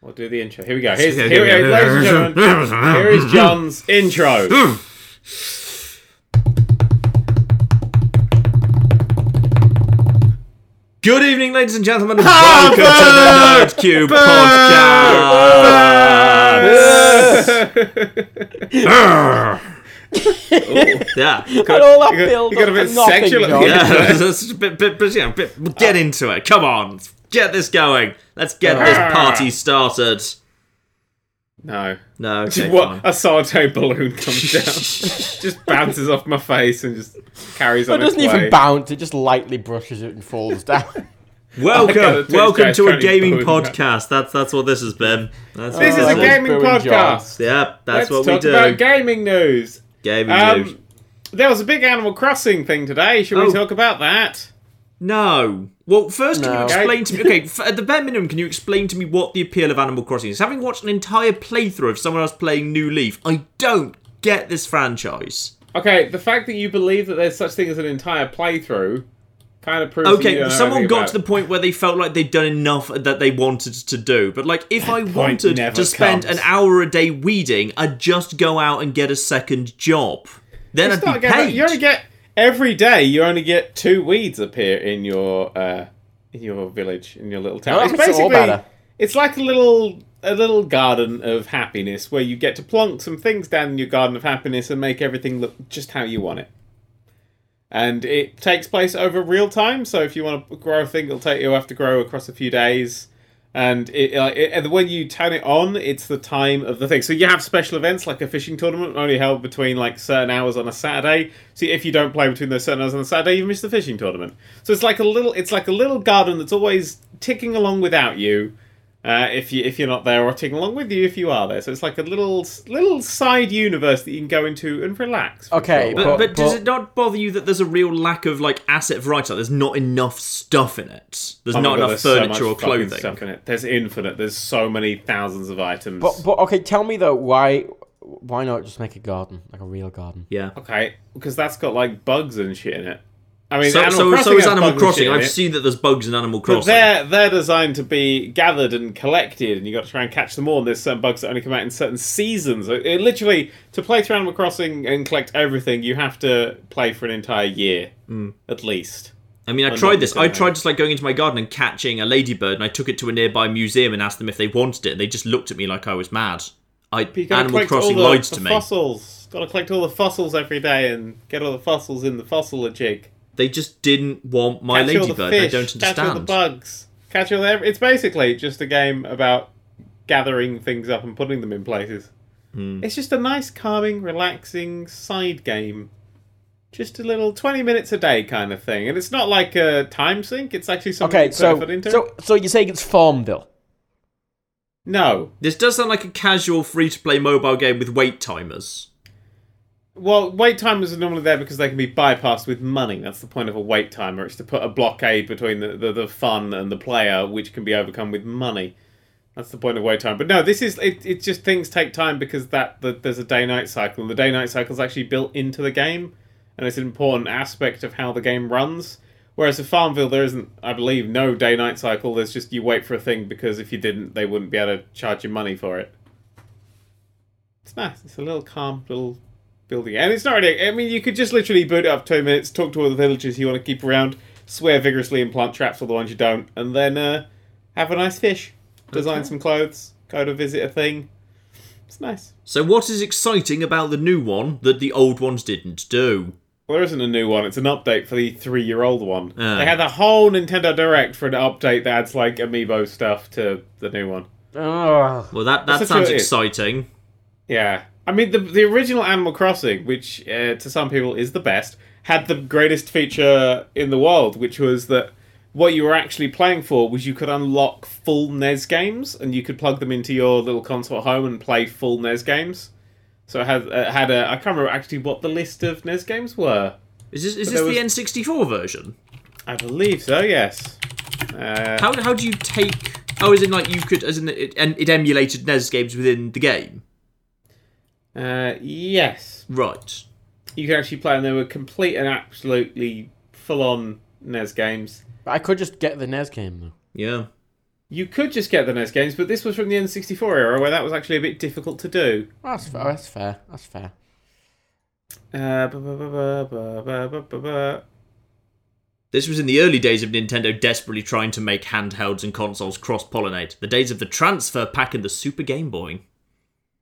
We'll do the intro. Here we go. Here's, here we go, ladies and gentlemen. Here is John's intro. Hmm. Good evening, ladies and gentlemen, and welcome to the Nerd Cubed podcast. yeah, And all that You got- you got a bit sexual at John. the yeah. That's a bit, bit, bit, yeah, bit, we'll get oh. into it. Come on, let's get this going. Let's get this party started. No. No, okay, what a solitary balloon comes down, just bounces off my face and just carries on It doesn't way. even bounce, it just lightly brushes it and falls down. Welcome, gotta welcome to a gaming trying to podcast. That's that's what this has been. That's This what is a gaming podcast. Yep, Let's that's what we do. about gaming news. gaming news. Um, there was a big Animal Crossing thing today. Should we Oh. talk about that? No. Well, first, can you explain to me? Okay, f- at the bare minimum, can you explain to me what the appeal of Animal Crossing is? Having watched an entire playthrough of someone else playing New Leaf, I don't get this franchise. Okay, the fact that you believe that there's such thing as an entire playthrough kind of proves. that Okay, someone got to the point where they felt like they'd done enough that they wanted to do. But like, if I wanted to spend comes. an hour a day weeding, I'd just go out and get a second job. Then It's I'd be paid. You only get every day. You only get two weeds appear in your uh, in your village in your little town. Oh, that it's makes it basically it's like a little a little garden of happiness where you get to plonk some things down in your garden of happiness and make everything look just how you want it. And it takes place over real time. So if you want to grow a thing, it'll take you'll have to grow across a few days. And it, uh, it, when you turn it on, it's the time of the thing. So you have special events like a fishing tournament only held between like certain hours on a Saturday. So if you don't play between those certain hours on a Saturday, you miss the fishing tournament. So it's like a little, it's like a little garden that's always ticking along without you. Uh, if you if you're not there, or taking along with you if you are there, so it's like a little little side universe that you can go into and relax. Okay, a But, while. but, does it not bother you that there's a real lack of like asset variety? Like, there's not enough stuff in it. There's Oh not God, enough there's so furniture much or clothing. Stuff in it. There's infinite. There's so many thousands of items. But but okay, tell me though, why why not just make a garden, like a real garden? Yeah. okay, because that's got like bugs and shit in it. I mean, So, Animal so, Crossing so is Animal bugs and shit Crossing. I've seen that there's bugs in Animal But Crossing. they're they're designed to be gathered and collected, and you got to try and catch them all. And there's certain bugs that only come out in certain seasons. It, it literally to play through Animal Crossing and collect everything, you have to play for an entire year Hmm. at least. I mean, I tried this. I tried just like going into my garden and catching a ladybird, and I took it to a nearby museum and asked them if they wanted it, and they just looked at me like I was mad. I But Animal Crossing the, lied the to me. Fossils. Got to collect all the fossils every day and get all the fossils in the fossil jig. They just didn't want my catch all the ladybird. fish, I don't understand. Catch all the bugs. Catch all the. It's basically just a game about gathering things up and putting them in places. Hmm. It's just a nice, calming, relaxing side game. Just a little twenty minutes a day kind of thing, and it's not like a time sink. It's actually something Okay, so effort into. so so you're saying it's Farmville? no, This does sound like a casual free-to-play mobile game with wait timers. Well, wait timers are normally there because they can be bypassed with money. That's the point of a wait timer. It's to put a blockade between the, the, the fun and the player, which can be overcome with money. That's the point of wait time. But no, this is it. It's just things take time because that the, there's a day night cycle, and the day night cycle is actually built into the game, and it's an important aspect of how the game runs. Whereas in Farmville, there isn't, I believe, no day night cycle. There's just you wait for a thing because if you didn't, they wouldn't be able to charge you money for it. It's nice. It's a little calm little building. And it's not really. I mean, you could just literally boot it up two minutes, talk to all the villagers you want to keep around, swear vigorously and plant traps for the ones you don't, and then uh, have a nice fish, design some clothes, go to visit a thing. It's nice. So what is exciting about the new one that the old ones didn't do? Well, there isn't a new one. It's an update for the three-year-old one. Ah. They had the whole Nintendo Direct for an update that adds like amiibo stuff to the new one. Ugh. Well, that that That's sounds exciting. Yeah, I mean the the original Animal Crossing, which uh, to some people is the best, had the greatest feature in the world, which was that what you were actually playing for was you could unlock full NES games, and you could plug them into your little console at home and play full NES games. So it had uh, had a I can't remember actually what the list of NES games were. Is this is But this the N64 version? I believe so. Yes. Uh, How how do you take? Oh, is it like you could, as in it, and it emulated NES games within the game? Uh, yes. Right. You can actually play, and they were complete and absolutely full on NES games. I could just get the NES game though. Yeah. You could just get the NES games, but this was from the N64 era where that was actually a bit difficult to do. That's fair. That's fair. That's fair. Uh, ba- ba- ba. This was in the early days of Nintendo desperately trying to make handhelds and consoles cross pollinate. The days of the transfer pack and the Super Game Boy.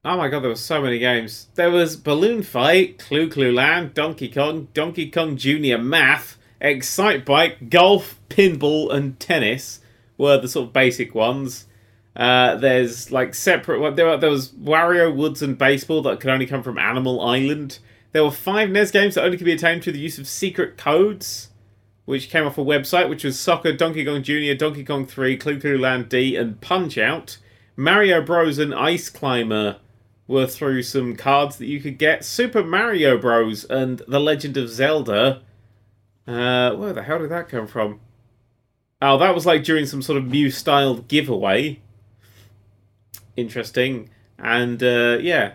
Oh my god, there were so many games. There was Balloon Fight, Clu Clu Land, Donkey Kong, Donkey Kong Jr. Math, Excitebike, Golf, Pinball, and Tennis were the sort of basic ones. Uh, there's like separate. Well, there, were, there was Wario Woods and Baseball that could only come from Animal Island. There were five NES games that only could be attained through the use of secret codes, which came off a website, which was Soccer, Donkey Kong Jr., Donkey Kong 3, Clu Clu Land D, and Punch Out. Mario Bros. and Ice Climber were through some cards that you could get. Super Mario Bros. and The Legend of Zelda. Uh, where the hell did that come from? Oh, that was like during some sort of new styled giveaway. Interesting. And uh, yeah,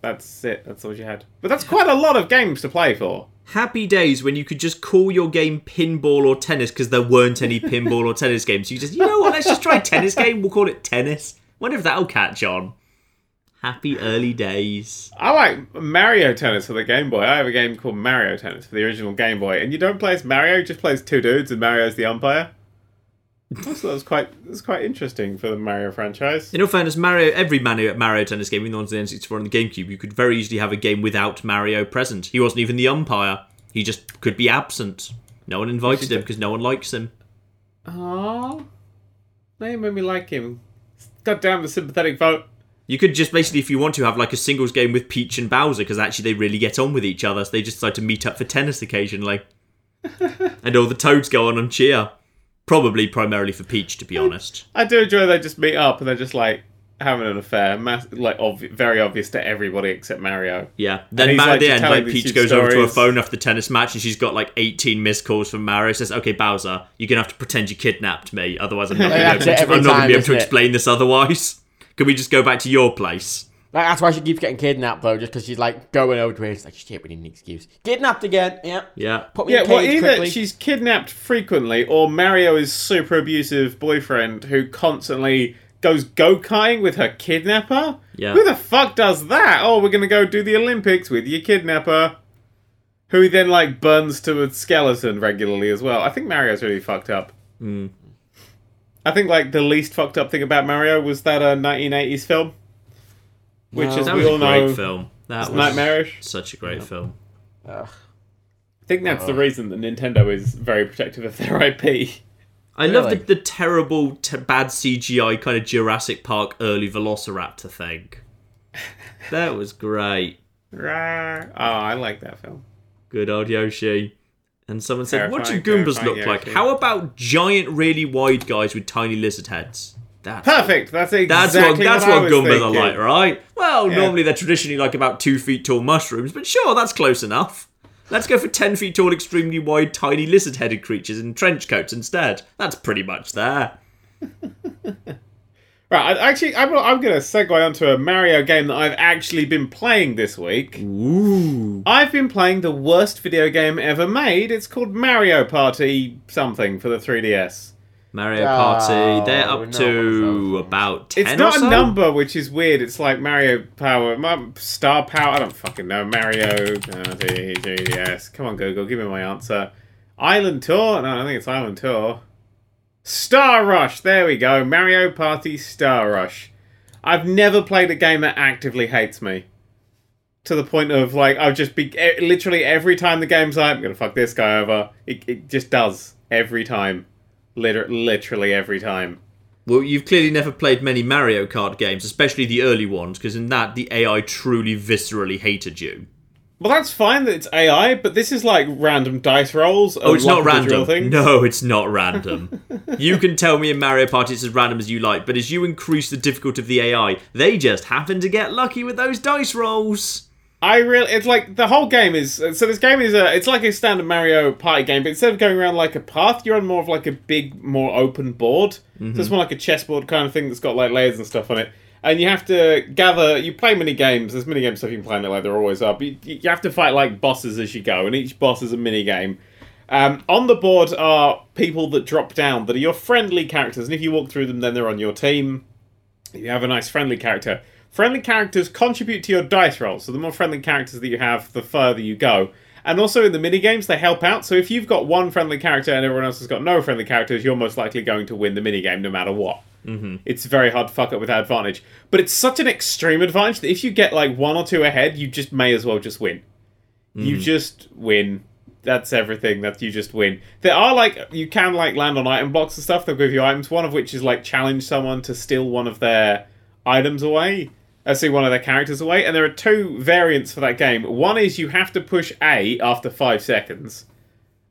that's it. That's all you had. But that's quite a lot of games to play for. Happy days when you could just call your game pinball or tennis because there weren't any pinball or tennis games. You just, you know what, let's just try tennis game. We'll call it tennis. Wonder if that'll catch on. Happy early days. I like Mario Tennis for the Game Boy. I have a game called Mario Tennis for the original Game Boy, and you don't play as Mario, you just play as two dudes, and Mario's the umpire. That was quite that was quite interesting for the Mario franchise. In all fairness, Mario, every Mario, Mario tennis game, even the ones on the N64 and the GameCube, you could very easily have a game without Mario present. He wasn't even the umpire. He just could be absent. No one invited him because no one likes him. Now you made me like him. God damn the sympathetic vote. You could just basically, if you want to, have like a singles game with Peach and Bowser because actually they really get on with each other. So they just decide to meet up for tennis occasionally. and all the toads go on and cheer. Probably primarily for Peach, to be honest. I do enjoy they just meet up and they're just like having an affair, mass- like obvi- very obvious to everybody except Mario. Yeah. Then he's, like, at the end, like Peach cute goes over to her phone after the tennis match, and she's got like 18 missed calls from Mario. Says, "Okay, Bowser, you're gonna have to pretend you kidnapped me, otherwise I'm not gonna be able to, I'm not gonna time, be able to explain this otherwise." Can we just go back to your place? Like, that's why she keeps getting kidnapped though, just because she's like going over to her. It's like shit, we need an excuse. Kidnapped again. Yeah. Yeah. Put me Yeah, in a well, cage either quickly. she's kidnapped frequently, or Mario is super abusive boyfriend who constantly goes go karting with her kidnapper. Yeah. Who the fuck does that? Oh, we're gonna go do the Olympics with your kidnapper, who he then like burns to a skeleton regularly as well. I think Mario's really fucked up. Mm. I think like the least fucked up thing about Mario was that uh, 1980s film, which, No. as That we was all a great know, film. That is was nightmarish. such a great film. Ugh. I think that's the reason that Nintendo is very protective of their IP. I love the, the terrible, t- bad CGI kind of Jurassic Park early Velociraptor thing. That was great. Rah. Oh, I like that film. Good old Yoshi. And someone said, "What do Goombas look like? How about giant, really wide guys with tiny lizard heads?" That's Perfect. That's exactly That's what that's what was Goombas are like, right? Well, Yeah. normally they're traditionally like about two feet tall mushrooms, but sure, that's close enough. Let's go for ten feet tall, extremely wide, tiny lizard-headed creatures in trench coats instead. That's pretty much there. Right. Actually, I'm, I'm going to segue onto a Mario game that I've actually been playing this week. Ooh. I've been playing the worst video game ever made. It's called Mario Party something for the 3DS. Mario Oh, Party, they're up to about ten It's or not so? a number, which is weird. It's like Mario Power, Star Power. I don't fucking know. Mario Party 3DS. Come on, Google, give me my answer. Island Tour? No, I think it's Island Tour. Star Rush. There we go. Mario Party Star Rush. I've never played a game that actively hates me. To the point of like, I'll just be literally every time the game's like, I'm gonna fuck this guy over. It, it just does every time, Liter- literally every time. Well, you've clearly never played many Mario Kart games, especially the early ones, because in that the AI truly viscerally hated you. Well, that's fine that it's AI, but this is like random dice rolls. Oh, it's not random. No, it's not random. you can tell me in Mario Party it's as random as you like, but as you increase the difficulty of the AI, they just happen to get lucky with those dice rolls. I really, it's like the whole game is. Uh, so this game is a, it's like a standard Mario Party game, but instead of going around like a path, you're on more of like a big, more open board. So mm-hmm. it's more like a chessboard kind of thing that's got like layers and stuff on it. And you have to gather. You play mini games. There's mini game stuff you can play in it, like there always are. But you, you have to fight like bosses as you go, and each boss is a mini game. Um, on the board are people that drop down that are your friendly characters, and if you walk through them, then they're on your team. You have a nice friendly character. Friendly characters contribute to your dice roll, so the more friendly characters that you have, the further you go. And also in the mini games, they help out. So if you've got one friendly character and everyone else has got no friendly characters, you're most likely going to win the mini game no matter what. Mm-hmm. It's very hard to fuck up without advantage. But it's such an extreme advantage that if you get like one or two ahead, you just may as well just win. You just win. That's everything. That you just win. There are like you can like land on item blocks and stuff. They'll give you items. One of which is like challenge someone to steal one of their items away. I see one of their characters away, and there are two variants for that game. One is you have to push A after five seconds,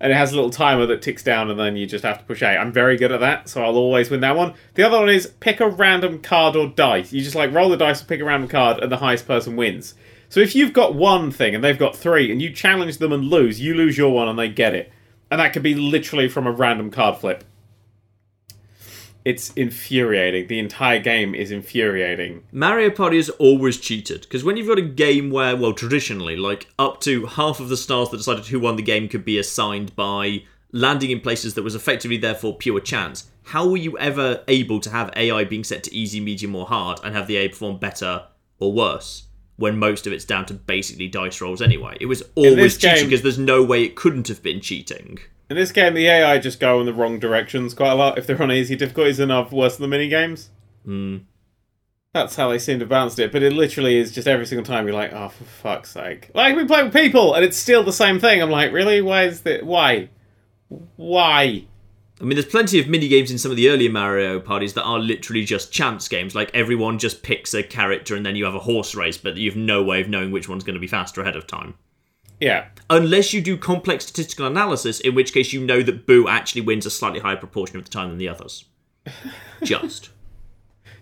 and it has a little timer that ticks down, and then you just have to push A. I'm very good at that, so I'll always win that one. The other one is pick a random card or dice. You just like roll the dice and pick a random card, and the highest person wins. So if you've got one thing and they've got three, and you challenge them and lose, you lose your one and they get it. And that could be literally from a random card flip. It's infuriating. The entire game is infuriating. Mario Party is always cheated because when you've got a game where, well, traditionally, like up to half of the stars that decided who won the game could be assigned by landing in places that was effectively therefore pure chance. How were you ever able to have AI being set to easy, medium, or hard and have the AI perform better or worse when most of it's down to basically dice rolls anyway? It was always cheating game- because there's no way it couldn't have been cheating. In this game, the AI just go in the wrong directions quite a lot. If they're on easy difficulties and are worse than the mini games, Hmm. that's how they seem to balance it. But it literally is just every single time you're like, oh, for fuck's sake! Like we play with people, and it's still the same thing. I'm like, really? Why is that? Why? Why? I mean, there's plenty of mini games in some of the earlier Mario parties that are literally just chance games. Like everyone just picks a character and then you have a horse race, but you've no way of knowing which one's going to be faster ahead of time. Yeah, Unless you do complex statistical analysis, in which case you know that Boo actually wins a slightly higher proportion of the time than the others. Just.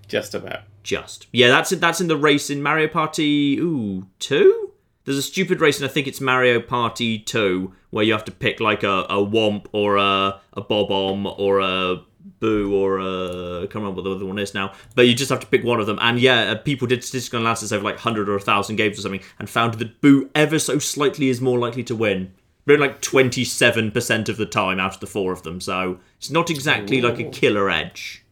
just about. Just. Yeah, that's it. That's in the race in Mario Party. Ooh, two. There's a stupid race, and I think it's Mario Party two, where you have to pick like a, a Whomp or a a Bob-omb or a Boo or a I can't remember what the other one is now. But you just have to pick one of them. And yeah, uh, people did statistical analysis over like hundred or a thousand games or something, and found that Boo ever so slightly is more likely to win. But like twenty seven percent of the time out of the four of them, so it's not exactly like a killer edge.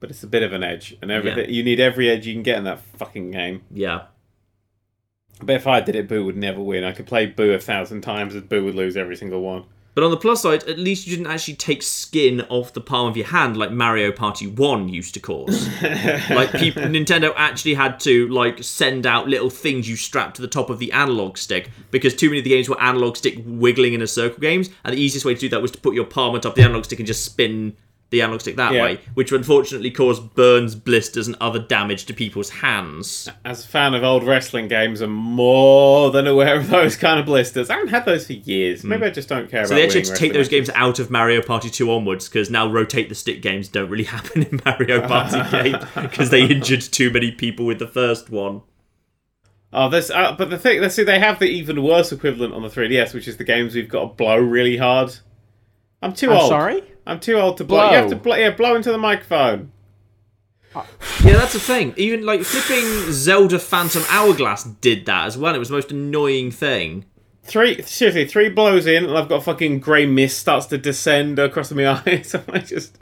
But it's a bit of an edge, and everything you need every edge you can get in that fucking game. Yeah. But if I did it, Boo would never win. I could play Boo a thousand times, and Boo would lose every single one. But on the plus side, at least you didn't actually take skin off the palm of your hand like Mario Party 1 used to cause. like people Nintendo actually had to like send out little things you strapped to the top of the analog stick because too many of the games were analog stick wiggling in a circle games, and the easiest way to do that was to put your palm on top of the analog stick and just spin the analog stick that Yeah. way, which unfortunately caused burns, blisters, and other damage to people's hands. As a fan of old wrestling games, I'm more than aware of those kind of blisters. I haven't had those for years. Maybe I just don't care Hmm. So about they actually had to take those wrestling games out of Mario Party 2 onwards because now rotate the stick games don't really happen in Mario Party 8 because they injured too many people with the first one. Oh, this. Uh, but the thing, let's see, they have the even worse equivalent on the 3DS, which is the games we've got to blow really hard. I'm too I'm old. sorry? I'm too old to blow. You have to Blow. blow. Yeah, blow into the microphone. Uh, yeah, that's the thing. Even like flipping Zelda Phantom Hourglass did that as well. It was the most annoying thing. Three seriously, three blows in, and I've got fucking grey mist starts to descend across my eyes. I'm like, just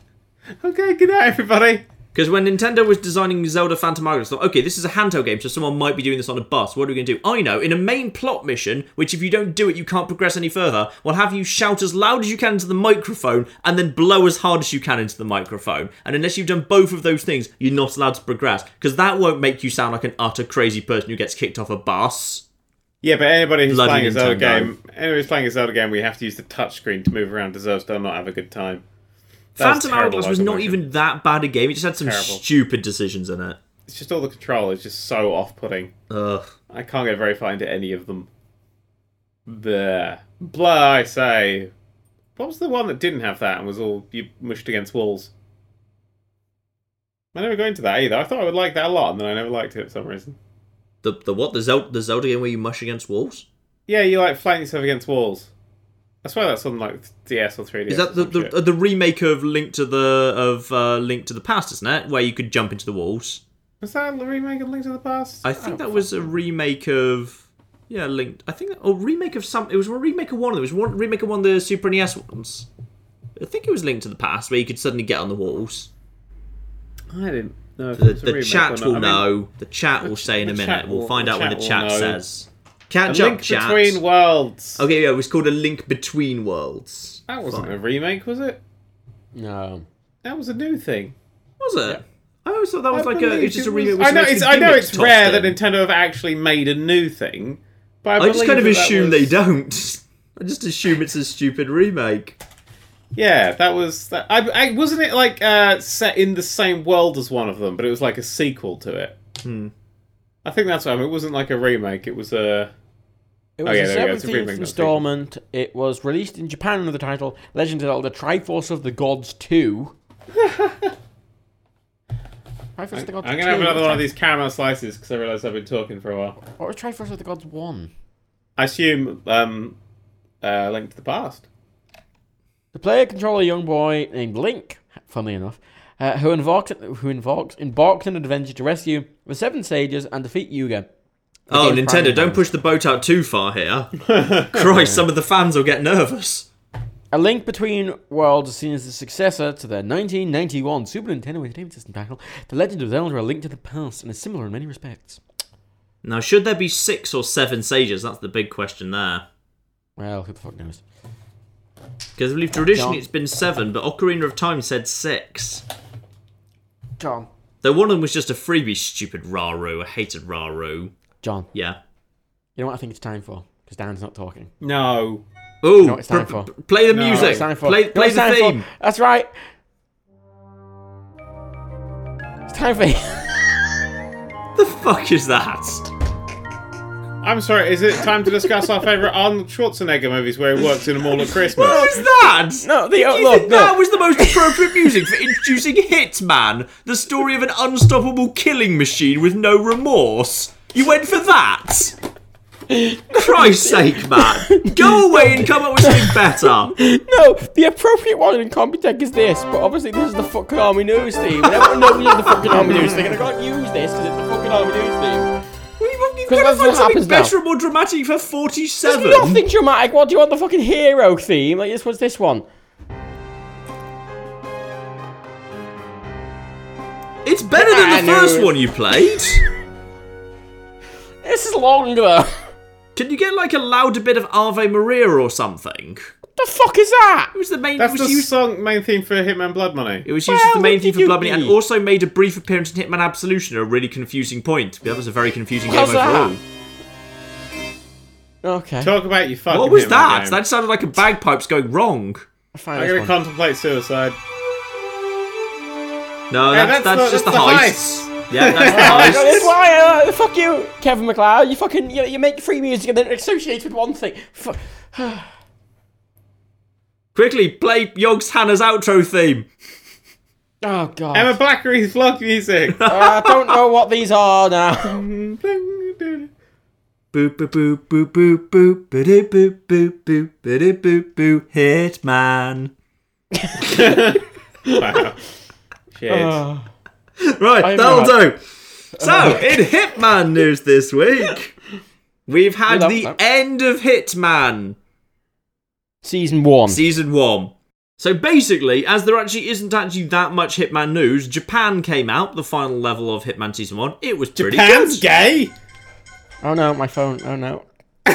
okay, good night, everybody. Because when Nintendo was designing Zelda Phantom Hourglass, thought, okay, this is a handheld game, so someone might be doing this on a bus. What are we going to do? I know, in a main plot mission, which if you don't do it, you can't progress any further, we'll have you shout as loud as you can into the microphone and then blow as hard as you can into the microphone. And unless you've done both of those things, you're not allowed to progress. Because that won't make you sound like an utter crazy person who gets kicked off a bus. Yeah, but anybody who's Bloody playing a Zelda game, anybody who's playing a Zelda game, we have to use the touchscreen to move around deserves to not have a good time. Phantom Hourglass was not even that bad a game, it just had some Terrible. stupid decisions in it. It's just all the control is just so off-putting. Ugh. I can't get very far into any of them. There, blah, I say. What was the one that didn't have that and was all you mushed against walls? I never got into that either. I thought I would like that a lot, and then I never liked it for some reason. The, the what? The Zelda, the Zelda game where you mush against walls? Yeah, you like flanking yourself against walls. I swear that's on like DS or 3DS. Is that the, the, the remake of Link to the of uh, Link to the Past, isn't it? Where you could jump into the walls. Was that a remake of Link to the Past? I think that was a remake of Yeah, linked. I think or remake of some. It was a remake of one of them. It was one remake of one of the Super NES ones. I think it was linked to the past where you could suddenly get on the walls. I didn't know. If The, a the chat will I mean, know. The chat will say in a minute. We'll find out when the chat will chat know. A Catch link chat. between worlds. Okay, yeah, it was called a link between worlds. That wasn't Fine. a remake, was it? No. That was a new thing. Was it? I always thought that was I like a. believe It's just it a remake. I know it's. I know it's tossed rare that. Nintendo have actually made a new thing, but I, I just kind of that that assume was- they don't. I just assume it's a stupid remake. Yeah, that was that. I, I wasn't it like uh, set in the same world as one of them, but it was like a sequel to it. Hmm. I think that's what I mean. It wasn't like a remake. It was a. It Oh, was yeah, the there we a seventeenth remake, not installment. It was released in Japan under the title Legend of Zelda: Triforce of the Gods Two. Triforce of the Gods I'm gonna have another one of these caramel slices because I realise I've been talking for a while. What was Triforce of the Gods One? I assume um, uh, Link to the Past. The player controls a young boy named Link, funnily enough, uh, who invokes who invokes embarks on an adventure to rescue the Seven Sages and defeat Yuga. Oh, Nintendo, don't push the boat out too far here. Christ, some of the fans will get nervous. A Link Between Worlds is seen as the successor to the 1991 Super Nintendo Entertainment System title, The Legend of Zelda: A Link to the Past, and is similar in many respects. Now, should there be six or seven sages? That's the big question there. Well, who the fuck knows? Because I believe traditionally John. it's been seven, but Ocarina of Time said six. John. Though one of them was just a freebie, stupid Rauru. I hated Rauru. John. Yeah. You know what I think it's time for? Because Dan's not talking. No. Ooh, what it's time pr- for? pr- play the No, music. It's time for. Play, You know play what it's the time for? theme. That's right. It's time for. The fuck is that? I'm sorry. Is it time to discuss our favourite Arnold Schwarzenegger movies where he works in a mall at Christmas? What was that? no, the Do you uh, look, think that was the most appropriate music for introducing Hitman, the story of an unstoppable killing machine with no remorse? You went for that? Christ's sake, man. Go away and come up with something better. No, the appropriate one in Computech is this, but obviously this is the fucking Army News theme. And everyone knows it's the fucking Army News thing, and I can't use this because it's the fucking Army News theme. You've, you've 'Cause got to that's what happens now. better and more dramatic for 47. There's nothing dramatic. What do you want the fucking hero theme? Like this was this one. It's better than I the know. first one you played. This is longer. Can you get like a louder bit of Ave Maria or something? The fuck is that? It was the main. That's it the used, song main theme for Hitman Blood Money. it was used Well, as the main theme for you Blood Money and also made a brief appearance in Hitman Absolution a really confusing point. That was a very confusing game How's that? overall. Okay. Talk about you fucking. What was Hitman that? game. That sounded like a bagpipes going wrong. I find I'm gonna one. contemplate suicide. No, Yeah, that's, that's that's, the- just the, that's the heists. Yeah, that's Oh, the this heists. why, uh, fuck you, Kevin MacLeod. You fucking you, you make free music and then it with one thing. Fu- Quickly, play Yogg's Hannah's outro theme. oh god. Emma Blackery's vlog music. I don't know what these are now. Boop boop boop boop boop boop ba-dee, boop boop boop ba-dee, boop boop Hitman. wow. Shit. Uh, Right, I'm that'll right. do. So, in Hitman news this week, we've had the that. end of Hitman season one. season one. So basically, as there actually isn't actually that much Hitman news, Japan came out the final level of Hitman season one. It was pretty Japan's good. gay. Oh no, my phone. Oh no.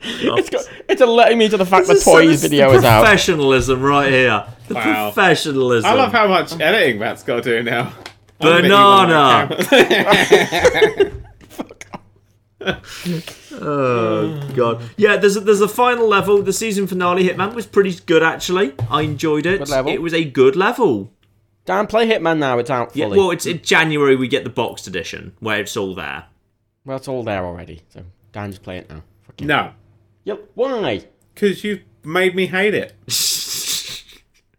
it's got, it's alerting me to the fact This the toys this is video the is out. Professionalism right here. The Wow. professionalism. I love how much editing Matt's got to do now. I'll admit you want Banana. that camera. Oh god. Yeah, there's a, there's a final level. The season finale Hitman was pretty good actually. I enjoyed it. Good level. It was a good level. Dan, play Hitman now. It's out Yeah, fully. well, it's in January we get the boxed edition where it's all there. well, it's all there already. So Dan, just play it now. Fuck no, Yep. Why? because you made me hate it.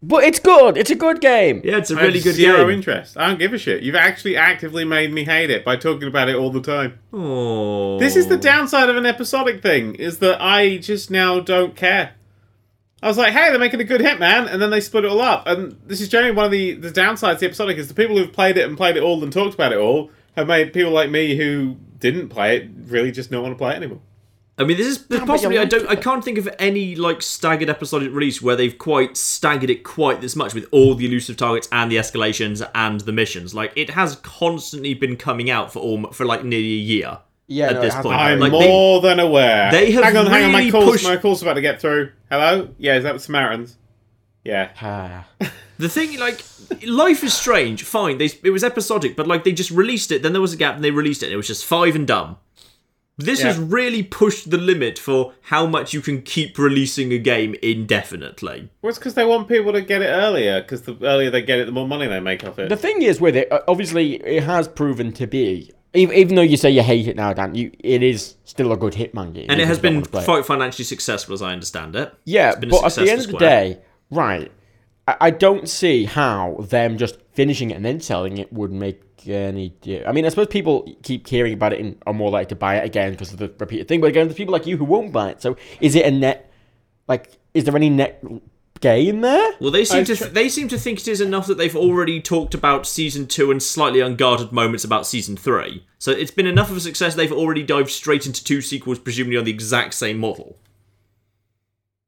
But it's good. It's a good game. Yeah, it's a I have really good zero game. interest. I don't give a shit. You've actually actively made me hate it by talking about it all the time. Oh. This is the downside of an episodic thing, is that I just now don't care. I was like, hey, they're making a good Hitman, and then they split it all up. And this is generally one of the, the downsides of the episodic is the people who've played it and played it all and talked about it all have made people like me who didn't play it really just don't want to play it anymore. I mean, this is but possibly. I don't. I can't think of any like staggered episodic release where they've quite staggered it quite this much with all the elusive targets and the escalations and the missions. Like it has constantly been coming out for all for like nearly a year. Yeah, at no, this point. I'm Like, they- more than aware. they have hang on, hang on. My call's pushed- my call's about to get through. Hello. Yeah, is that the Samaritans? Yeah. Ah. The thing, like, life is strange. Fine, they it was episodic, but like they just released it. Then there was a gap, and they released it. And it was just five and done. This Yeah. has really pushed the limit for how much you can keep releasing a game indefinitely. Well, it's because they want people to get it earlier. Because the earlier they get it, the more money they make off it. The thing is with it, uh, obviously, it has proven to be. Even, even though you say you hate it now, Dan, you it is still a good Hitman game. And it has been wanna play it. quite financially successful, as I understand it. Yeah, been a but at the end of the day, right? I, I don't see how them just finishing it and then selling it would make any. di- I mean, I suppose people keep hearing about it and are more likely to buy it again because of the repeated thing. But again, there's people like you who won't buy it. So is it a net? Like, is there any net gain there? Well, they seem I to tr- they seem to think it is enough that they've already talked about season two and slightly unguarded moments about season three. So it's been enough of a success. They've already dived straight into two sequels, presumably on the exact same model.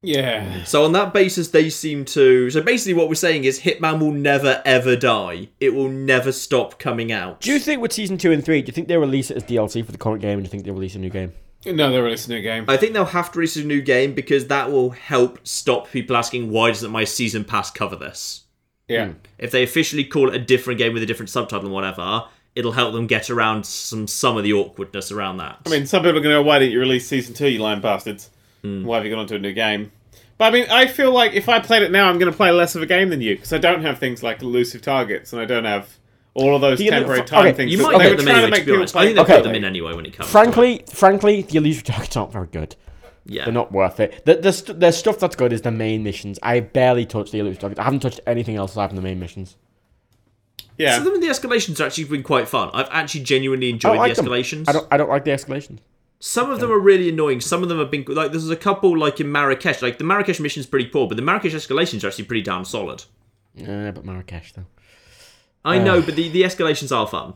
Yeah. So on that basis, they seem to. So basically, what we're saying is Hitman will never ever die. It will never stop coming out. Do you think with season two and three, do you think they'll release it as DLC for the current game, or do you think they'll release a new game? No, they're releasing a new game. I think they'll have to release a new game because that will help stop people asking why doesn't my season pass cover this. yeah. Hmm. If they officially call it a different game with a different subtitle and whatever, it'll help them get around some some of the awkwardness around that. I mean, some people are going to go, why didn't you release season two, you lying bastards? Hmm. Why have you gone on to a new game? But I mean, I feel like if I played it now, I'm going to play less of a game than you because I don't have things like elusive targets and I don't have all of those Do you temporary look- time okay, things. you might they get them anyway. to To make be people honest, I think they'll Okay. put them in anyway when it comes. to Frankly, frankly, the elusive targets aren't very good. yeah. They're not worth it. The, the, st- the stuff that's good is the main missions. I barely touched the elusive targets. I haven't touched anything else aside from the main missions. Yeah. Some of the escalations have actually been quite fun. I've actually genuinely enjoyed like the them. escalations. I don't. I don't like the escalations. Some of them are really annoying. Some of them have been like there's a couple like in Marrakesh. Like the Marrakesh mission's pretty poor, but the Marrakesh escalations are actually pretty damn solid. Uh, but Marrakesh though. I know, but the, the escalations are fun.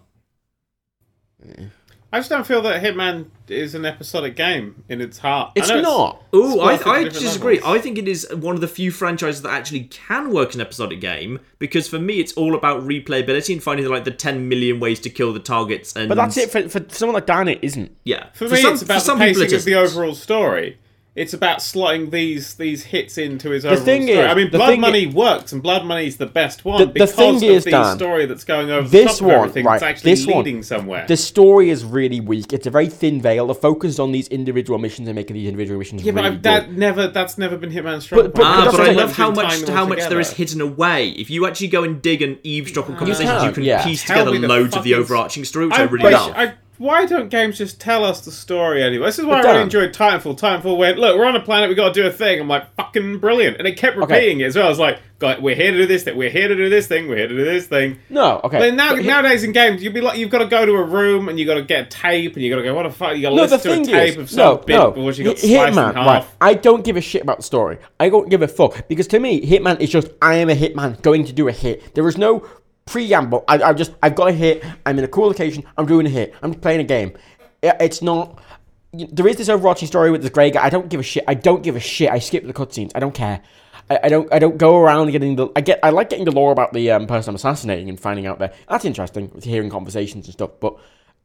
I just don't feel that Hitman is an episodic game in its heart. It's not. Ooh, It's I, I at different disagree. levels. I think it is one of the few franchises that actually can work an episodic game because for me it's all about replayability and finding like the 10 million ways to kill the targets. And But that's it for, for someone like Dan. It isn't. Yeah, For, me, some, it's about for some the people pacing it of the overall story. It's about slotting these these hits into his overall thing story. is- I mean, the Blood thing Money works, and Blood Money's the best one The- the because thing of is, the Dan, story that's going over this the top of one, everything. right, It's actually this one, leading somewhere. The story is really weak. It's a very thin veil. The focus is on these individual missions and making these individual missions yeah, but really I've, that good. never that's never been Hitman's strong But- point. but- Ah, that's but I I'm love how much how much there is hidden away. If you actually go and dig and eavesdrop on conversations, you can, can, yeah. piece Tell together loads of the overarching story, which I, I really love. Why don't games just tell us the story anyway? This is why I really enjoyed Titanfall. Titanfall went, look, we're on a planet, we got to do a thing. I'm like, fucking brilliant, and it kept Okay. repeating it as well. I was like, "God, we're here to do this thing, we're here to do this thing, we're here to do this thing. No, okay. But now, But nowadays in games, you'd be like, you've got to go to a room and you got to get tape and you got to go, what the fuck? You got to no, the listen to a tape is, of some no, bit no. before you got Hit- sliced Hitman, in half. right? I don't give a shit about the story. I don't give a fuck because to me, Hitman is just I am a hitman going to do a hit. There is no preamble. I, I just I've got a hit. I'm in a cool location. I'm doing a hit. I'm playing a game. It- It's not. There is this overarching story with this grey guy. I don't give a shit. I don't give a shit. I skip the cutscenes. I don't care. I, I don't. I don't go around getting the. I get. I like getting the lore about the um, person I'm assassinating and finding out there. That's interesting. With hearing conversations and stuff. But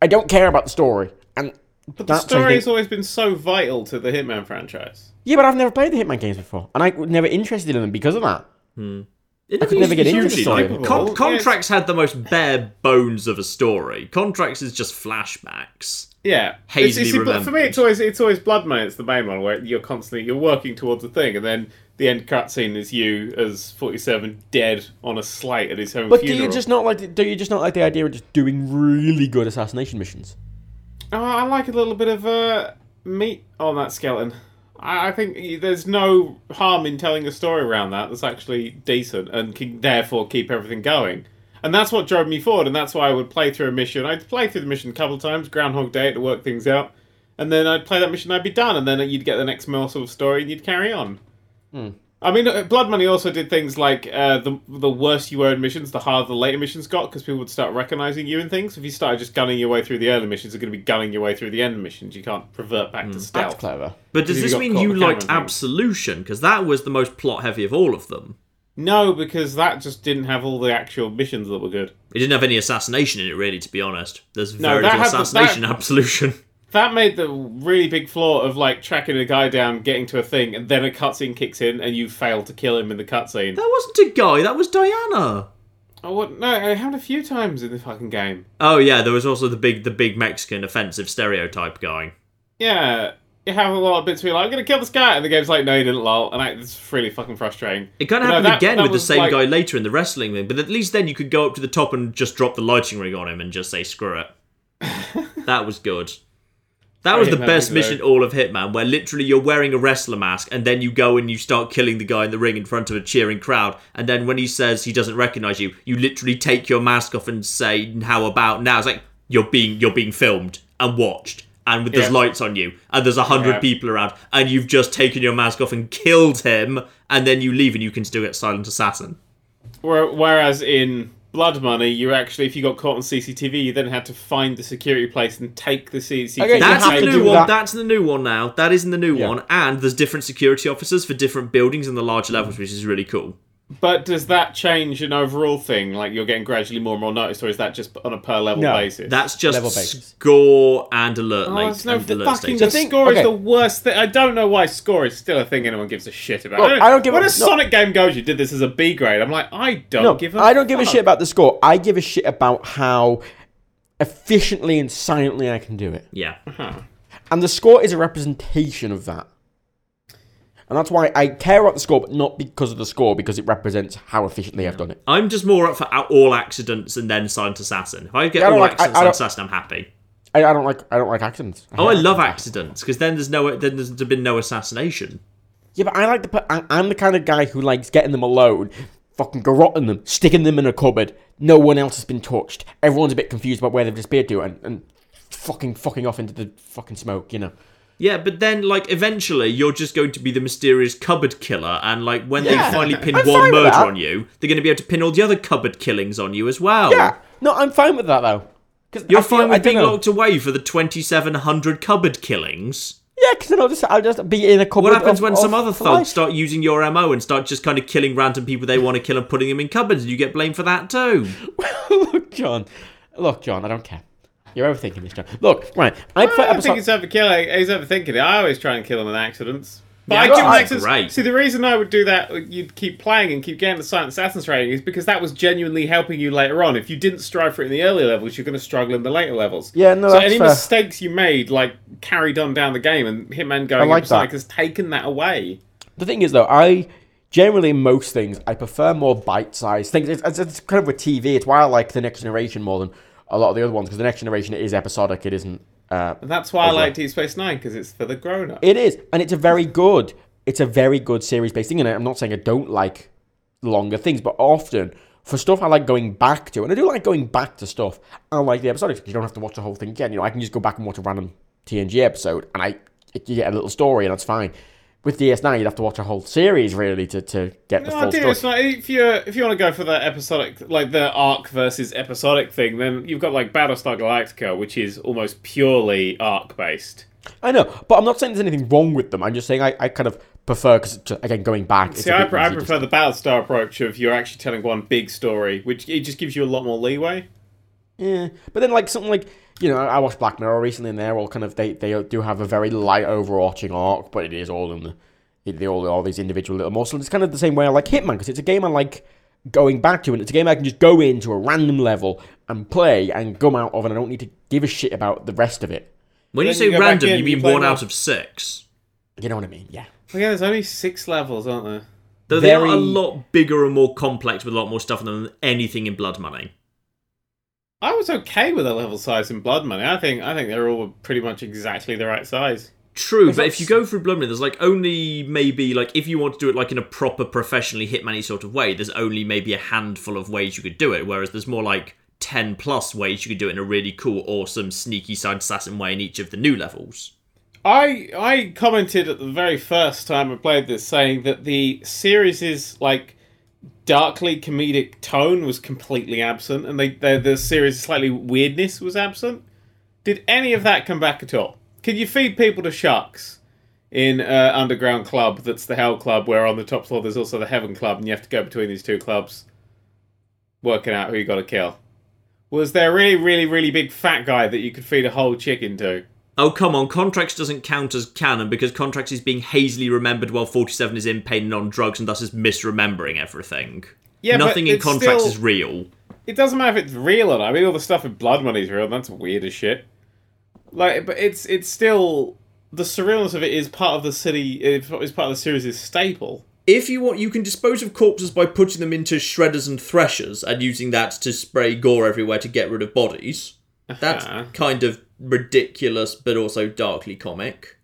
I don't care about the story. And But the story has always been so vital to the Hitman franchise. yeah, but I've never played the Hitman games before, and I was never interested in them because of that. It I could never get into the hugely story. capable. Con- Yes. Contracts had the most bare bones of a story. Contracts is just flashbacks. Yeah, Hazily It's- it's- for me, it's always it's always Blood Money. It's the main one where you're constantly you're working towards a thing, and then the end cutscene is you as Forty Seven dead on a slate at his home But do you just not like? The, do you just not like the idea of just doing really good assassination missions? Oh, I like a little bit of uh, meat on that skeleton. I, think there's no harm in telling a story around that that's actually decent and can therefore keep everything going. And that's what drove me forward, and that's why I would play through a mission. I'd play through the mission a couple of times, Groundhog Day to work things out, and then I'd play that mission, I'd be done, and then you'd get the next morsel of story and you'd carry on. Hmm. I mean, uh, Blood Money also did things like uh, the the worse you were in missions, the harder the later missions got, because people would start recognizing you and things. If you started just gunning your way through the early missions, you're going to be gunning your way through the end missions. You can't revert back to stealth. That's stealth. clever. But does this mean you on the camera liked and. Absolution? Because that was the most plot heavy of all of them. No, because that just didn't have all the actual missions that were good. It didn't have any assassination in it, really, to be honest. There's very that little had the- assassination that- in Absolution. That made the really big flaw of like tracking a guy down, getting to a thing, and then a cutscene kicks in, and you fail to kill him in the cutscene. That wasn't a guy, that was Diana. Oh, what? No, it happened a few times in the fucking game. Oh yeah, there was also the big the big Mexican offensive stereotype guy. Yeah, you have a lot of bits where you're like, I'm gonna kill this guy, and the game's like, no, you didn't, lol. And I, it's really fucking frustrating. It kind of No, happened that- again that with the same like- guy later in the wrestling thing, but at least then you could go up to the top and just drop the lighting ring on him and just say screw it. that was good. That was the best mission good. all of Hitman, where literally you're wearing a wrestler mask and then you go and you start killing the guy in the ring in front of a cheering crowd. And then when he says he doesn't recognize you, you literally take your mask off and say, "How about now?" It's like you're being you're being filmed and watched, and there's Yeah. lights on you, and there's a hundred Yeah. people around, and you've just taken your mask off and killed him, and then you leave and you can still get silent assassin. Whereas in Blood Money, you actually, if you got caught on CCTV, you then had to find the security place and take the CCTV. Okay, you That's have the new one. that. That's the new one now. That is in the new Yeah. one, and there's different security officers for different buildings in the larger levels, which is really cool. But does that change an overall thing? Like you're getting gradually more and more noticed, or is that just on a per level No. basis? That's just Level basis. score and alert Oh, late it's no and the alert fucking status. the thing- score okay. is the worst thing. I don't know why score is still a thing anyone gives a shit about. Look, I don't give when a- a no. Sonic game goes, you did this as a B grade. I'm like, I don't No, give a. I don't give a fuck. shit about the score. I give a shit about how efficiently and silently I can do it. Yeah, uh-huh. And the score is a representation of that. And that's why I care about the score, but not because of the score, because it represents how efficiently I've done it. I'm just more up for all accidents and then silent assassin. If I get Yeah, I don't all like- I- accidents I silent don't- assassin, I'm happy. I, I don't like I don't like accidents. Oh, I hate love accidents. because then there's no then there's been no assassination. Yeah, but I like the. pe- I, I'm the kind of guy who likes getting them alone, fucking garrotting them, sticking them in a cupboard. No one else has been touched. Everyone's a bit confused about where they've disappeared to, and, and fucking fucking off into the fucking smoke. You know. Yeah, but then like eventually you're just going to be the mysterious cupboard killer, and like when Yeah. they finally pin I'm one fine with murder that. on you, they're going to be able to pin all the other cupboard killings on you as well. Yeah. No, I'm fine with that though. 'Cause You're I feel- fine I with don't being know. locked away for the 2,700 cupboard killings. Yeah, because then I'll just I'll just be in a cupboard. What happens of- when of some other life. thugs start using your MO and start just kind of killing random people they want to kill and putting them in cupboards and you get blamed for that too? look, John. Look, John. I don't care. You're overthinking this, John. Look, right. I I don't think he's overkilling. He's overthinking it. I always try and kill him with accidents. But Yeah, I well, give him that's accidents. great. See, the reason I would do that, you'd keep playing and keep getting the Silent Assassin's rating, is because that was genuinely helping you later on. If you didn't strive for it in the earlier levels, you're going to struggle in the later levels. Yeah, no, So any fair. mistakes you made, like carried on down the game, and Hitman going like Sonic that. has taken that away. The thing is, though, I generally most things I prefer more bite-sized things. It's, it's, it's kind of with TV. It's why I like the next generation more than a lot of the other ones because the next generation is episodic. It isn't. Uh, And that's why I like Deep Space Nine because it's for the grown-up. it is, and it's a very good. It's a very good series-based thing, and I'm not saying I don't like longer things, but often for stuff I like going back to, and I do like going back to stuff. I like the episodic because you don't have to watch the whole thing again. You know, I can just go back and watch a random TNG episode, and I you get a little story, and that's fine. With DS9, you'd have to watch a whole series really to, to get the No, full I story. It's not, if you if you want to go for the episodic, like the arc versus episodic thing, then you've got like Battlestar Galactica, which is almost purely arc based. I know, but I'm not saying there's anything wrong with them. I'm just saying I, I kind of prefer because again going back. See, I, pre- I prefer the Battlestar approach of you're actually telling one big story, which it just gives you a lot more leeway. Yeah, but then like something like you know I watched Black Mirror recently, and they're all kind of they they do have a very light overarching arc, but it is all in the it, they all all these individual little morsels. It's kind of the same way I like Hitman because it's a game I like going back to, and it's a game I can just go into a random level and play and come out of, and I don't need to give a shit about the rest of it. When you say you random, in, you you mean play one out of six. You know what I mean? Yeah. Well, yeah, there's only six levels, aren't there? Though they are a lot bigger and more complex with a lot more stuff than anything in Blood Money. I was okay with the level size in Blood Money. I think I think they're all pretty much exactly the right size. True, but that's- if you go through Blood Money, there's like only maybe like if you want to do it like in a proper professionally hitman sort of way, there's only maybe a handful of ways you could do it. Whereas there's more like ten plus ways you could do it in a really cool, awesome, sneaky side assassin way in each of the new levels. I I commented at the very first time I played this, saying that the series' is like darkly comedic tone was completely absent, and they, the series' slightly weirdness was absent. Did any of that come back at all? Can you feed people to sharks in uh, underground club? That's the Hell Club, where on the top floor there's also the Heaven Club, and you have to go between these two clubs, working out who you got to kill. Was there a really, really, really big fat guy that you could feed a whole chicken to? Oh, come on. Contracts doesn't count as canon because Contracts is being hazily remembered while 47 is in pain and on drugs and thus is misremembering everything. Yeah, but Nothing in Contracts still- is real. It doesn't matter if it's real or not. I mean, all the stuff in Blood Money is real. and That's weird as shit. Like, but it's it's still the surrealness of it is part of the city. It's part of the series' staple. If you want, you can dispose of corpses by putting them into shredders and threshers and using that to spray gore everywhere to get rid of bodies. That's Uh-huh. kind of ridiculous, but also darkly comic.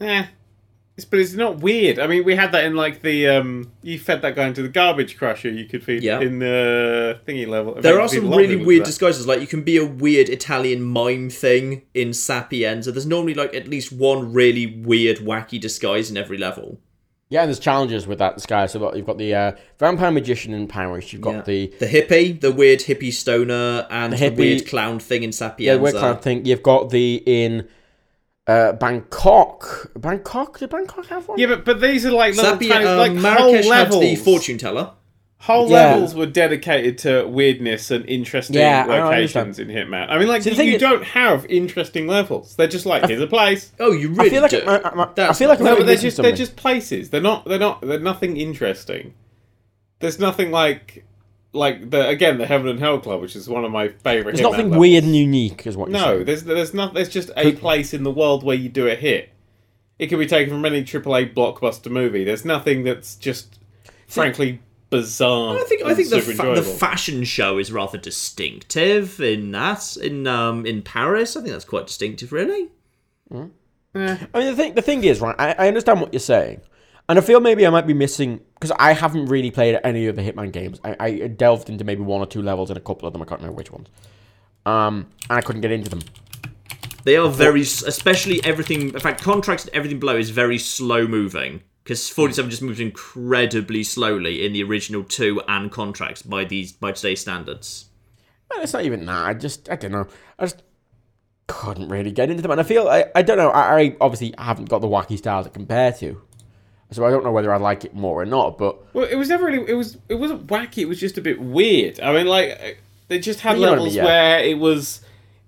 Yeah. It's, but it's not weird. I mean, we had that in like the um. You fed that guy into the garbage crusher. You could feed Yeah. in the thingy level. There are feed a some really weird disguises. Like you can be a weird Italian mime thing in Sapienza. There's normally like at least one really weird, wacky disguise in every level. Yeah, and there's challenges with that disguise. So you've got the uh, vampire magician in Paris. You've got Yeah. the The hippie, the weird hippie stoner, and the, The weird clown thing in yeah, Sapienza. weird clown thing. You've got the in uh, Bangkok. Bangkok? Did Bangkok have one? Yeah, but but these are like little Sapien- tiny, um, like Marrakesh whole had levels. the fortune teller. Whole Yeah. levels were dedicated to weirdness and interesting Yeah, locations in Hitman. I mean, like See, the you, you is- don't have interesting levels. They're just like here's a place. Oh, you really I feel like do. it- I- I- I feel like not- No, I'm but they're missing just they're just places. They're not they're not they're nothing interesting. There's nothing like like the again the Heaven and Hell Club, which is one of my favorite. There's Hitman nothing levels. weird and unique, is what you're No, saying. there's there's not there's just a place in the world where you do a hit. It can be taken from any AAA blockbuster movie. There's nothing that's just frankly bizarre. I think I think the fa- the fashion show is rather distinctive in that in um in Paris. I think that's quite distinctive, really. Eh. I mean, the thing, the thing is, right? I, I understand what you're saying, and I feel maybe I might be missing because I haven't really played any of the Hitman games. I, I delved into maybe one or two levels in a couple of them. I can't remember which ones. Um, and I couldn't get into them. They are very, especially everything. In fact, contracts and everything below is very slow moving because forty-seven just moves incredibly slowly in the original two and contracts by these by today's standards. Well, it's not even that. I just, I don't know. I just couldn't really get into them, and I feel, I, I don't know. I, I obviously haven't got the wacky style to compare to, so I don't know whether I like it more or not. But Well, it was never really. It was. It wasn't wacky. It was just a bit weird. I mean, like they just had You know what I levels mean, yeah. where it was.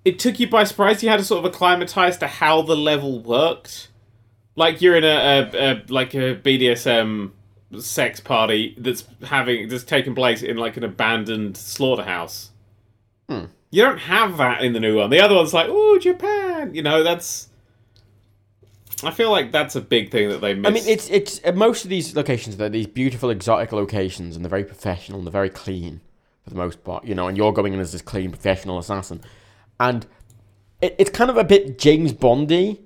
It took you by surprise. You had to sort of acclimatize to how the level worked. Like you're in a, a, a like a BDSM sex party that's having that's taking place in like an abandoned slaughterhouse. Hmm. You don't have that in the new one. The other one's like, oh, Japan. You know, that's. I feel like that's a big thing that they missed. I mean, it's it's uh, most of these locations. They're these beautiful exotic locations, and they're very professional and they're very clean for the most part. You know, and you're going in as this clean professional assassin, and it, it's kind of a bit James Bondy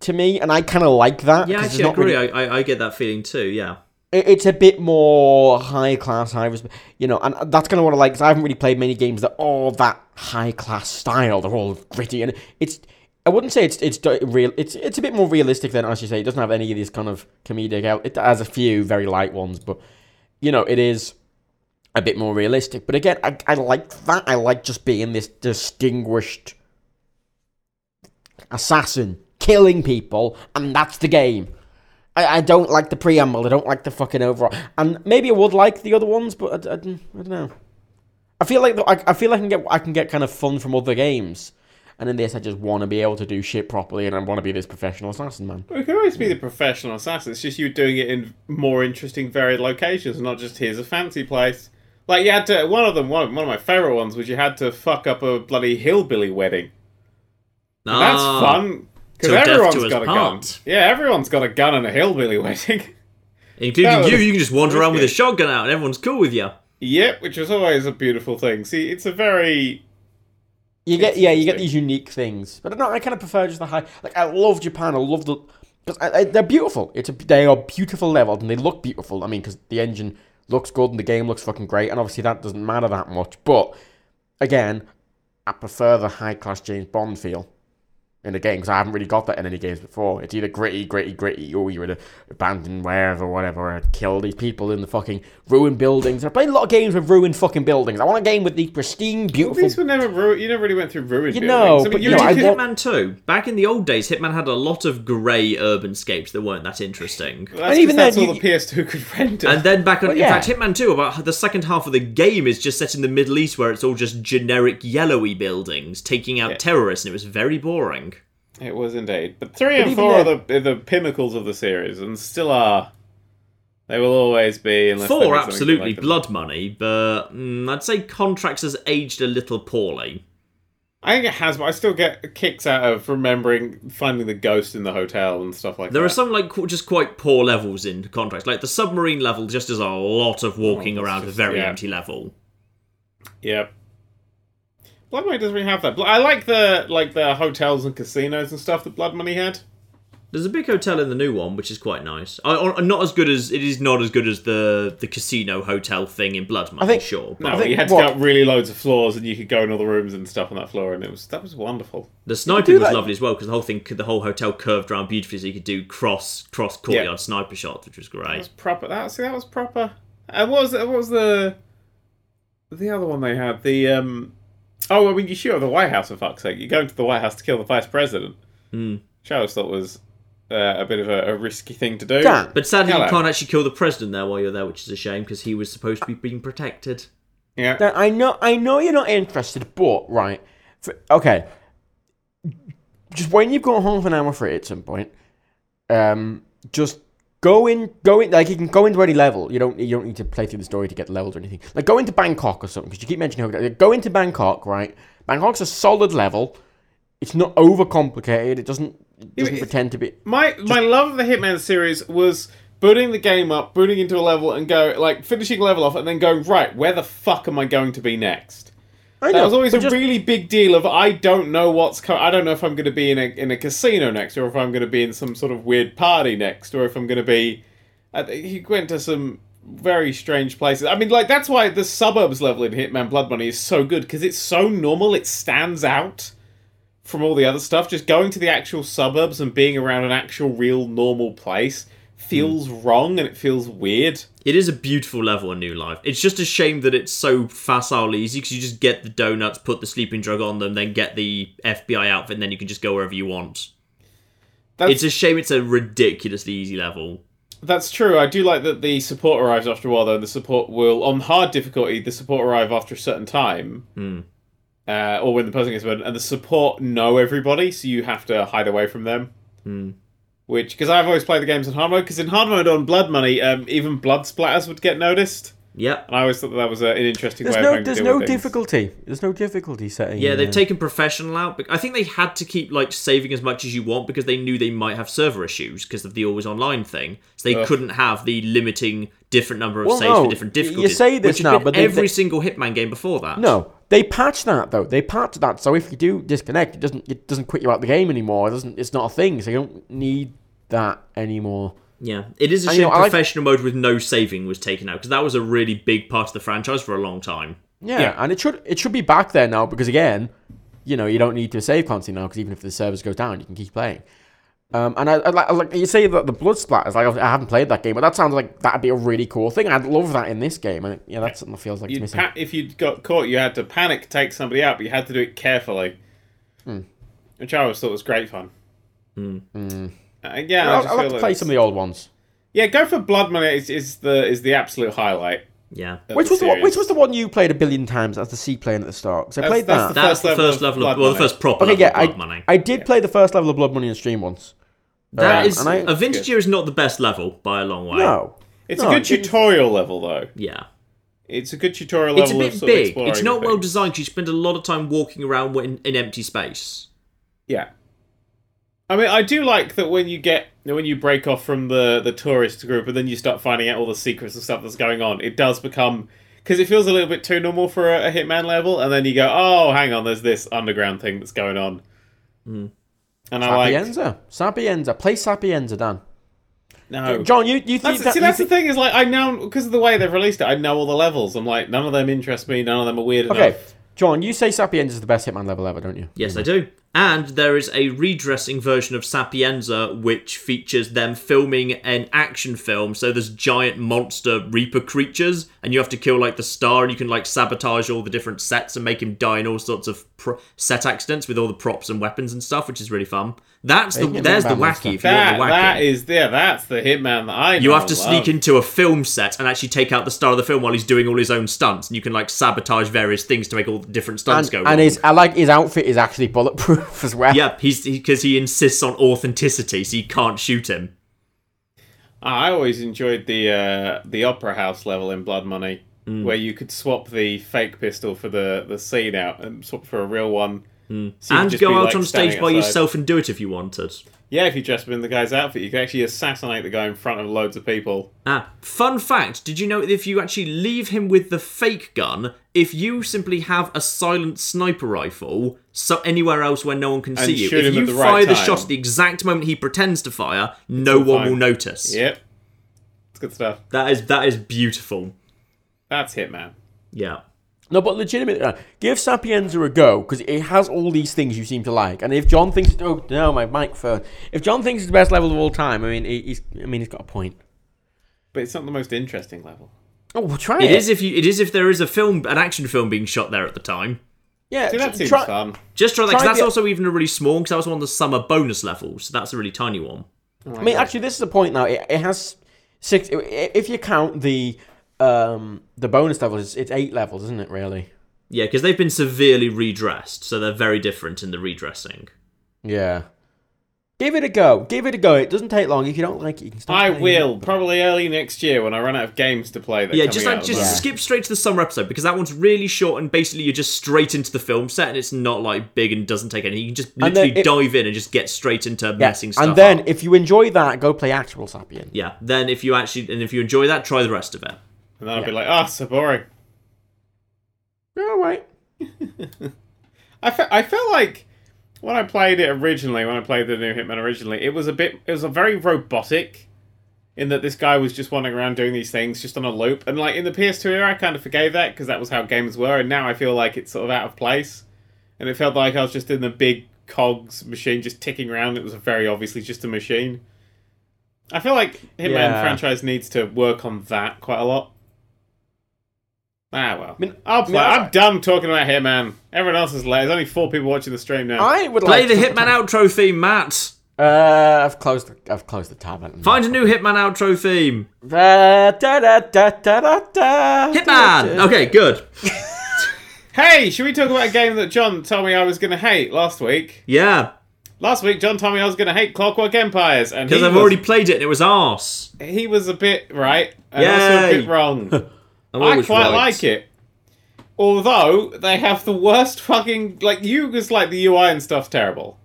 to me, and I kind of like that. Yeah, actually, I not agree. really- I, I get that feeling too. Yeah. it- it's a bit more high class, high respect, you know, and that's kind of what I like. Cause I haven't really played many games that are all that high class style. They're all gritty, and it's. I wouldn't say it's it's real. It's it's a bit more realistic than as you say. It doesn't have any of these kind of comedic. el- It has a few very light ones, but you know it is a bit more realistic. But again, I I like that. I like just being this distinguished assassin killing people, and that's the game. I, I don't like the preamble. I don't like the fucking overall. And maybe I would like the other ones, but I, I, I don't know. I feel like I, I feel like I can get I can get kind of fun from other games, and in this I just want to be able to do shit properly, and I want to be this professional assassin man. Well, it could always be the professional assassin. It's just you doing it in more interesting, varied locations, not just here's a fancy place. Like you had to. One of them, one of, one of my favorite ones, was you had to fuck up a bloody hillbilly wedding. And that's Ah, fun because till death everyone's do us got a gun. Yeah, everyone's got a gun and a hillbilly wedding. Including That you, you can just wander around with a shotgun out, and everyone's cool with you. yep, which is always a beautiful thing. See, it's a very You get yeah, you get these unique things, but no, I kind of prefer just the high. Like I love Japan. I love the because uh, they're beautiful. It's a, they are beautiful levels and they look beautiful. I mean, because the engine looks good and the game looks fucking great, and obviously that doesn't matter that much. But again, I prefer the high class James Bond feel. In the game because I haven't really got that in any games before. It's either gritty, gritty, gritty, oh, or you're in a abandoned warehouse or whatever, and kill these people in the fucking ruined buildings. I've played a lot of games with ruined fucking buildings. I want a game with these pristine, beautiful. These were never ru- you never really went through ruined You buildings. know, I mean, but you know, I could- want- Hitman 2. Back in the old days, Hitman had a lot of grey urban scapes that weren't that interesting. That's And even that's then, all you- the PS2 could render. And then back on, Well, in fact, Hitman 2, about the second half of the game is just set in the Middle East where it's all just generic yellowy buildings taking out Yeah. terrorists, and it was very boring. It was indeed. But three But and even four are then- the, are the pinnacles of the series, and still are. They will always be. Four, absolutely like blood money, but mm, I'd say Contracts has aged a little poorly. I think it has, but I still get kicks out of remembering finding the ghost in the hotel and stuff like There that. There are some like just quite poor levels in Contracts. Like the submarine level just is a lot of walking Oh, that's around a very yeah. empty level. Yep. Blood Money doesn't really have that. I like the like the hotels and casinos and stuff that Blood Money had. There's a big hotel in the new one, which is quite nice. I, I- not as good as it is not as good as the the casino hotel thing in Blood Money. I think- sure, No, I think you had to what- go up really loads of floors, and you could go in all the rooms and stuff on that floor, and it was that was wonderful. The sniping was that. lovely as well because the whole thing, the whole hotel curved around beautifully, so you could do cross cross courtyard Yeah. sniper shots, which was That great. was proper. That see, that was proper. And what was what was the the other one they had? The um. Oh, I mean, you shoot at the White House for fuck's sake. You go into the White House to kill the vice president. Hmm. Which I always thought was uh, a bit of a, a risky thing to do. Dan, But sadly, Hello. you can't actually kill the president there while you're there, which is a shame because he was supposed to be being protected. Yeah. Dan, I know, I know you're not interested, but right, for, okay. Just when you've got half an hour free at some point, um, just go in, go in. Like you can go into any level. You don't, you don't need to play through the story to get the levels or anything. Like go into Bangkok or something because you keep mentioning how. Go into Bangkok, right? Bangkok's a solid level. It's not overcomplicated. It doesn't, it doesn't it's- pretend to be. My my love of the Hitman series was booting the game up, booting into a level, and go like finishing level off, and then going right. Where the fuck am I going to be next? I That know, was always a just- really big deal. Of I don't know what's co- I don't know if I'm going to be in a in a casino next, or if I'm going to be in some sort of weird party next, or if I'm going to be. I he went to some very strange places. I mean, like that's why the suburbs level in Hitman Blood Money is so good because it's so normal. It stands out from all the other stuff. Just going to the actual suburbs and being around an actual real normal place feels wrong and it feels weird. It is a beautiful level in New Life. It's just a shame that it's so facile easy because you just get the donuts, put the sleeping drug on them, then get the FBI outfit, and then you can just go wherever you want. That's, It's a shame it's a ridiculously easy level. That's true. I do like that the support arrives after a while, though. The support will, on hard difficulty, the support arrive after a certain time. Hmm. Uh, or when the person gets murdered, and the support know everybody, so you have to hide away from them. Hmm. Which, because I've always played the games in hard mode, because in hard mode on Blood Money, um, even blood splatters would get noticed. Yeah, And I always thought that, that was a, an interesting There's way of no, having to there's no with things. difficulty. There's no difficulty setting. Yeah, they've there. taken professional out. but I think they had to keep like saving as much as you want because they knew they might have server issues because of the always online thing. So they Ugh. couldn't have the limiting different number of Well, saves no, for different y- you difficulties. say this which has now, been but every they- single Hitman game before that. No, they patched that though. They patched that so if you do disconnect, it doesn't it doesn't quit you out of the game anymore. It doesn't. It's not a thing. So you don't need that anymore. Yeah, it is a shame know, I like- professional mode with no saving was taken out because that was a really big part of the franchise for a long time. Yeah, Yeah. and it should it should be back there now because again, you know, you don't need to save constantly now because even if the servers go down, you can keep playing. Um, and I, I like I like you say that the blood splatters. Like I haven't played that game, but that sounds like that'd be a really cool thing. I'd love that in this game. And yeah, that's something that feels like You'd missing. pa- if you got caught, you had to panic, take somebody out, but you had to do it carefully. Hmm. Which I always thought was great fun. Hmm. Uh, yeah, I I'll, just I'll have feel to that play it's- some of the old ones. Yeah, go for Blood Money is, is the is the absolute highlight. Yeah. Which was the one, which was the one you played a billion times as the C playing at the start? Because I That's- played that's that. the That's first the level first of level Blood of well, the Money. first proper Okay, level yeah, of Blood I, Money. I did play the first level of Blood Money on stream once. That Um, is and I- a vintage year is not the best level by a long way. No, It's No, a good it tutorial level though. Yeah. It's a good tutorial It's a level of bit sort of big. exploring It's not well thing. designed. You spend a lot of time walking around in, in empty space. Yeah. I mean, I do like that when you get when you break off from the the tourist group and then you start finding out all the secrets and stuff that's going on. It does become because it feels a little bit too normal for a, a Hitman level, and then you go, "Oh, hang on, there's this underground thing that's going on." Hmm. And I like Sapienza, Sapienza, play Sapienza, Dan. no. John, you you think That's, that? see, you that's the thing is like I know because of the way they've released it, I know all the levels. I'm like, none of them interest me. None of them are weird Okay, enough. Okay, John, you say Sapienza is the best Hitman level ever, don't you? Yes, I do. And there is a redressing version of Sapienza which features them filming an action film. So there's giant monster Reaper creatures, and you have to kill like the star, and you can like sabotage all the different sets and make him die in all sorts of pro- set accidents with all the props and weapons and stuff, which is really fun. That's the there's the wacky. If you want That the wacky, that is yeah, that's the hitman that I. you have to and sneak into a film set and actually take out the star of the film while he's doing all his own stunts, and you can like sabotage various things to make all the different stunts And, go and wrong. his, I like his outfit is actually bulletproof as well. Yep, he's because he, insists on authenticity, so you can't shoot him. I always enjoyed the uh, the opera house level in Blood Money, Mm. where you could swap the fake pistol for the the scene out and swap for a real one. So you could Mm. and go out like, on stage by outside. yourself and do it if you wanted. Yeah, if you dress up in the guy's outfit, you can actually assassinate the guy in front of loads of people. Ah, fun fact: Did you know that if you actually leave him with the fake gun, if you simply have a silent sniper rifle, so anywhere else where no one can see you, shoot if him you the fire right the time. shot at the exact moment he pretends to fire, no all one fine. will notice. Yep, it's good stuff. That is that is beautiful. That's Hitman. Yeah. No, but legitimately, uh, give Sapienza a go because it has all these things you seem to like. And if John thinks, oh no, my microphone. If John thinks it's the best level of all time, I mean, he- he's, I mean, he's got a point. But it's not the most interesting level. Oh, we'll try It it. is if you. It is if there is a film, an action film being shot there at the time. Yeah, See, that tr- seems try, fun. Just try that. 'cause Try that's the- also even a really small. Because that was one of the summer bonus levels. So that's a really tiny one. I mean, actually, this is the point now. It, it has six. If you count the um the bonus levels, it's, it's eight levels, isn't it? Really? Yeah, because they've been severely redressed, so they're very different in the redressing. Yeah. Give it a go. Give it a go. It doesn't take long. If you don't like it, you can stop. I playing will probably early next year when I run out of games to play. That Yeah, just like just the skip straight to the summer episode because that one's really short and basically you're just straight into the film set and it's not like big and doesn't take any. You can just literally then it- dive in and just get straight into Yeah. messing stuff And then, up. if you enjoy that, go play Actual Sapien. yeah, then if you actually and if you enjoy that, try the rest of it. And then I'll be like, oh, so boring. All right. I, fe- I felt like when I played it originally, when I played the new Hitman originally, it was a bit, it was a very robotic. In that this guy was just wandering around doing these things just on a loop, and like in the PS2 era, I kind of forgave that because that was how games were, and now I feel like it's sort of out of place, and it felt like I was just in the big cogs machine just ticking around. It was very obviously just a machine. I feel like Hitman Yeah. franchise needs to work on that quite a lot. Ah well, mean- I'll play. I mean, I- I'm done talking about Hitman. Everyone else is late. There's only four people watching the stream now. I would Play like the to- Hitman outro theme, Matt. Uh, I've closed. The, I've closed the tab. and- Find a new Hitman outro theme. Da, da, da, da, da, da, da, Hitman. da. Okay, good. Hey, should we talk about a game that John told me I was going to hate last week? Yeah, Last week, John told me I was going to hate Clockwork Empires, and he because I've was, already played it and it was arse. he was a bit right and also a Yay. bit wrong. I'm I quite right. like it. Although they have the worst fucking like you was like the UI and stuff's terrible.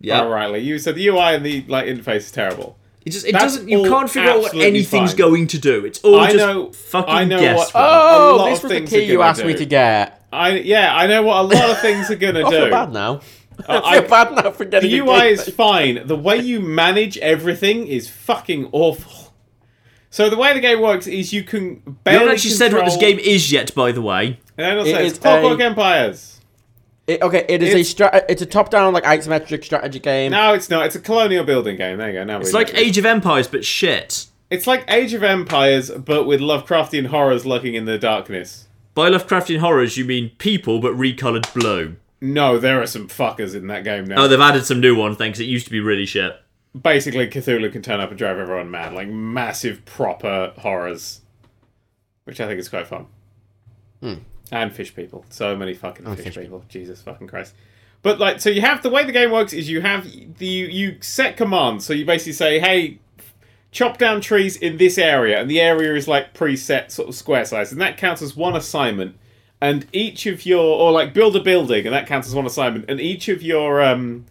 Yeah, Riley, you said the UI and the like interface is terrible. it just it That's doesn't. You can't figure out what anything's fine. going to do. It's all I just know- fucking I know what- guesswork. a Oh, lot this of was the key you gonna asked me to get. I yeah, I know what a lot of things are gonna I feel do. bad now. Uh, I feel bad now for getting The UI is fine. The way you manage everything is fucking awful. So the way the game works is you can You barely haven't actually said what this game is yet, by the way. And then it'll It say it's Clockwork a- Empires. It- okay, it is It's- a stra- It's a top-down, like isometric strategy game. No, it's not. It's a colonial building game. There you go. Now It's like know. Age of Empires, but shit. It's like Age of Empires, but with Lovecraftian horrors lurking in the darkness. By Lovecraftian horrors, you mean people, but recolored blue. No, there are some fuckers in that game now. Oh, they've added some new ones, thanks. It used to be really shit. Basically, Cthulhu can turn up and drive everyone mad, like massive proper horrors, which I think is quite fun. And fish people, so many fucking fish, Hmm. fish people. Jesus fucking Christ! But like, so you have the way the game works is you have the you set commands. So you basically say, "Hey, chop down trees in this area," and the area is like preset sort of square size, and that counts as one assignment. And each of your, or like build a building, and that counts as one assignment. And each of your um,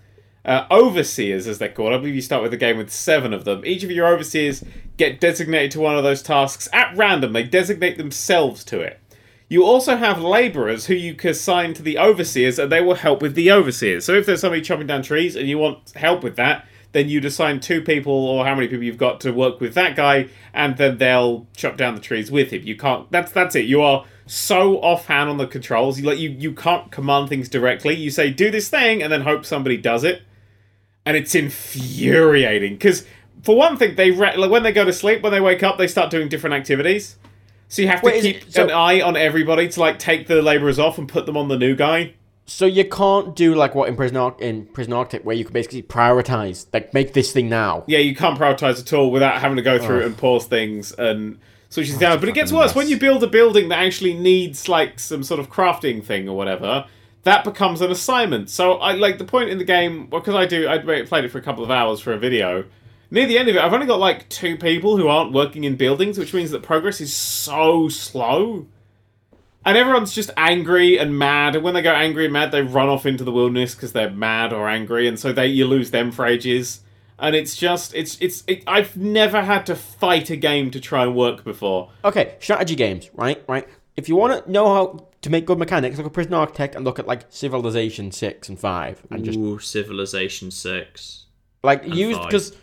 uh, overseers, as they're called, I believe you start with a game with seven of them. Each of your overseers get designated to one of those tasks at random. They designate themselves to it. You also have labourers who you can assign to the overseers, and they will help with the overseers. So if there's somebody chopping down trees and you want help with that, then you'd assign two people or how many people you've got to work with that guy, and then they'll chop down the trees with him. You can't. That's that's it. You are so offhand on the controls. You like you you can't command things directly. You say do this thing and then hope somebody does it, and it's infuriating because for one thing they re- like when they go to sleep when they wake up they start doing different activities. So you have to Wait, keep so- an eye on everybody to like take the laborers off and put them on the new guy. So you can't do like what in Prison Ar- in Prison Architect, where you can basically prioritize, like make this thing now. Yeah, you can't prioritize at all without having to go through and pause things and switch things down. But it gets worse when you build a building that actually needs like some sort of crafting thing or whatever. That becomes an assignment. So I like the point in the game because I do. I played it for a couple of hours for a video. Near the end of it, I've only got like two people who aren't working in buildings, which means that progress is so slow. And everyone's just angry and mad. And when they go angry and mad, they run off into the wilderness because they're mad or angry, and so they you lose them for ages. And it's just it's it's it, I've never had to fight a game to try and work before. Okay, strategy games, right? Right. If you want to know how to make good mechanics, look at Prison Architect and look at like Civilization Six and Five, and just Ooh, Civilization Six. like used because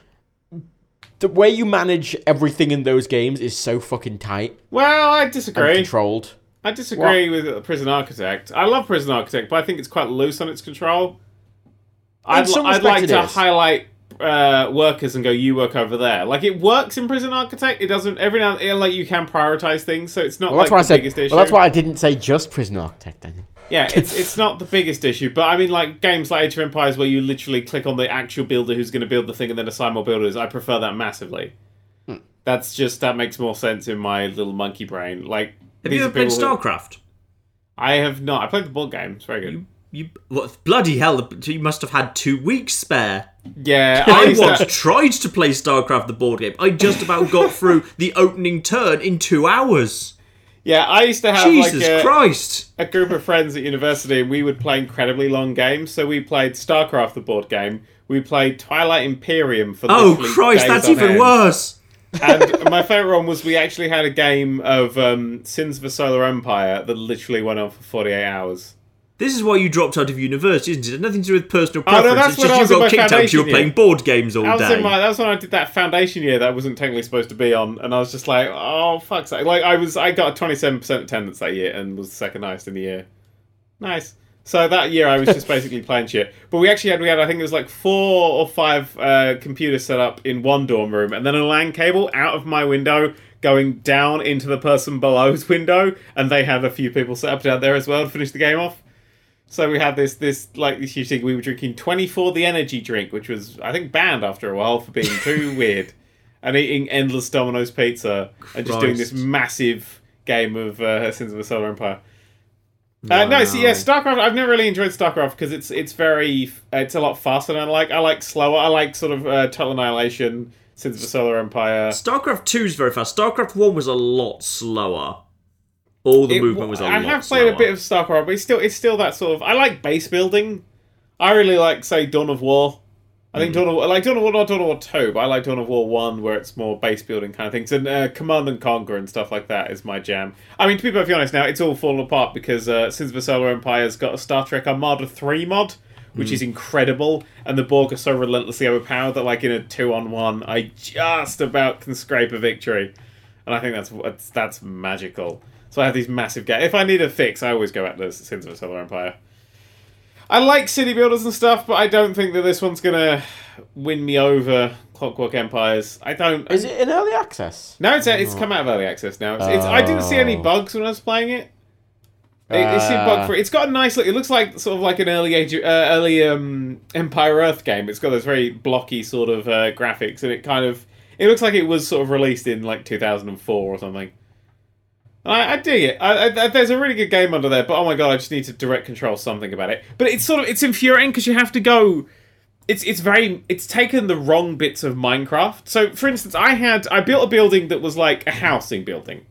the way you manage everything in those games is so fucking tight Well, I disagree. controlled. I disagree with Prison Architect. I love Prison Architect, but I think it's quite loose on its control. I'd, some I'd like it to is. highlight uh, workers and go, you work over there. Like it works in Prison Architect. It doesn't every now and then, like you can prioritize things, so it's not Well, that's like why I the said. biggest issue. Well, that's why I didn't say just Prison Architect. Then Yeah, it's it's not the biggest issue, but I mean, like games like Age of Empires, where you literally click on the actual builder who's going to build the thing and then assign more builders. I prefer that massively. Hmm. That's just that makes more sense in my little monkey brain. Like, Have you ever played people who- StarCraft? I have not. I played the board game. It's very good. You what? Bloody hell! You must have had two weeks spare. Yeah, I to- once tried to play StarCraft the board game. I just about got through the opening turn in two hours. yeah, I used to have Jesus like a, Christ! a group of friends at university, and we would play incredibly long games. So we played StarCraft, the board game. We played Twilight Imperium for the Oh Christ, that's even end. worse. and my favorite one was we actually had a game of um, Sins of the Solar Empire that literally went on for 48 hours. This is why you dropped out of university, isn't it? It nothing to do with personal preference. Oh, no, that's it's just I you got kicked out because you were playing board games all That was, day. in my, that was when I did that foundation year that I wasn't technically supposed to be on, and I was just like, oh fuck! sake! Like I was, I got a 27% attendance that year and was the second highest in the year. Nice. So that year I was just basically playing shit. But we actually had we had I think it was like four or five uh, computers set up in one dorm room, and then a LAN cable out of my window going down into the person below's window, and they had a few people set up down there as well to finish the game off. So we had this this like this huge thing. We were drinking twenty four the energy drink, which was I think banned after a while for being too weird, and eating endless Domino's pizza and just doing this massive game of uh, Sins of the Solar Empire. Uh, no, see, yeah, StarCraft. I've never really enjoyed StarCraft because it's it's very it's a lot faster than I like. I like slower. I like sort of uh, Total Annihilation, Sins of the Solar Empire. StarCraft 2 is very fast. StarCraft 1 was a lot slower. All the It- movement was I have played slower. a bit of StarCraft, but it's still it's still that sort of. I like base building. I really like say Dawn of War. I Hmm. think Dawn of War, like Dawn of War, not Dawn of War two, but I like Dawn of War one, where it's more base building kind of things, and uh, Command and Conquer and stuff like that is my jam. I mean, to be perfectly honest, now it's all fallen apart because uh, Sins the Solar Empire's got a Star Trek Armada three mod, which Hmm. is incredible, and the Borg are so relentlessly overpowered that, like in a two on one, I just about can scrape a victory, and I think that's that's, that's magical. So I have these massive gaps. If I need a fix, I always go at the Sins of a Solar Empire. I like city builders and stuff, but I don't think that this one's gonna win me over Clockwork Empires. I don't. is it in early access? No, it's it's come out of early access now. It's, it's, I didn't see any Oh. bugs when I was playing it. It, it seemed Uh. bug free. It's got a nice look. It looks like sort of like an early age, uh, early um, Empire Earth game. It's got those very blocky sort of uh, graphics, and it kind of it looks like it was sort of released in like 2004 or something. I, I dig it. I, I, there's a really good game under there, but oh my god, I just need to direct control something about it. But it's sort of it's infuriating because you have to go. It's it's very it's taken the wrong bits of Minecraft. So for instance, I had I built a building that was like a housing building.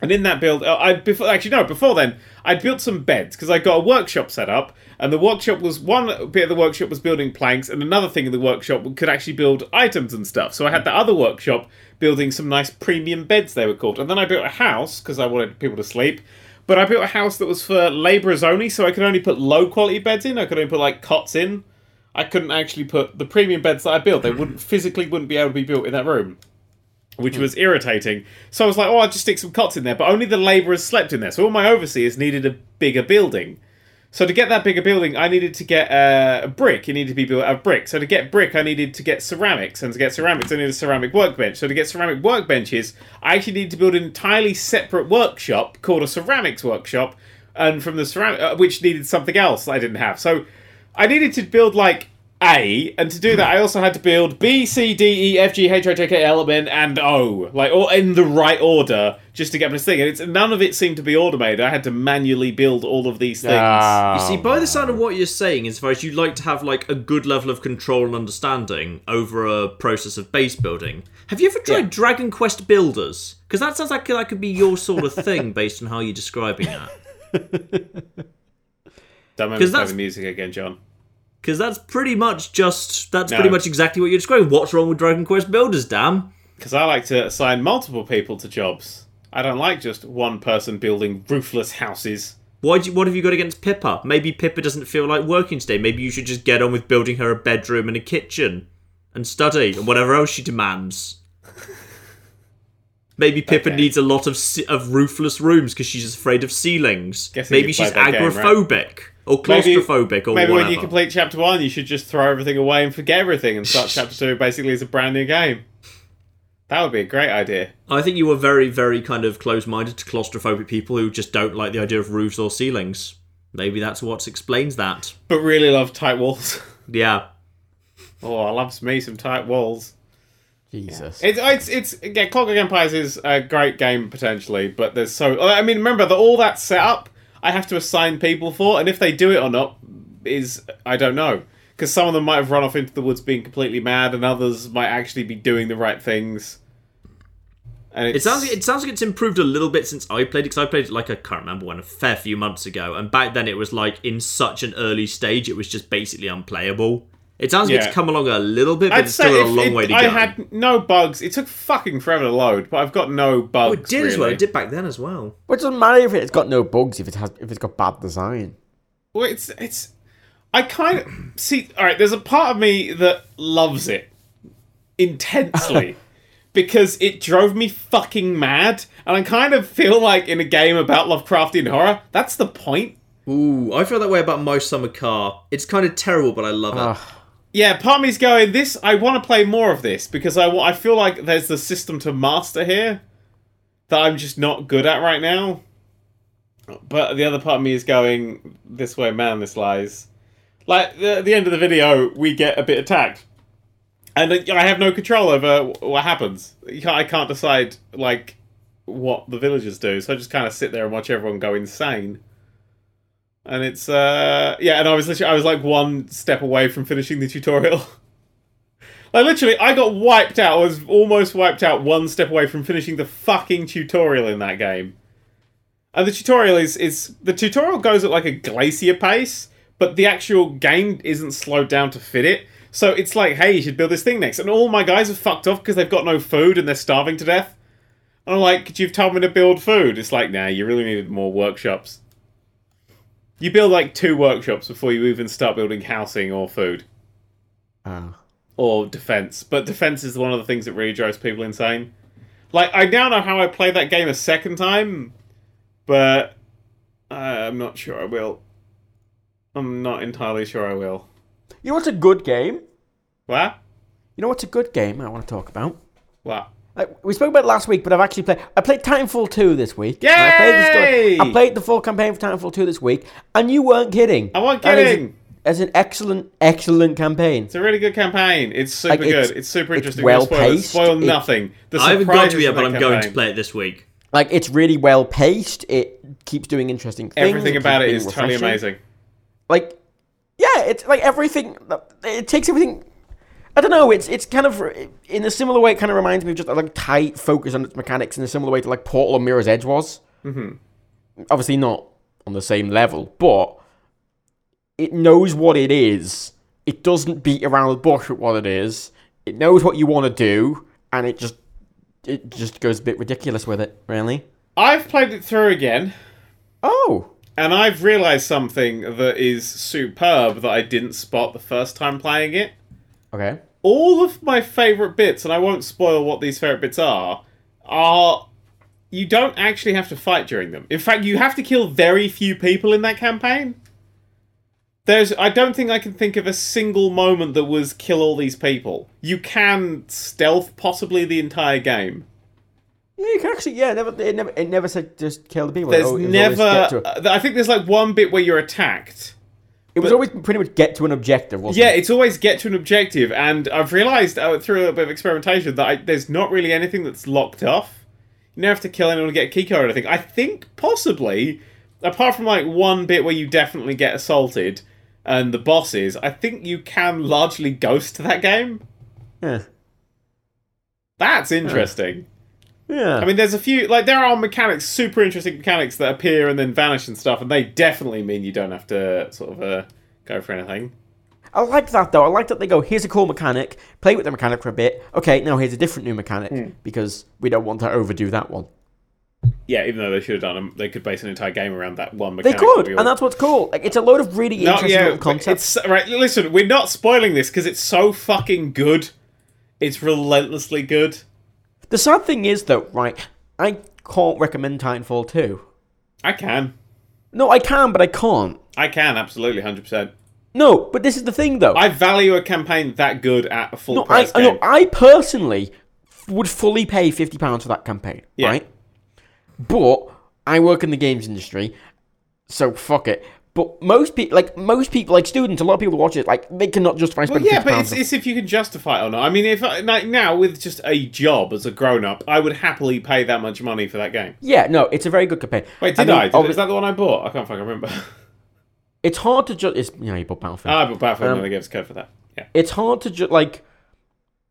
And in that build, uh, I before actually no, before then, I'd built some beds because I got a workshop set up, and the workshop was one bit of the workshop was building planks, and another thing in the workshop could actually build items and stuff. So I had the other workshop building some nice premium beds, they were called, and then I built a house because I wanted people to sleep. But I built a house that was for labourers only, so I could only put low quality beds in. I could only put like cots in. I couldn't actually put the premium beds that I built. They wouldn't physically wouldn't be able to be built in that room. Which was irritating. So I was like, oh, I'll just stick some cots in there. But only the labourers slept in there. So all my overseers needed a bigger building. So to get that bigger building, I needed to get uh, a brick. It needed to be built out of brick. So to get brick, I needed to get ceramics, and to get ceramics, I needed a ceramic workbench. So to get ceramic workbenches, I actually needed to build an entirely separate workshop called a ceramics workshop, and from the ceramic, uh, which needed something else I didn't have. So I needed to build like A, and to do that, I also had to build B, C, D, E, F, G, H, I, J, K, L, M, N, and O, like all in the right order, just to get this thing. And it's none of it seemed to be automated. I had to manually build all of these things. Ah. You see, by the sound of what you're saying, as far as you'd like to have like a good level of control and understanding over a process of base building, have you ever tried Yeah. Dragon Quest Builders? Because that sounds like that could be your sort of thing based on how you're describing that. Don't make me 'Cause play the music again, John. Because that's pretty much just that's No. pretty much exactly what you're describing. What's wrong with Dragon Quest Builders, damn? Because I like to assign multiple people to jobs. I don't like just one person building roofless houses. Why? You, what have you got against Pippa? Maybe Pippa doesn't feel like working today. Maybe you should just get on with building her a bedroom and a kitchen, and study and whatever else she demands. Maybe Pippa Okay. needs a lot of of roofless rooms because she's afraid of ceilings. Guessing Maybe she's that game, right? Agoraphobic or Maybe- claustrophobic or Maybe whatever. when you complete chapter one, you should just throw everything away and forget everything and start chapter two basically as a brand new game. That would be a great idea. I think you were very, very kind of close-minded to claustrophobic people who just don't like the idea of roofs or ceilings. Maybe that's what explains that. But really love tight walls. Yeah. oh, I love me some tight walls. Jesus. It's it's it's yeah, Clockwork Empires is a great game potentially, but there's so I mean remember that all that setup I have to assign people for, and if they do it or not is I don't know because some of them might have run off into the woods being completely mad, and others might actually be doing the right things. And It sounds it sounds like it's improved a little bit since I played it because I played it like I can't remember when a fair few months ago, and back then it was like in such an early stage it was just basically unplayable. It sounds like Yeah. it's come along a little bit, but I'd it's still a long it- way to I go. I had no bugs. It took fucking forever to load, but I've got no bugs. oh, it did as well. It did back then as well. But it doesn't matter if it's got no bugs if it has if it's got bad design. Well, it's it's. I kind of see. All right, there's a part of me that loves it intensely because it drove me fucking mad, and I kind of feel like in a game about Lovecraftian horror, that's the point. Ooh, I feel that way about My Summer Car. It's kind of terrible, but I love it. Ah. Yeah, part of me's going. This I want to play more of this because I I feel like there's the system to master here that I'm just not good at right now. But the other part of me is going this way, man. This lies. Like at the end of the video, we get a bit attacked, and uh, I have no control over what happens. I can't decide like what the villagers do, so I just kind of sit there and watch everyone go insane. And it's uh yeah, and I was literally I was like one step away from finishing the tutorial. like literally, I got wiped out. I was almost wiped out, one step away from finishing the fucking tutorial in that game. And the tutorial is is the tutorial goes at like a glacier pace, but the actual game isn't slowed down to fit it. So it's like, hey, you should build this thing next. And all my guys are fucked off because they've got no food and they're starving to death. And I'm like, could you've told me to build food. It's like, nah, you really needed more workshops. You build like two workshops before you even start building housing or food Ah. or defense. But defense is one of the things that really drives people insane. Like I now know how I play that game a second time, but uh, I'm not sure I will. I'm not entirely sure I will. You know what's a good game? What? You know what's a good game I want to talk about? What? Like, we spoke about it last week, but I've actually played. I played Titanfall 2 this week. Yay! I played, the story, I played the full campaign for Titanfall 2 this week, and you weren't kidding. I wasn't kidding. It's an excellent, excellent campaign. It's a really good campaign. It's super Like, it's- good. It's super interesting. No spoilers. well-paced. Spoil nothing. The I haven't got to yet, but I'm going to play it this week. Like it's really well paced. It keeps doing interesting things. Everything keeps about it is being is totally amazing. Like, yeah, it's like everything. It takes everything. I don't know. It's it's kind of in a similar way. It kind of reminds me of just a like tight focus on its mechanics in a similar way to like Portal or Mirror's Edge was. Mm-hmm. Obviously not on the same level, but it knows what it is. It doesn't beat around the bush with what it is. It knows what you want to do, and it just it just goes a bit ridiculous with it. Really. I've played it through again. Oh. And I've realised something that is superb that I didn't spot the first time playing it. Okay. all of my favorite bits, and I won't spoil what these favorite bits are, are you don't actually have to fight during them. In fact, you have to kill very few people in that campaign. There's I don't think I can think of a single moment that was kill all these people. You can stealth possibly the entire game. Yeah, you can actually. Yeah, it never. It never. It never said just kill the people. There's Oh, it was always never I think there's like one bit where you're attacked. It was but- always pretty much get to an objective. Wasn't Yeah, it? it's always get to an objective, and I've realised uh, through a little bit of experimentation that I, there's not really anything that's locked off. You don't have to kill anyone to get a key card or anything. I think possibly, apart from like one bit where you definitely get assaulted and the bosses, I think you can largely ghost that game. Yeah. That's interesting. Yeah. I mean, there's a few like there are mechanics, super interesting mechanics that appear and then vanish and stuff, and they definitely mean you don't have to sort of uh, go for anything. I like that though. I like that they go, here's a cool mechanic, play with the mechanic for a bit. Okay, now here's a different new mechanic Hmm. because we don't want to overdo that one. Yeah, even though they should have done them, they could base an entire game around that one They mechanic. could, that and that's what's cool. Like it's a load of really No, interesting yeah, little concepts. It's right. Listen, we're not spoiling this because it's so fucking good. It's relentlessly good. The sad thing is though, right? I can't recommend Titanfall 2. I can, No, I can, but I can't. I can absolutely, hundred percent. No, but this is the thing though. I value a campaign that good at a full no, I, price I, game. no, I personally would fully pay fifty pounds for that campaign, Yeah. right? But I work in the games industry, so fuck it. But most people, like most people, like students, a lot of people watch it, like they cannot justify spending. Well, yeah, but it's, it's if you can justify it or not. I mean, if I, like now with just a job as a grown up, I would happily pay that much money for that game. Yeah, no, it's a very good campaign. Wait, did mean, I? Did, is that the one I bought? I can't fucking remember. It's hard to just. It's you know you bought Battlefield. Ah, but Battlefield Um, never gave us code for that. Yeah. it's hard to just like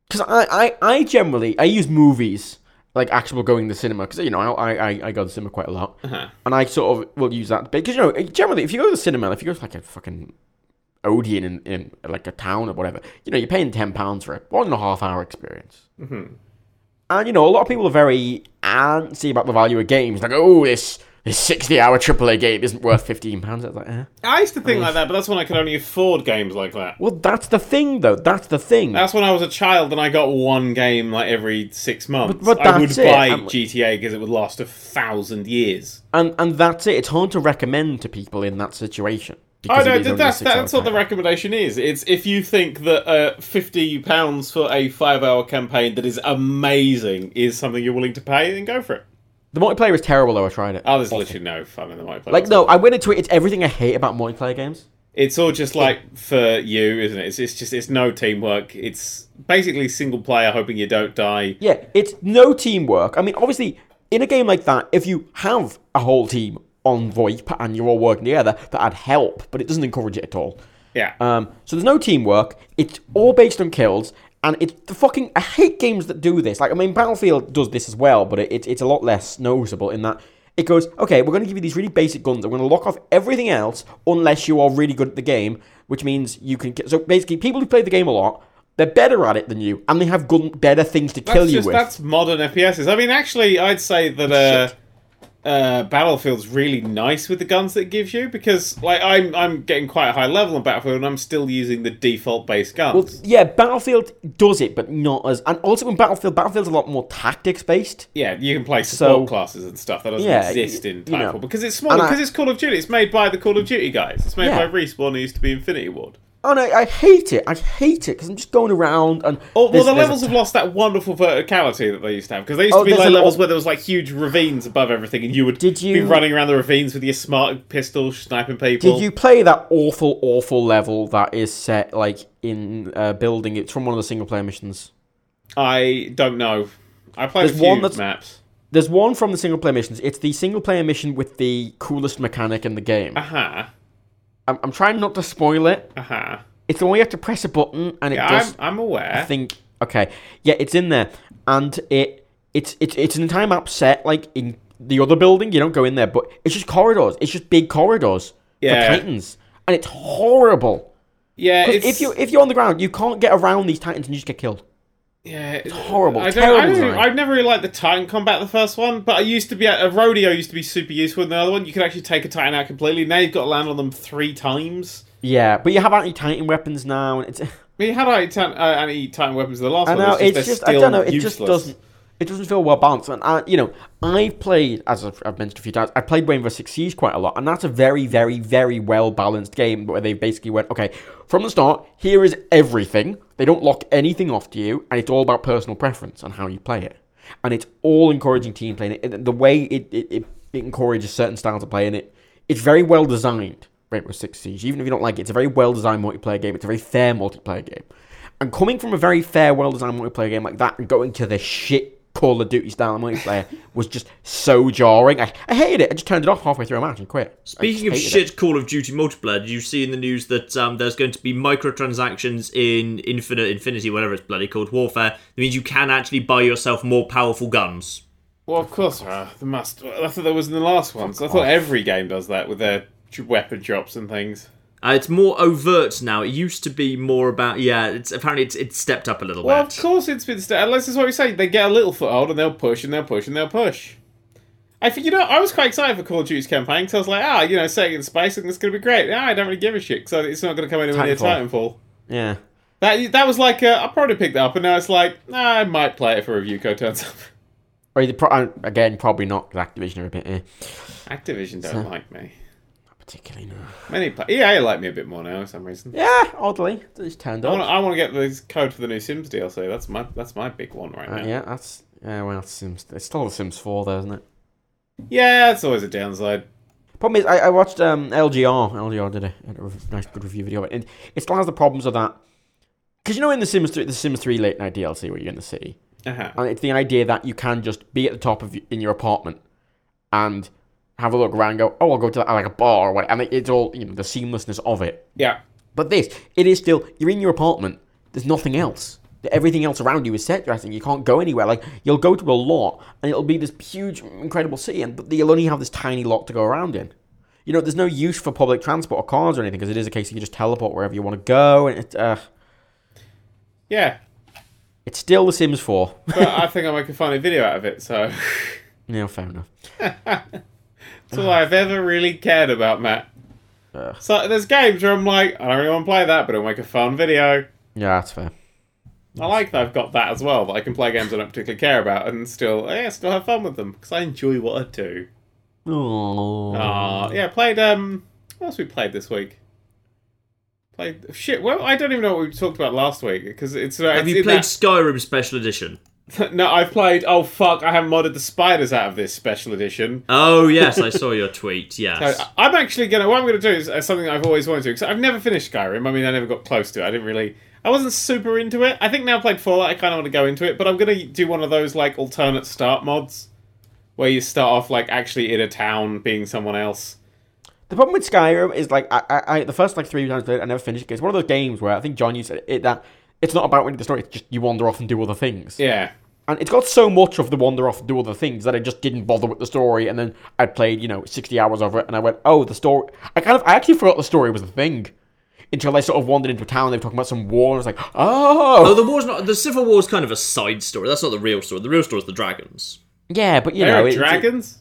because I, I I generally I use movies like actual going to the cinema because you know I, I I go to the cinema quite a lot Uh-huh. and I sort of will use that because you know generally if you go to the cinema if you go to like a fucking Odeon in, in like a town or whatever you know you're paying ten pounds for a one and a half hour experience Mm-hmm. and you know a lot of people are very antsy about the value of games like oh this this sixty hour AAA game isn't worth fifteen pounds it's like eh. I used to think like that, but that's when I could only afford games like that. well that's the thing though that's the thing That's when I was a child and I got one game like every six months. but I would it, buy and- GTA because it would last a thousand years. And and that's it. It's hard to recommend to people in that situation. I know that- that's that's what the recommendation is. It's if you think that uh, fifty pounds for a five-hour campaign that is amazing is something you're willing to pay, then go for it. The multiplayer is terrible though. I tried it. Oh, there's literally no fun in the multiplayer. like no, I went into it. It's everything I hate about multiplayer games. It's all just like for you, isn't it? It's, it's just it's no teamwork. It's basically single player, hoping you don't die. Yeah, it's no teamwork. I mean, obviously, in a game like that, if you have a whole team on VoIP and you're all working together, that'd help. But it doesn't encourage it at all. Yeah. Um, so there's no teamwork. It's all based on kills, and it's the fucking. I hate games that do this. Like I mean, Battlefield does this as well, but it, it, it's a lot less noticeable in that it goes, okay, we're going to give you these really basic guns. I'm going to lock off everything else unless you are really good at the game, which means you can. ki- So basically, people who play the game a lot, they're better at it than you, and they have gun better things to That's kill you just with. that's modern FPSs. I mean, actually, I'd say that uh, uh, Battlefield's really nice with the guns that it gives you because, like, I'm I'm getting quite a high level on Battlefield, and I'm still using the default base guns. Well, yeah, Battlefield does it, but not as. And also in Battlefield, Battlefield's a lot more tactics based. yeah, you can play support So- classes and stuff that doesn't Yeah, exist in you know. Because it's small because it's Call of Duty. It's made by the Call of Duty guys. It's made Yeah. by Respawn, who used to be Infinity Ward. Oh, and I, I hate it. I hate it because I'm just going around and. Oh, well, the levels have lost that wonderful verticality that they used to have because they used Oh, to be like levels where there was like huge ravines above everything, and you would Did be you- running around the ravines with your smart pistol, sniping people. Did you play that awful, awful level that is set like in a building? It's from one of the single player missions. I don't know. I played There's a few one that's- maps. There's one from the single player missions. It's the single player mission with the coolest mechanic in the game. Aha, I'm, I'm trying not to spoil it. aha. It's the one you have to press a button and it Yeah, does. I'm, I'm aware. I think okay, yeah, it's in there, and it it's it's it's an entire map set like in the other building. You don't go in there, but it's just corridors. It's just big corridors Yeah. for titans, and it's horrible. Yeah, it's, if you if you're on the ground, you can't get around these titans and you just get killed. Yeah, it's horrible, I don't, terrible I I've never really liked the Titan combat the first one, but I used to be a rodeo used to be super useful in the other one. You could actually take a Titan out completely. Now you've got to land on them three times. Yeah, but you have anti titan weapons now, and it's I mean, how do I turn uh, anti-titan weapons in the last I one? know It's it's they're just I don't know it useless. just doesn't it doesn't feel well balanced. And I, you know I've played as I've, mentioned a few times I played Rainbow Six Siege quite a lot and that's a very very very well balanced game where they basically went okay from the start here is everything. They don't lock anything off to you and it's all about personal preference and how you play it. And it's all encouraging team playing it. The way it it, it, encourages certain styles of play in it it's very well designed Rainbow Six Siege. Even if you don't like it it's a very well designed multiplayer game. It's a very fair multiplayer game. And coming from a very fair, well designed multiplayer game like that and going to the shit Call of Duty style multiplayer was just so jarring. I, I hated it. I just turned it off halfway through a match and quit. Speaking of just hated shit Call of Duty multiplayer, did you see in the news that um, there's going to be microtransactions in Infinite Infinity, whatever it's bloody called, Warfare? That means you can actually buy yourself more powerful guns. Well, of course, uh, there must. I thought that was in the last ones. I thought every game does that with their weapon drops and things. Uh, it's more overt now. It used to be more about yeah. It's apparently it's, it's stepped up a little Well, bit. Well, of course it's been. St- unless that's what we say. They get a little foothold and they'll push and they'll push and they'll push. I think you know. I was quite excited for Call of Duty's campaign because I was like, ah, you know, setting in space and it's going to be great. Ah, I don't really give a shit because it's not going to come anywhere near Titanfall. Titanfall. Yeah. That that was like uh, I probably picked that up and now it's like nah, I might play it for review code turns up. Or the pro- uh, again, probably not 'cause Activision are a bit eh, Activision don't like me. Particularly no. Many pla EA like me a bit more now for some reason. Yeah, oddly, just turned I want. I want to get the code for the new Sims DLC. That's my that's my big one right Uh, now. yeah, that's yeah. Well, Sims. It's still the Sims Four, though, isn't it? Yeah, that's always a downside. Problem is, I, I watched um, LGR. LGR did a, a nice, good review video, of it, and it still has the problems of that. Because you know, in the Sims 3, the Sims 3 late night DLC, where you're in the city, Uh-huh. and it's the idea that you can just be at the top of in your apartment and have a look around, and go, oh, I'll go to like a bar or what, and it's all you know the seamlessness of it. Yeah. But this, it is still you're in your apartment. There's nothing else. Everything else around you is set dressing. You can't go anywhere. Like you'll go to a lot, and it'll be this huge, incredible city, and but you'll only have this tiny lot to go around in. You know, there's no use for public transport or cars or anything because it is a case you can just teleport wherever you want to go, and it, uh, Yeah. it's still The Sims 4. But I think I'll make a funny video out of it, so yeah, fair enough. that's all I've ever really cared about, Matt. Ugh. So there's games where I'm like, I don't really want to play that, but it'll make a fun video. Yeah, that's fair. I like that I've got that as well, that I can play games I don't particularly care about and still, yeah, still have fun with them because I enjoy what I do. Oh, Ah, yeah, played. Um, what else we played this week? Played shit. Well, I don't even know what we talked about last week because it's. uh, Have it's you played that- Skyrim Special Edition? no, I've played. Oh fuck! I haven't modded the spiders out of this special edition. Oh yes, I saw your tweet. Yes. So I- I'm actually gonna. What I'm gonna do is uh, something I've always wanted to. Because I've never finished Skyrim. I mean, I never got close to it. I didn't really. I wasn't super into it. I think now I've played Fallout, I kind of want to go into it. But I'm gonna do one of those like alternate start mods, where you start off like actually in a town being someone else. The problem with Skyrim is like I, I, I the first like three times I played it, I never finished it. It's one of those games where I think John you said it that it's not about winning the story. It's just you wander off and do other things. Yeah. And it's got so much of the wander off and do other things that I just didn't bother with the story. And then I played you know sixty hours of it, and I went, oh, the story. I kind of I actually forgot the story was the thing until I sort of wandered into a town. They were talking about some war, and I was like, Oh, oh, the war's not. The Civil War's kind of a side story. That's not the real story. The real story is the dragons. yeah, but you there know, are it- dragons.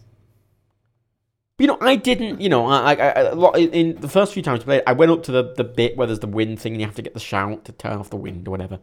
You know, I didn't. You know, I, I, I a lot in the first few times I played, I went up to the, the bit where there's the wind thing, and you have to get the shout to turn off the wind or whatever.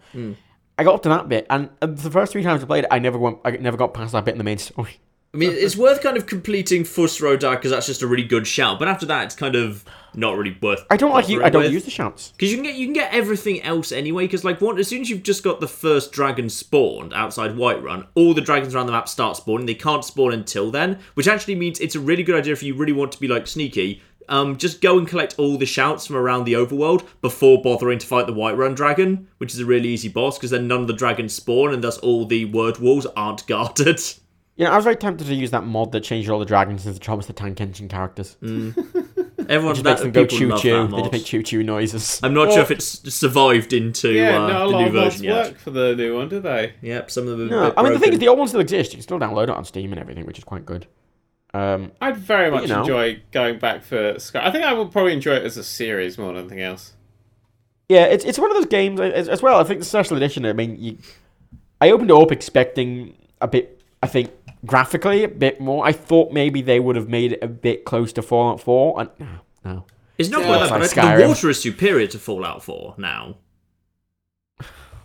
I got up to that bit, and uh, the first three times I played it, I never went. I never got past that bit in the main story. I mean, it's worth kind of completing Fus Ro Dah because that's just a really good shout. But after that, it's kind of not really worth. I don't like you. I don't use the shouts. because you can get you can get everything else anyway. Because like one, as soon as you've just got the first dragon spawned outside Whiterun, all the dragons around the map start spawning. They can't spawn until then, which actually means it's a really good idea if you really want to be like sneaky. Um, just go and collect all the shouts from around the overworld before bothering to fight the Whiterun dragon, which is a really easy boss because then none of the dragons spawn and thus all the word walls aren't guarded. You know, I was very tempted to use that mod that changed all the dragons into Thomas the Tank Engine characters. Everyone Just that, makes them go choo choo. They mod. just make choo choo noises. I'm not Well- sure if it's survived into Yeah, uh, not the new version yet. work for the new one, do they? Yep, some of them. Are No, a bit I mean the thing is, the old ones still exist. You can still download it on Steam and everything, which is quite good. Um, I'd very much you know. enjoy going back for Sky. I think I would probably enjoy it as a series more than anything else. Yeah, it's it's one of those games as, as well. I think the special edition. I mean, you, I opened it up expecting a bit. I think graphically a bit more. I thought maybe they would have made it a bit close to Fallout Four, and no, no. It's not Yeah, quite it's that, like but Skyrim. the water is superior to Fallout 4 now.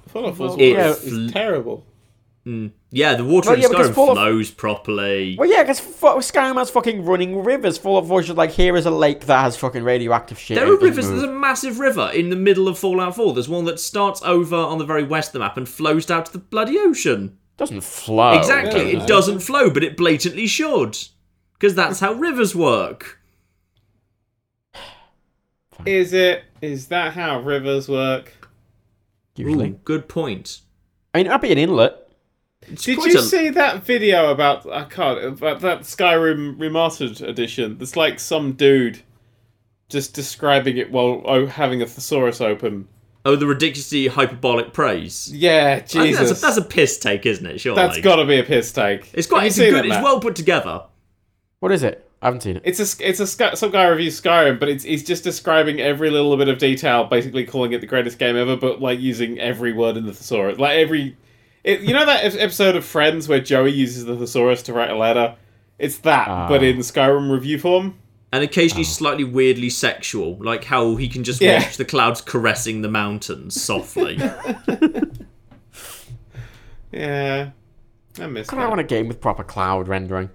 Fallout 4 It is fl- terrible. Mm. Yeah, the water Well, in yeah, because Skyrim Fallout- flows properly. Well, yeah, because Skyrim has fucking running rivers. Fallout 4 is just like, here is a lake that has fucking radioactive shit. There are rivers. move. There's a massive river in the middle of Fallout 4. There's one that starts over on the very west of the map and flows down to the bloody ocean. Doesn't flow. exactly. It doesn't flow, but it blatantly should. Because that's how rivers work. Is it? Is that how rivers work? Usually. Ooh, good point. I mean, it might be an inlet. It's Did you a- see that video about I can't about that Skyrim remastered edition? There's like some dude just describing it while oh, having a thesaurus open. Oh, the ridiculously hyperbolic praise. Yeah, I Jesus, that's a, that's a piss take, isn't it? Sure. that's got to be a piss take. It's quite. Have It's, a good, it, it's well put together. What is it? I haven't seen it. It's a it's a Sky, some guy reviews Skyrim, but it's he's just describing every little bit of detail, basically calling it the greatest game ever, but like using every word in the thesaurus, like every. It, you know that episode of Friends where Joey uses the thesaurus to write a letter? It's that, Ah. but in Skyrim review form. And occasionally slightly weirdly sexual, like how he can just Yeah. watch the clouds caressing the mountains softly. Yeah, I miss God, that. I want a game with proper cloud rendering.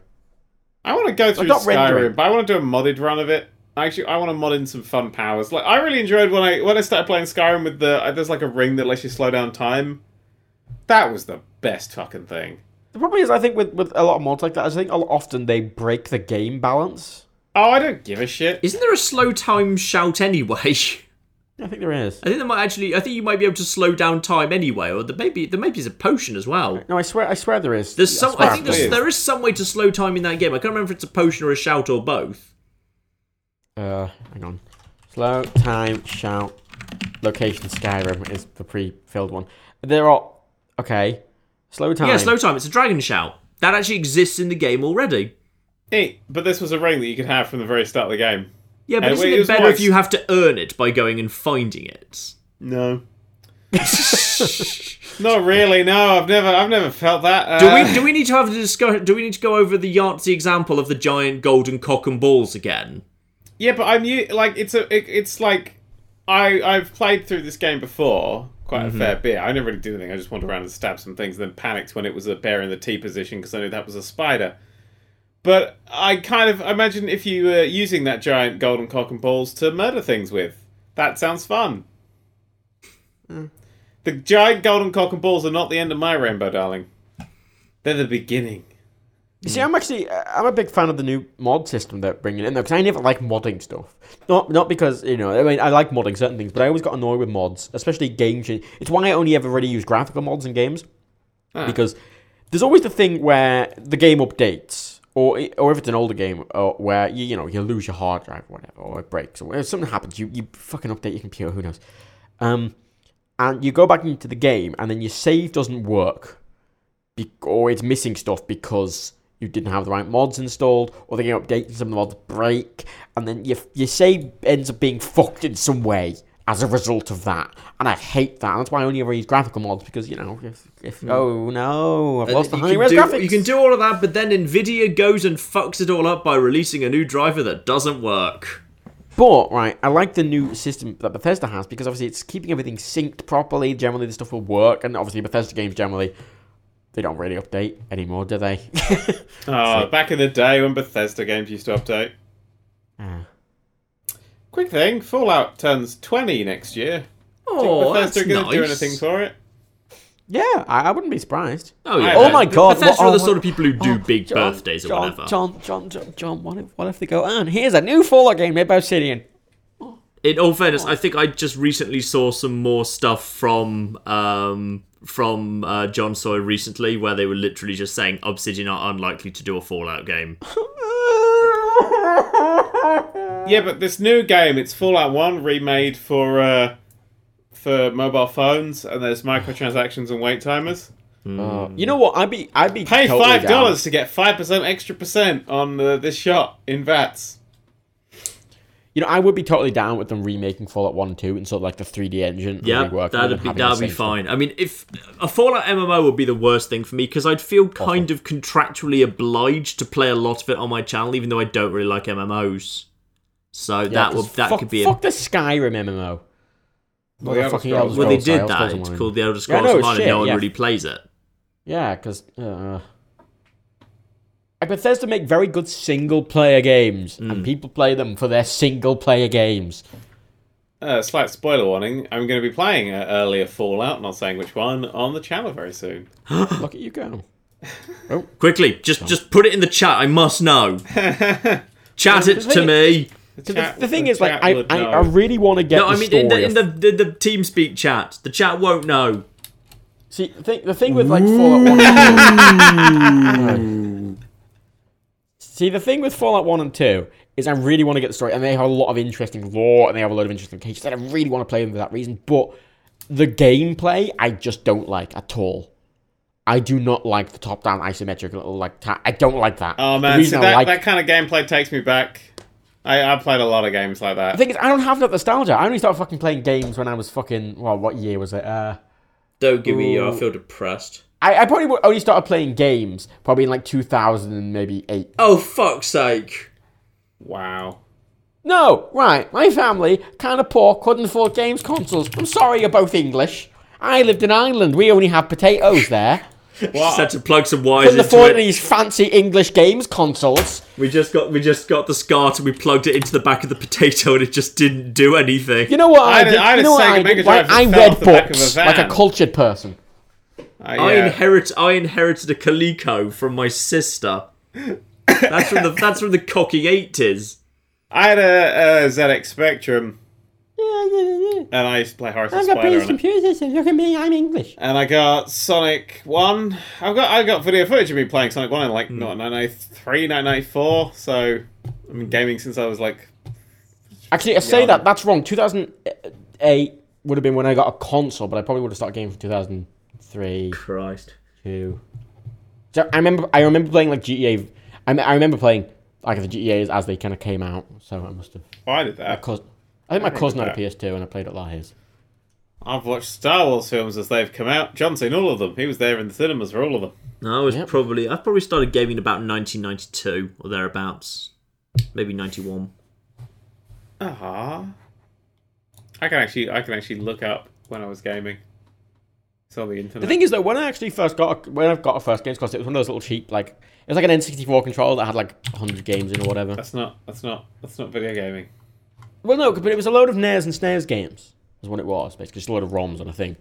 I want to go through not Skyrim, rendering. but I want to do a modded run of it. Actually, I want to mod in some fun powers. Like I really enjoyed when I when I started playing Skyrim with the uh, there's like a ring that lets you slow down time. That was the best fucking thing. The problem is, I think with, with a lot of mods like that, I think often they break the game balance. Oh, I don't give a shit. Isn't there a slow time shout anyway? I think there is. I think there might actually. I think you might be able to slow down time anyway, or there maybe there maybe is a potion as well. No, I swear, I swear there is. There's some. swear I think there's, there is some way to slow time in that game. I can't remember if it's a potion or a shout or both. Uh, hang on. Slow time shout location Skyrim is the pre-filled one. There are okay. Slow time. Yeah, slow time. It's a dragon shout that actually exists in the game already. Hey, but this was a ring that you could have from the very start of the game. Yeah, but Uh, isn't it it better if you have to earn it by going and finding it? No. Not really. No, I've never, I've never felt that. Uh, Do we do we need to have a discussion? Do we need to go over the Yahtzee example of the giant golden cock and balls again? Yeah, but I'm like it's a, it, it's like I, I've played through this game before quite a fair bit. I never really did anything. I just wandered around and stabbed some things, and then panicked when it was a bear in the T position because I knew that was a spider. But I kind of imagine if you were using that giant golden cock and balls to murder things with. That sounds fun. The giant golden cock and balls are not the end of my rainbow, darling. They're the beginning. You see, I'm actually I'm a big fan of the new mod system they're bringing in there because I never like modding stuff. Not not because you know I mean I like modding certain things, but I always got annoyed with mods, especially game change. It's why I only ever really use graphical mods in games Ah. because there's always the thing where the game updates, or or if it's an older game, or where you you know you lose your hard drive or whatever, or it breaks, or something happens, you you fucking update your computer. Who knows? Um, and you go back into the game, and then your save doesn't work, be- or it's missing stuff because you didn't have the right mods installed, or the game updates and some of the mods break, and then your your save ends up being fucked in some way as a result of that. And I hate that. And that's why I only ever use graphical mods because you know if, if oh no, I've lost the you, honey can res do, graphics. you can do all of that, but then Nvidia goes and fucks it all up by releasing a new driver that doesn't work. But right, I like the new system that Bethesda has because obviously it's keeping everything synced properly. Generally, the stuff will work, and obviously Bethesda games generally they don't really update anymore, do they? Oh, back in the day when Bethesda games used to update. Ah. Quick thing, Fallout turns 20 next year. Oh, Bethesda that's going to nice. do anything for it? yeah, I, I wouldn't be surprised. Oh yeah. Oh my God, Bethesda what- are the oh, sort of people who do Oh, big John, birthdays or John, whatever. John, John, John, John, what if, what if they go, and here's a new Fallout game made by Obsidian? In all fairness, I think I just recently saw some more stuff from um, from uh, Josh Sawyer recently, where they were literally just saying Obsidian are unlikely to do a Fallout game. Yeah, but this new game, it's Fallout 1 remade for uh, for mobile phones, and there's microtransactions and wait timers. Uh, you know what? I'd be, I'd be Pay totally five down. dollars to get five percent extra percent on uh, this shot in VATS. You know, I would be totally down with them remaking Fallout One and Two and sort of like the 3D engine. Yeah, that'd be that'd be same stuff. fine. I mean, if a Fallout MMO would be the worst thing for me because I'd feel kind of contractually obliged to play a lot of it on my channel, even though I don't really like MMOs. So Yeah, that 'cause would that fuck, could be a fuck the Skyrim MMO. Well, The the Elder Scrolls. Well, they did sorry, that. It's called the Elder Yeah, Scrolls no, it's Online. and no one yeah. really plays it. Yeah, because uh, Bethesda make very good single player games, Hmm. and people play them for their single player games. Uh, slight spoiler warning: I'm going to be playing uh, earlier Fallout, not saying which one, on the channel very soon. Look at you go. oh. Quickly, just just put it in the chat. I must know. Chat it to me. The, chat- the thing the is, like, I, I. I really want to get No, the I mean in the story in of- the, the the TeamSpeak chat. The chat won't know. See, the thing, the thing with like Fallout One and Two. See, the thing with Fallout One and Two is I really want to get the story, and they have a lot of interesting lore, and they have a lot of interesting cases, and I really want to play them for that reason. But the gameplay, I just don't like at all. I do not like the top-down isometric little like. Ta- I don't like that. Oh man, see, that, like- that kind of gameplay takes me back. I, I played a lot of games like that. The that. thing is, I don't have that nostalgia. I only started fucking playing games when I was fucking. Well, what year was it? Uh, Don't give me. I Ooh. feel depressed. I, I probably only started playing games probably in like 2000 and maybe eight. Oh fuck's sake! Wow. No, right. My family, kind of poor, couldn't afford games consoles. I'm sorry you're both English. I lived in Ireland. We only had potatoes there. Just had to plug some wires Couldn't into afford it. these fancy English games consoles. We just got we just got the SCART and we plugged it into the back of the potato and it just didn't do anything. You know what I I, did? I had you know what I did? Like, I that fell off read the back of a books like a cultured person. Uh, I yeah. inherit I inherited a Coleco from my sister. That's from the that's from the cocky eighties. I had a, a ZX Spectrum, Yeah, yeah, yeah. and I used to play Horizon I've got Spider British on it. computers, and look at me, I'm English. And I got Sonic One. I've got I got video footage of me playing Sonic One in like not 1993, 1994. So I've been gaming since I was like Actually, I say Yeah. that that's wrong. 2008 would have been when I got a console, but I probably would have started gaming from 2003, Christ. two. So I remember, I remember playing like GTA. I, I remember playing like the GTA's as they kind of came out. So I must have. oh, I did My that. cousin, I think my remember cousin had a. PS2 and I played it like his. I've watched Star Wars films as they've come out. John's seen all of them. He was there in the cinemas for all of them. No, I was Yep. probably I probably started gaming about 1992 or thereabouts, maybe 91. Ah. I can actually I can actually look up when I was gaming. The internet. The thing is though, when I actually first got a, when I got a first games console, it was one of those little cheap like it was like an N64 controller that had like 100 games in or whatever. that's not that's not that's not video gaming. Well, no, but it was a load of NES and SNES games. Is what it was basically, just a load of ROMs on a thing,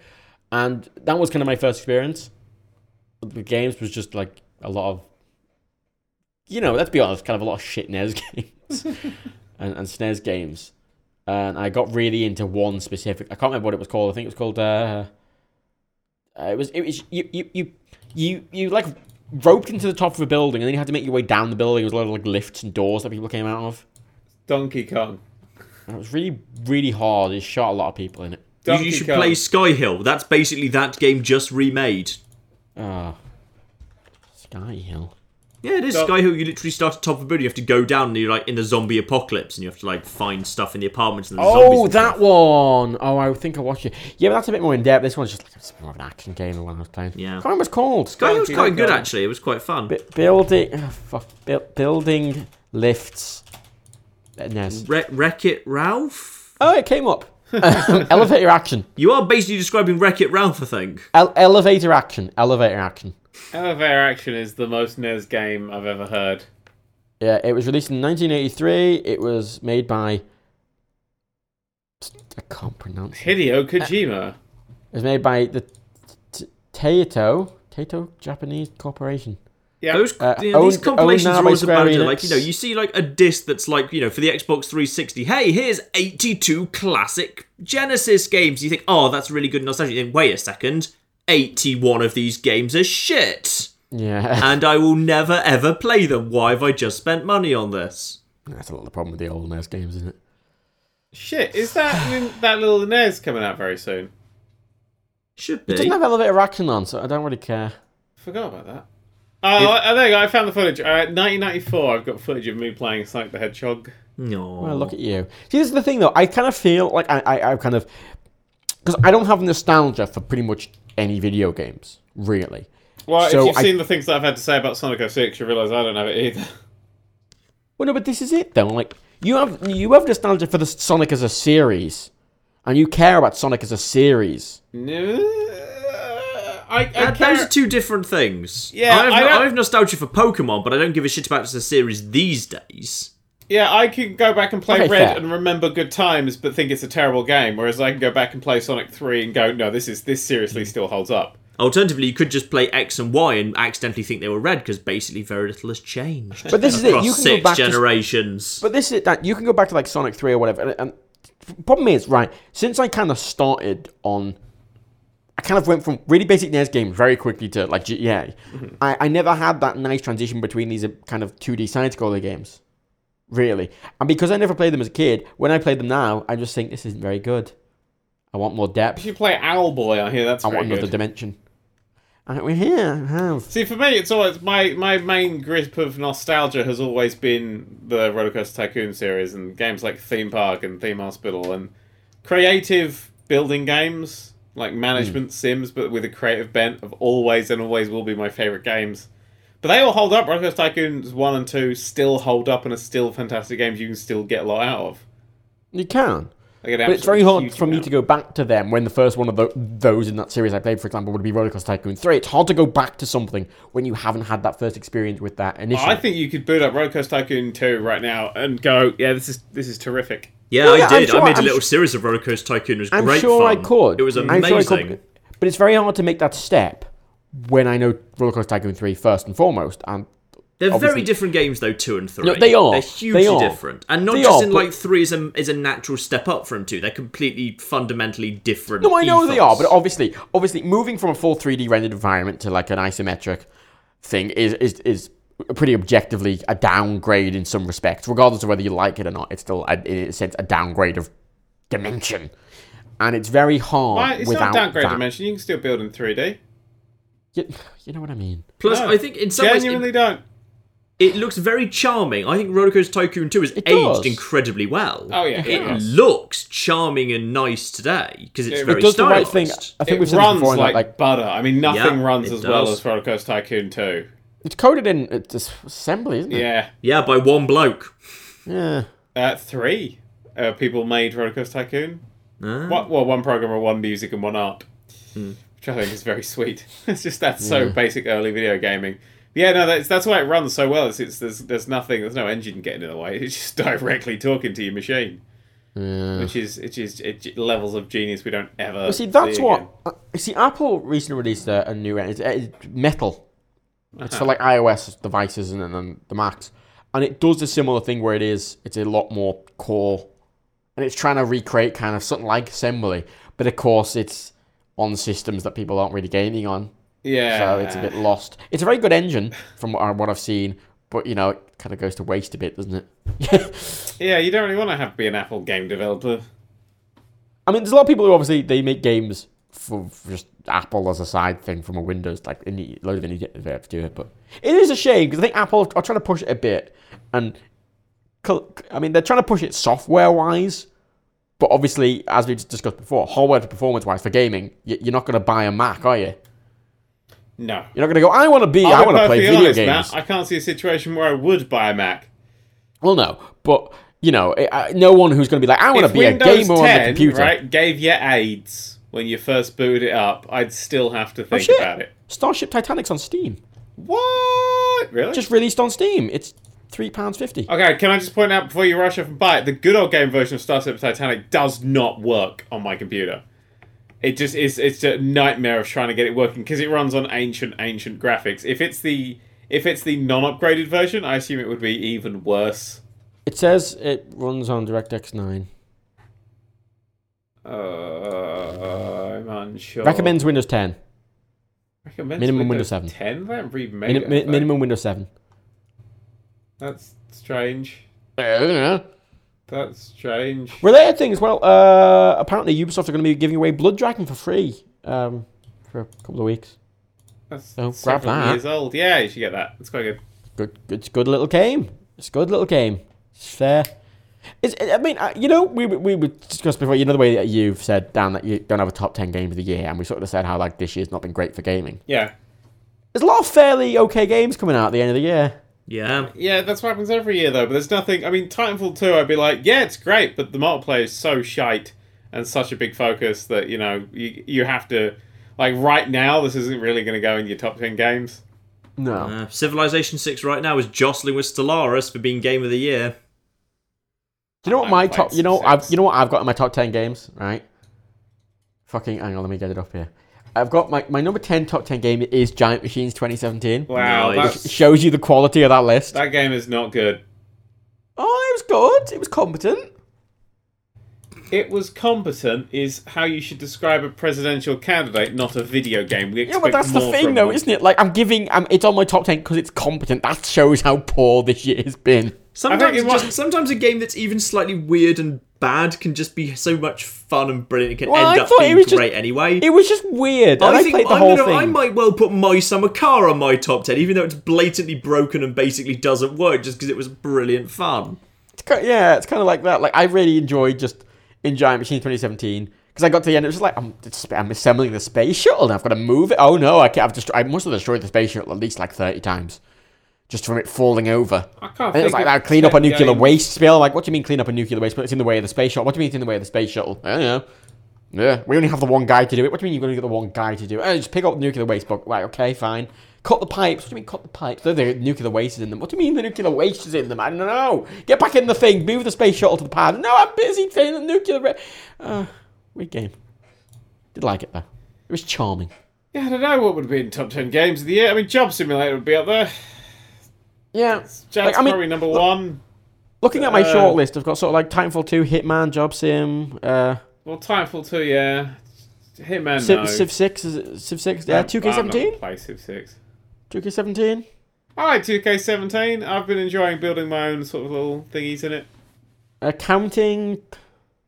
and that was kind of my first experience. The games was just like a lot of, you know, let's be honest, kind of a lot of shit NES games and, and SNES games, and I got really into one specific. I can't remember what it was called. I think it was called. Uh, uh, it was. It was you. You. You. You. You like roped into the top of a building, and then you had to make your way down the building. It was a lot of like lifts and doors that people came out of. Donkey Kong. And it was really, really hard. It shot a lot of people in it. You, Donkey you should Kong. play Sky Hill. That's basically that game just remade. Ah, Sky Hill. Yeah, it is So- Sky Hill. You literally start at the top of a building. You have to go down, and you're like in the zombie apocalypse, and you have to like find stuff in the apartments. And the Oh, and that stuff. one. Oh, I think I watched it. Yeah, but that's a bit more in depth. This one's just like it's more of an action game than one I was playing. Yeah. I can't remember what it's called. Sky Hill was quite good Kong. actually. It was quite fun. B- building, oh, fuck, bu- building lifts. Uh, NES. Wreck, Wreck It Ralph. Oh, it came up. elevator action. You are basically describing Wreck It Ralph, I think. El- elevator action. Elevator action. Elevator Action is the most NES game I've ever heard. Yeah, it was released in 1983. It was made by. I can't pronounce. It. Hideo Kojima. It was made by the Taito Taito Japanese Corporation. Yeah. Those Uh, you know, these compilations are always Square about it. Like you know, you see like a disc that's like you know for the Xbox 360. Hey, here's 82 classic Genesis games. You think, oh, that's really good nostalgia. Then wait a second, 81 of these games are shit, Yeah, and I will never ever play them. Why have I just spent money on this? that's a lot of the problem with the old NES games, isn't it? Shit, is that that little NES coming out very soon? Should be. It doesn't have elevator action on, so I don't really care. Forgot about that. Oh, I, there you go. I found the footage. Uh, 1994. I've got footage of me playing Sonic the Hedgehog. No. Well, look at you. See, this is the thing, though. I kind of feel like I, I, I kind of because I don't have nostalgia for pretty much any video games, really. Well, So if you've I- seen the things that I've had to say about Sonic 06, you realise I don't have it either. Well, no, but this is it though. Like you have you have nostalgia for the Sonic as a series, and you care about Sonic as a series. No, I, I Uh, care- those are two different things. Yeah, I have, I no- I have nostalgia for Pokemon, but I don't give a shit about the series these days. Yeah, I can go back and play Okay, Red fair. and remember good times, but think it's a terrible game. Whereas I can go back and play Sonic Three and go, no, this is this seriously Hmm. still holds up. Alternatively, you could just play X and Y and accidentally think they were red because basically very little has changed. But this is it. You can six go back to generations. But this is that you can go back to like Sonic Three or whatever. And, and problem is, right? Since I kind of started on, I kind of went from really basic NES games very quickly to like GTA. I, I never had that nice transition between these uh, kind of two D side scroller games, really. And because I never played them as a kid, when I play them now, I just think this isn't very good. I want more depth. If you play Owlboy, I hear that's I want another good. dimension. And we're here. Have. See, for me, it's always my my main grip of nostalgia has always been the Rollercoaster Tycoon series and games like Theme Park and Theme Hospital and creative building games like hmm. management sims, but with a creative bent, have always and always will be my favorite games. But they all hold up. Roller Coaster Tycoons one and two still hold up and are still fantastic games. You can still get a lot out of. You can. I But it's very hard for me to go back to them when the first one of tho- those in that series I played, for example, would be Roller Coaster Tycoon 3. It's hard to go back to something when you haven't had that first experience with that initially. I think you could boot up Roller Coaster Tycoon two right now and go, yeah, this is this is terrific. Yeah, Well, I yeah, I'm did. sure- I made a I'm little su- series of Roller Coaster Tycoon. It was I'm great sure fun. I could. It was amazing. sure could. But it's very hard to make that step when I know Roller Coaster Tycoon 3 first and foremost. And They're obviously- very different games, though. Two and three. No, they are. They're They hugely are. different, and not They just are, in but- like three is a is a natural step up from two. They're completely fundamentally different. No, I know they are, but obviously, obviously, moving from a full 3D rendered environment to like an isometric thing is is is pretty objectively a downgrade in some respects, regardless of whether you like it or not. It's still, a, in a sense, a downgrade of dimension, and it's very hard Why, it's without not downgrade that. dimension. You can still build in 3D. You, you know what I mean? Plus, No, I think in some ways Genuinely don't. it looks very charming. I think Roller Coaster Tycoon Two has It aged does. incredibly well. Oh yeah, It it looks charming and nice today because it's It very It does the right thing. I think It we've runs before. like, like butter. I mean, nothing Yeah, runs it as well as Roller Coaster Tycoon 2. it's coded in it's assembly, isn't it? Yeah. Yeah, by one bloke. Yeah. Uh, three uh, people made Roller Coaster Tycoon. Ah. What, well, one programmer, one music, and one art. Hmm. Which I think is very sweet. it's just that's so basic early video gaming. Yeah, no, that's that's why it runs so well. It's, it's there's there's nothing, there's no engine getting in the way. It's just directly talking to your machine, Yeah. which is which is it, levels of genius we don't ever. But see, that's see what. uh, See, Apple recently released a, a new. It's, it's Metal. It's Uh-huh. for like iOS devices and then the Macs, and it does a similar thing where it is. It's a lot more core, and it's trying to recreate kind of something like assembly, but of course it's on systems that people aren't really gaming on, Yeah. so it's a bit lost. It's a very good engine from what, I've seen, but you know it kind of goes to waste a bit, doesn't it? Yeah, you don't really want to have to be an Apple game developer. I mean, there's a lot of people who obviously they make games for, just Apple as a side thing from a Windows, like any load of any to do it. But it is a shame because I think Apple are trying to push it a bit, and I mean they're trying to push it software wise, but obviously as we discussed before, hardware performance wise for gaming, you're not going to buy a Mac, are you? No. You're not going to go. I want to be. I'll I want to play video honest, games. Matt, I can't see a situation where I would buy a Mac. Well, no, but you know, no one who's going to be like, I want to be a Windows gamer on the computer. right, gave you AIDS when you first booted it up, I'd still have to oh, think Oh, about it. Starship Titanic's on Steam. What? Really? Just released on Steam. It's three pounds fifty. Okay, can I just point out before you rush off and buy it, the good old game version of Starship Titanic does not work on my computer. It just is it's a nightmare of trying to get it working because it runs on ancient, ancient graphics. If it's the if it's the non-upgraded version, I assume it would be even worse. It says it runs on DirectX 9. Uh, I'm unsure. Recommends Windows 10. Recommends minimum Windows 7. 10? They haven't remade Min- mi- minimum Windows 7. That's strange. That's strange. Related thing as well. Uh, apparently, Ubisoft are going to be giving away Blood Dragon for free um, for a couple of weeks. That's Oh, grab that. years old. Yeah, you should get that. It's quite good. Good, good, it's good little game. It's a good little game. It's fair. It's, I mean, uh, you know, we we we discussed before. You know the way that you've said, Dan, that you don't have a top ten game of the year, and we sort of said how like this year's not been great for gaming. Yeah. There's a lot of fairly okay games coming out at the end of the year. Yeah. Yeah, that's what happens every year though. But there's nothing. I mean, Titanfall 2, I'd be like, yeah, it's great, but the multiplayer is so shite, and such a big focus that you know you you have to like right now this isn't really going to go in your top ten games. No. Uh, Civilization 6 right now is jostling with Stellaris for being Game of the Year. Do you know what I my top? You know. I've you know what I've got in my top ten games, right? Fucking hang on, let me get it up here. I've got my, my number ten top ten game is Giant Machines 2017. Wow, Nice. that's, It shows you the quality of that list. that game is not good. Oh, it was good. It was competent. It was competent is how you should describe a presidential candidate, not a video game. We Yeah, but that's the thing, though, them. isn't it? Like I'm giving, um, it's on my top ten because it's competent. That shows how poor this year has been. Sometimes, just, might- sometimes a game that's even slightly weird and bad can just be so much fun and brilliant. It can Well, end I up being was just- great anyway. It was just weird. I, I think played the I'm whole gonna, thing. I might well put My Summer Car on my top 10, even though it's blatantly broken and basically doesn't work just because it was brilliant fun. It's kind yeah, it's kind of like that. Like I really enjoyed just in Giant Machine 2017 because I got to the end. It was like I'm, I'm assembling the space shuttle. and I've got to move it. Oh no, I can't. I've just I must have destroyed the space shuttle at least like 30 times, just from it falling over. I can't And it was like that. Clean up a nuclear games. waste spill. Like, what do you mean clean up a nuclear waste? But it's in the way of the space shuttle. What do you mean it's in the way of the space shuttle? I don't know. Yeah, we only have the one guy to do it. What do you mean you're going to get the one guy to do it? Oh, just pick up the nuclear waste. But right, okay, fine. Cut the pipes. What do you mean cut the pipes? There, the nuclear waste is in them. What do you mean the nuclear waste is in them? I don't know. Get back in the thing. Move the space shuttle to the pad. No, I'm busy saying the nuclear. Wa- uh, weird game. Did like it though. It was charming. Yeah, I don't know what would be in top ten games of the year. I mean, Job Simulator would be up there. Yeah. That's Like, I mean, probably number one. Looking at my Uh, short list, I've got sort of like Titanfall 2, Hitman, Job Sim, uh, Well, Titanfall two, yeah. Hitman, Civ, no. Civ 6, is it Civ 6? Yeah, not 2K17? gonna Play Civ six. 2K17? I like 2K17. I've been enjoying building my own sort of little thingies in it. Accounting,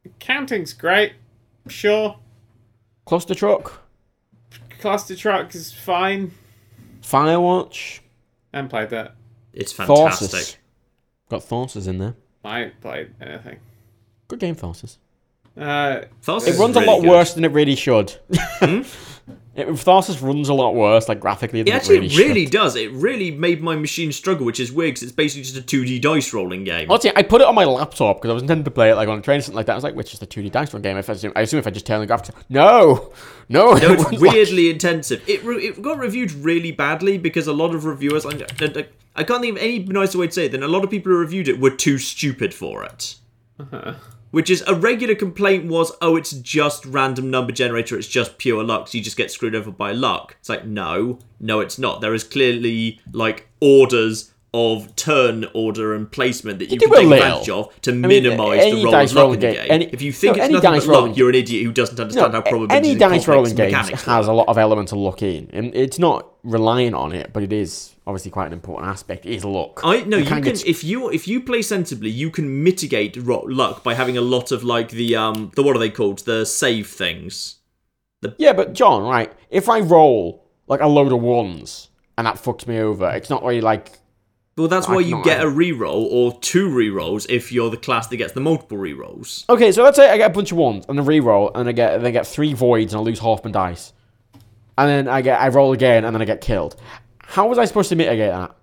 Accounting's great, sure. Cluster Truck, Cluster Truck is fine. Firewatch, haven't played that. It's fantastic. Tharsis. Got Tharsis in there. I ain't played anything. Good game, Tharsis. Uh, Tharsis It is runs really a lot good. worse than it really should. it, Tharsis runs a lot worse, like graphically, than It actually it really, really, does. It really made my machine struggle, which is weird because it's basically just a 2D dice rolling game. Honestly, I put it on my laptop because I was intending to play it like on a train or something like that. I was like, which is the 2D dice rolling game. If I, assume, I assume if I just turn the graphics, no, no, No, it it's runs like- weirdly intensive. It, re- it got reviewed really badly because a lot of reviewers, I, I, I can't think of any nicer way to say it than a lot of people who reviewed it were too stupid for it. Uh-huh. Which is a regular complaint was, oh, it's just random number generator, it's just pure luck, so you just get screwed over by luck. It's like, no, no, it's not. There is clearly like orders of turn order and placement that you, do can take advantage of to mean, minimise any the role dice of luck rolling in the game- game. any- if you think no, it's any nothing dice but rolling- luck, you're an idiot who doesn't understand No, how probability any dice rolling mechanics has a lot of element of luck in, and it's not reliant on it, but it is obviously quite an important aspect. Is luck. I no, you, can't can get- if you if you play sensibly, you can mitigate ro- luck by having a lot of like the um the what are they called the save things. The... Yeah, but John, right? If I roll like a load of ones and that fucks me over, it's not really like Well, that's why you get a reroll or two rerolls if you're the class that gets the multiple rerolls. okay. So let's say I get a bunch of ones and a reroll, and I get and then I get three voids and I lose half my dice, and then I get I roll again and then I get killed. How was I supposed to mitigate that?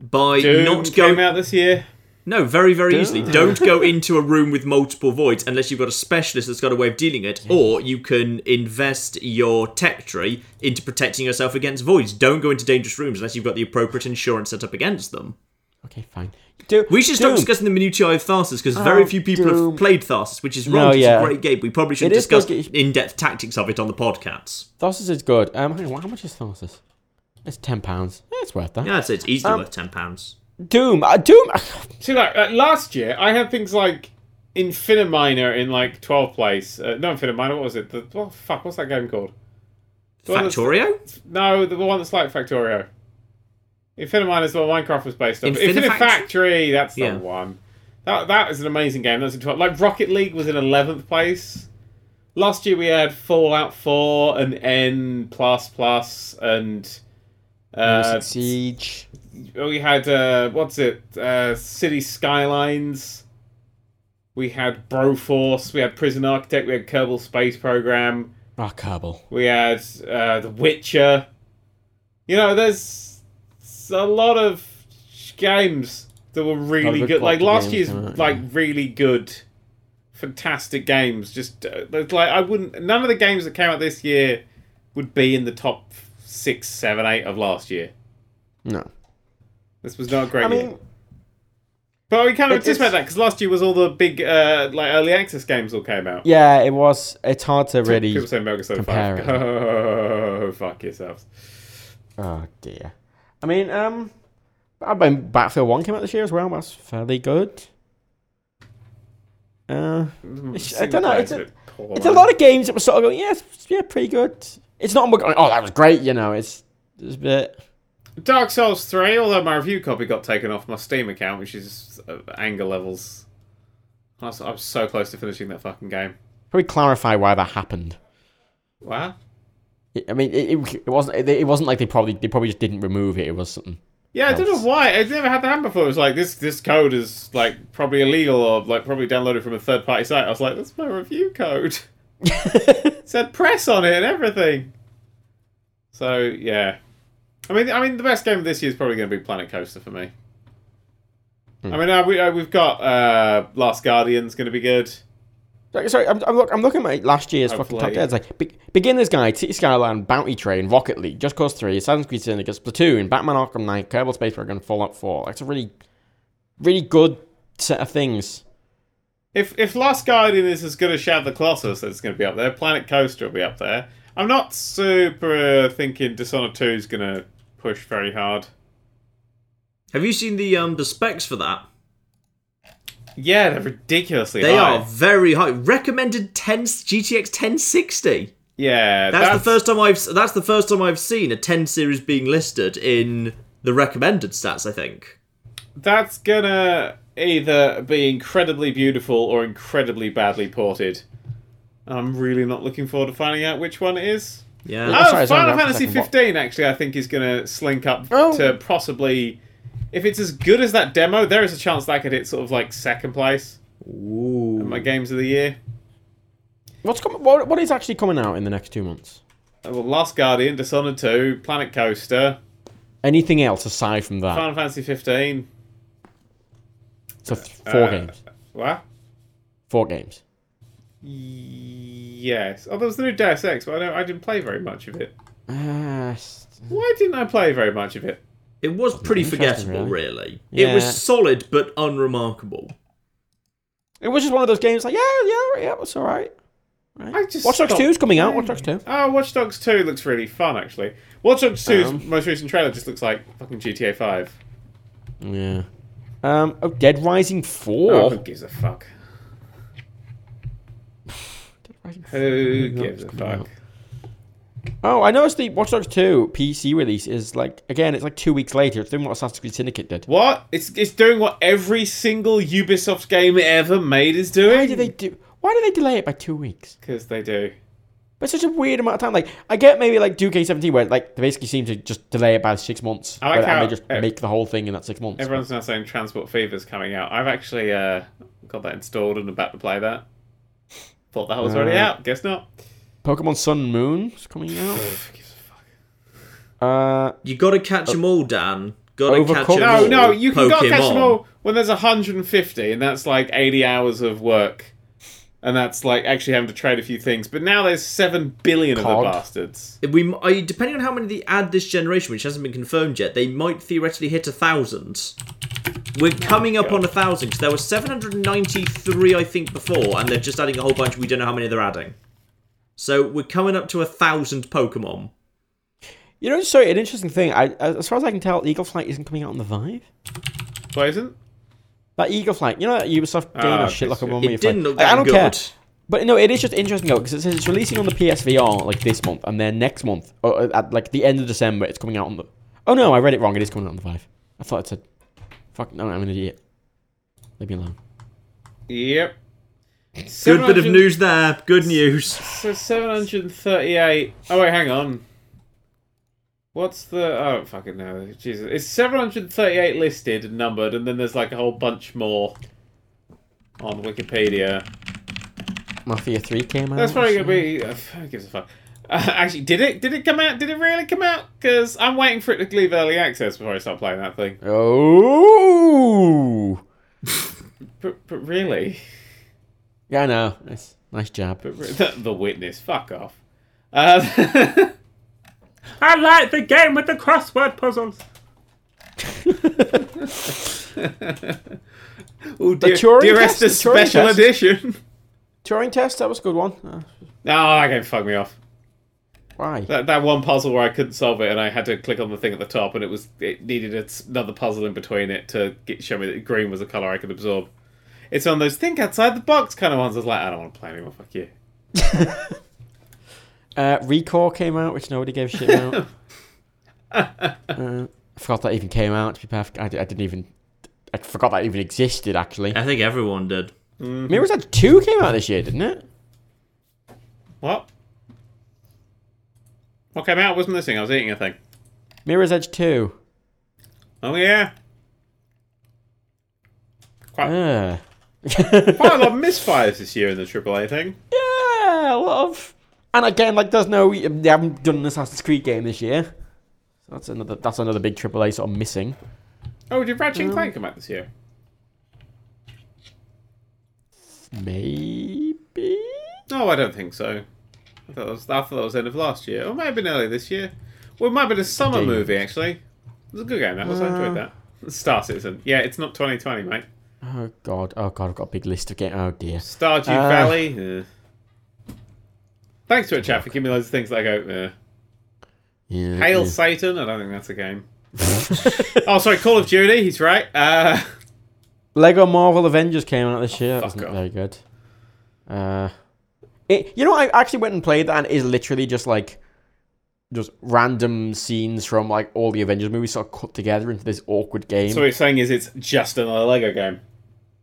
By Doom not came going out this year. no very very easily. Don't go into a room with multiple voids unless you've got a specialist that's got a way of dealing it, or you can invest your tech tree into protecting yourself against voids. Don't go into dangerous rooms unless you've got the appropriate insurance set up against them. Okay, fine. Do, We should stop Doom. discussing the minutiae of Tharsis because very Oh, few people Doom. have played Tharsis, which is No, yeah. It's a great game. We probably should discuss in-depth tactics of it on the podcasts. Tharsis is good. Um, hang on, how much is Tharsis? It's ten pounds. Yeah, it's worth that. Yeah, I'd it's easily Um, worth ten pounds. Doom, uh, Doom. See, like uh, last year, I had things like Infiniminer in like 12th place. Uh, no, Infiniminer, what was it? The, oh, fuck, what's that game called? The Factorio? No, the one that's like Factorio. Infiniminer is the one Minecraft was based on. Infinifactory? Infinifactory, that's the Yeah. one. That that is an amazing game. That's in 12th. Like Rocket League was in 11th place. Last year we had Fallout 4 and N plus plus and uh, Siege. we had uh, what's it? Uh, City Skylines. We had Broforce. We had Prison Architect. We had Kerbal Space Program. Oh, Kerbal. We had uh, The Witcher. You know, there's a lot of games that were really good. Like last year's out, like yeah. really good fantastic games. Just uh, like I wouldn't. None of the games that came out this year would be in the top six, seven, eight of last year. No. This was not a great I year. mean, But we kind of anticipate that because last year was all the big uh, like early access games all came out. yeah, it was. It's hard to really. People say Metal Gear Five. Oh, fuck yourselves. Oh dear. I mean, um, I mean, Battlefield One came out this year as well. That's fairly good. Uh, I don't know, it's a- it's a lot of games that were sort of going, yeah, yeah, pretty good. It's not. going, Oh, that was great. You know, it's it's a bit. Dark Souls 3, although my review copy got taken off my Steam account, which is uh, anger levels. I was, I was so close to finishing that fucking game. Can we clarify why that happened. Wow. I- mean, it, it, it wasn't. It, it wasn't like they probably they probably just didn't remove it. It was something. Yeah, I don't know why. I've never had that happen before. It was like this this code is like probably illegal or like probably downloaded from a third party site. I was like, that's my review code. said press on it and everything. So yeah. I mean I mean the best game of this year is probably gonna be Planet Coaster for me. I mean uh, we, uh, we've got uh, Last Guardian's gonna be good. Sorry, I'm, I'm, look, I'm looking at last year's fucking top Hopefully. 10. It's like Be- Beginner's Guide, City Skyline, Bounty Train, Rocket League, Just Cause 3, Assassin's Creed Syndicate, Splatoon, Batman Arkham Knight, Kerbal Space Program, Fallout 4. That's a really, really good set of things. If if Last Guardian is as good as Shadow of the Colossus, it's going to be up there. Planet Coaster will be up there. I'm not super thinking Dishonored 2 is going to push very hard. Have you seen the um the specs for that? Yeah, they're ridiculously high. They high. are very high. Recommended 10 GTX 1060. Yeah, That's, the first time I've that's the first time I've seen a 10 series being listed in the recommended stats, I think. That's gonna either be incredibly beautiful or incredibly badly ported. I'm really not looking forward to finding out which one it is. Yeah. Oh, sorry, sorry, Final no, for a Fantasy 15 actually, I think is going to slink up Oh. to possibly. If it's as good as that demo, there is a chance that could hit sort of like second place Ooh. in my games of the year. What's coming? What, what is actually coming out in the next two months? Uh, Well, Last Guardian, Dishonored 2, Planet Coaster, Anything else aside from that? Final Fantasy 15. So th- four uh, games. What? Four games. Yes. Oh, there was the new Deus Ex, but I, don't, I didn't play very much of it. Uh, Why didn't I play very much of it? It was pretty forgettable, really. really. Yeah. It was solid but unremarkable. it was just one of those games like, yeah, yeah, yeah, it's all right. I just Watch Dogs 2 is coming out. Watch Dogs 2. Oh, Watch Dogs 2 looks really fun, actually. Watch Dogs 2's Um, most recent trailer just looks like fucking GTA 5. Yeah. Um. Oh, Dead Rising 4. Oh, who gives a fuck? Dead Rising 4. Who gives a fuck? out. Oh, I noticed the Watch Dogs 2 PC release is like again, it's like two weeks later. It's doing what Assassin's Creed Syndicate did. What? It's it's doing what every single Ubisoft game ever made is doing. Why do they do? Why do they delay it by two weeks? Because they do. But such a weird amount of time. Like I get maybe like 2K17 where like they basically seem to just delay it by six months. I like but- and they just ev- make the whole thing in that six months. Everyone's now saying Transport Fever's coming out. I've actually uh, got that installed and about to play that. Thought that was already Uh, out. Guess not. Pokemon Sun and Moon is coming out. Who gives a fuck? Uh, You gotta catch them all, Dan. Gotta catch them all. no, no, you can go catch them all when there's 150, and that's like 80 hours of work. And that's like actually having to trade a few things. But now there's 7 billion of the Cog. bastards. We, I, depending on how many they add this generation, which hasn't been confirmed yet, they might theoretically hit a thousand. We're coming up on a thousand because there were 793, I think, before, and they're just adding a whole bunch. We don't know how many they're adding. So we're coming up to a thousand Pokemon. you know, sorry, an interesting thing. I, as far as I can tell, Eagle Flight isn't coming out on the Vive. Why isn't? That Eagle Flight, you know that Ubisoft game Ah, or shit like a okay, one It where didn't look Like, that I don't good. care. But no, it is just interesting though because it says it's releasing on the PSVR like this month, and then next month, or at like the end of December, it's coming out on the. Oh no, I read it wrong. It is coming out on the Vive. I thought it said. Fuck no, I'm an idiot. Leave me alone. Yep. Good bit of news there. Good news. So 738. Oh, wait, hang on. What's the. Oh, fucking no. Jesus. It's 738 listed and numbered, and then there's like a whole bunch more on Wikipedia. Mafia Three came out. That's probably gonna be. Uh, who gives a fuck? Uh, actually, did it? Did it come out? Did it really come out? Because I'm waiting for it to leave early access before I start playing that thing. Oh. But, but really, Yeah, I know. Nice, nice jab. But the, the witness, fuck off. Uh, I like the game with the crossword puzzles. ooh, dear, Turing dear test? Esther's The Turing special test? edition. Turing test. That was a good one. Uh, No, that game fucked me off. why? That, that one puzzle where I couldn't solve it and I had to click on the thing at the top and it was it needed another puzzle in between it to get, show me that green was a color I could absorb. It's on those think outside the box kind of ones. I was like, I don't want to play anymore. Fuck you. Uh, Recore came out, which nobody gave a shit about. uh, I forgot that even came out. To be perfect, I, I didn't even. I forgot that even existed. Actually, I think everyone did. Mirror's Edge Two came out this year, didn't it? What? What came out? Wasn't this thing? I was eating a thing. Mirror's Edge Two. Oh yeah. Quite, Uh. quite a lot of misfires this year in the AAA thing. Yeah, a lot of. And again, like, there's no. They haven't done an Assassin's Creed game this year. So that's another. That's another big AAA sort of missing. Oh, did Ratchet and Clank come out this year? Maybe. No, I don't think so. I thought that was, I thought that was end of last year. Or it might have been early this year. Well, it might have been a summer Indeed. movie, actually. It was a good game, that was. I enjoyed that. Star Citizen. Yeah, it's not 2020, mate. Oh god. Oh god. I've got a big list of games. Oh dear. Stardew Uh. Valley. Thanks to it, chat, for giving me loads of things that I go, eh. Yeah. Hail yeah. Satan. I don't think that's a game. oh, sorry, Call of Duty. He's right. Uh, Lego Marvel Avengers came out this year. That Fuck wasn't off. very good. Uh, it, you know, I actually went and played that, and it is literally just like just random scenes from like all the Avengers movies sort of cut together into this awkward game. so what you're saying is it's just another Lego game.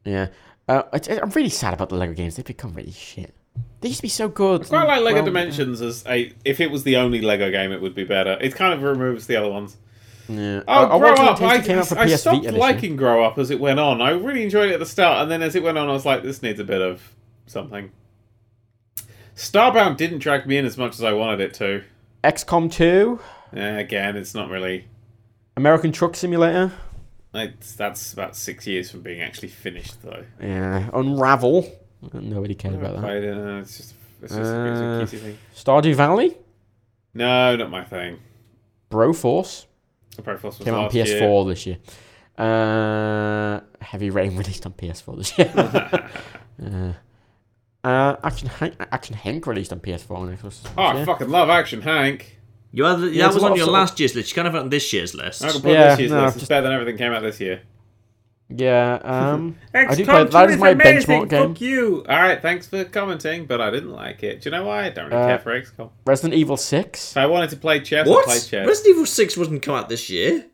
Yeah, uh, I, I'm really sad about the Lego games. They've become really shit. They used to be so good. Quite like Lego Well, Dimensions as a. If it was the only Lego game, it would be better. It kind of removes the other ones. Yeah. Oh, I- I Grow Up! I, it came out for I stopped liking Grow Up as it went on. I really enjoyed it at the start, and then as it went on, I was like, this needs a bit of something. Starbound didn't drag me in as much as I wanted it to. XCOM 2, Eh, again, it's not really. American Truck Simulator. It's, that's about six years from being actually finished, though. Yeah, Unravel. Nobody cared about that. Played it, uh, it's just, it's just Uh, a cutesy thing. Stardew Valley, No, not my thing. Broforce. The Pro Force was Came out on PS4 this year. Uh, Heavy Rain released on PS4 this year. uh, uh, Action Hank, Action Hank released on PS4 and Xbox. this Oh, I fucking love Action Hank. You had, Yeah, that was on your last year's list. You kind of on this year's list. I can put Yeah, this year's no, list. It's just- better than everything came out this year. Yeah, um, I do play, that is my amazing, benchmark game. Fuck you. All right, thanks for commenting, but I didn't like it. Do you know why? I don't really Uh, care for XCOM. Resident Evil 6. I wanted to play chess, I What? played chess. Resident Evil 6 wasn't come out this year.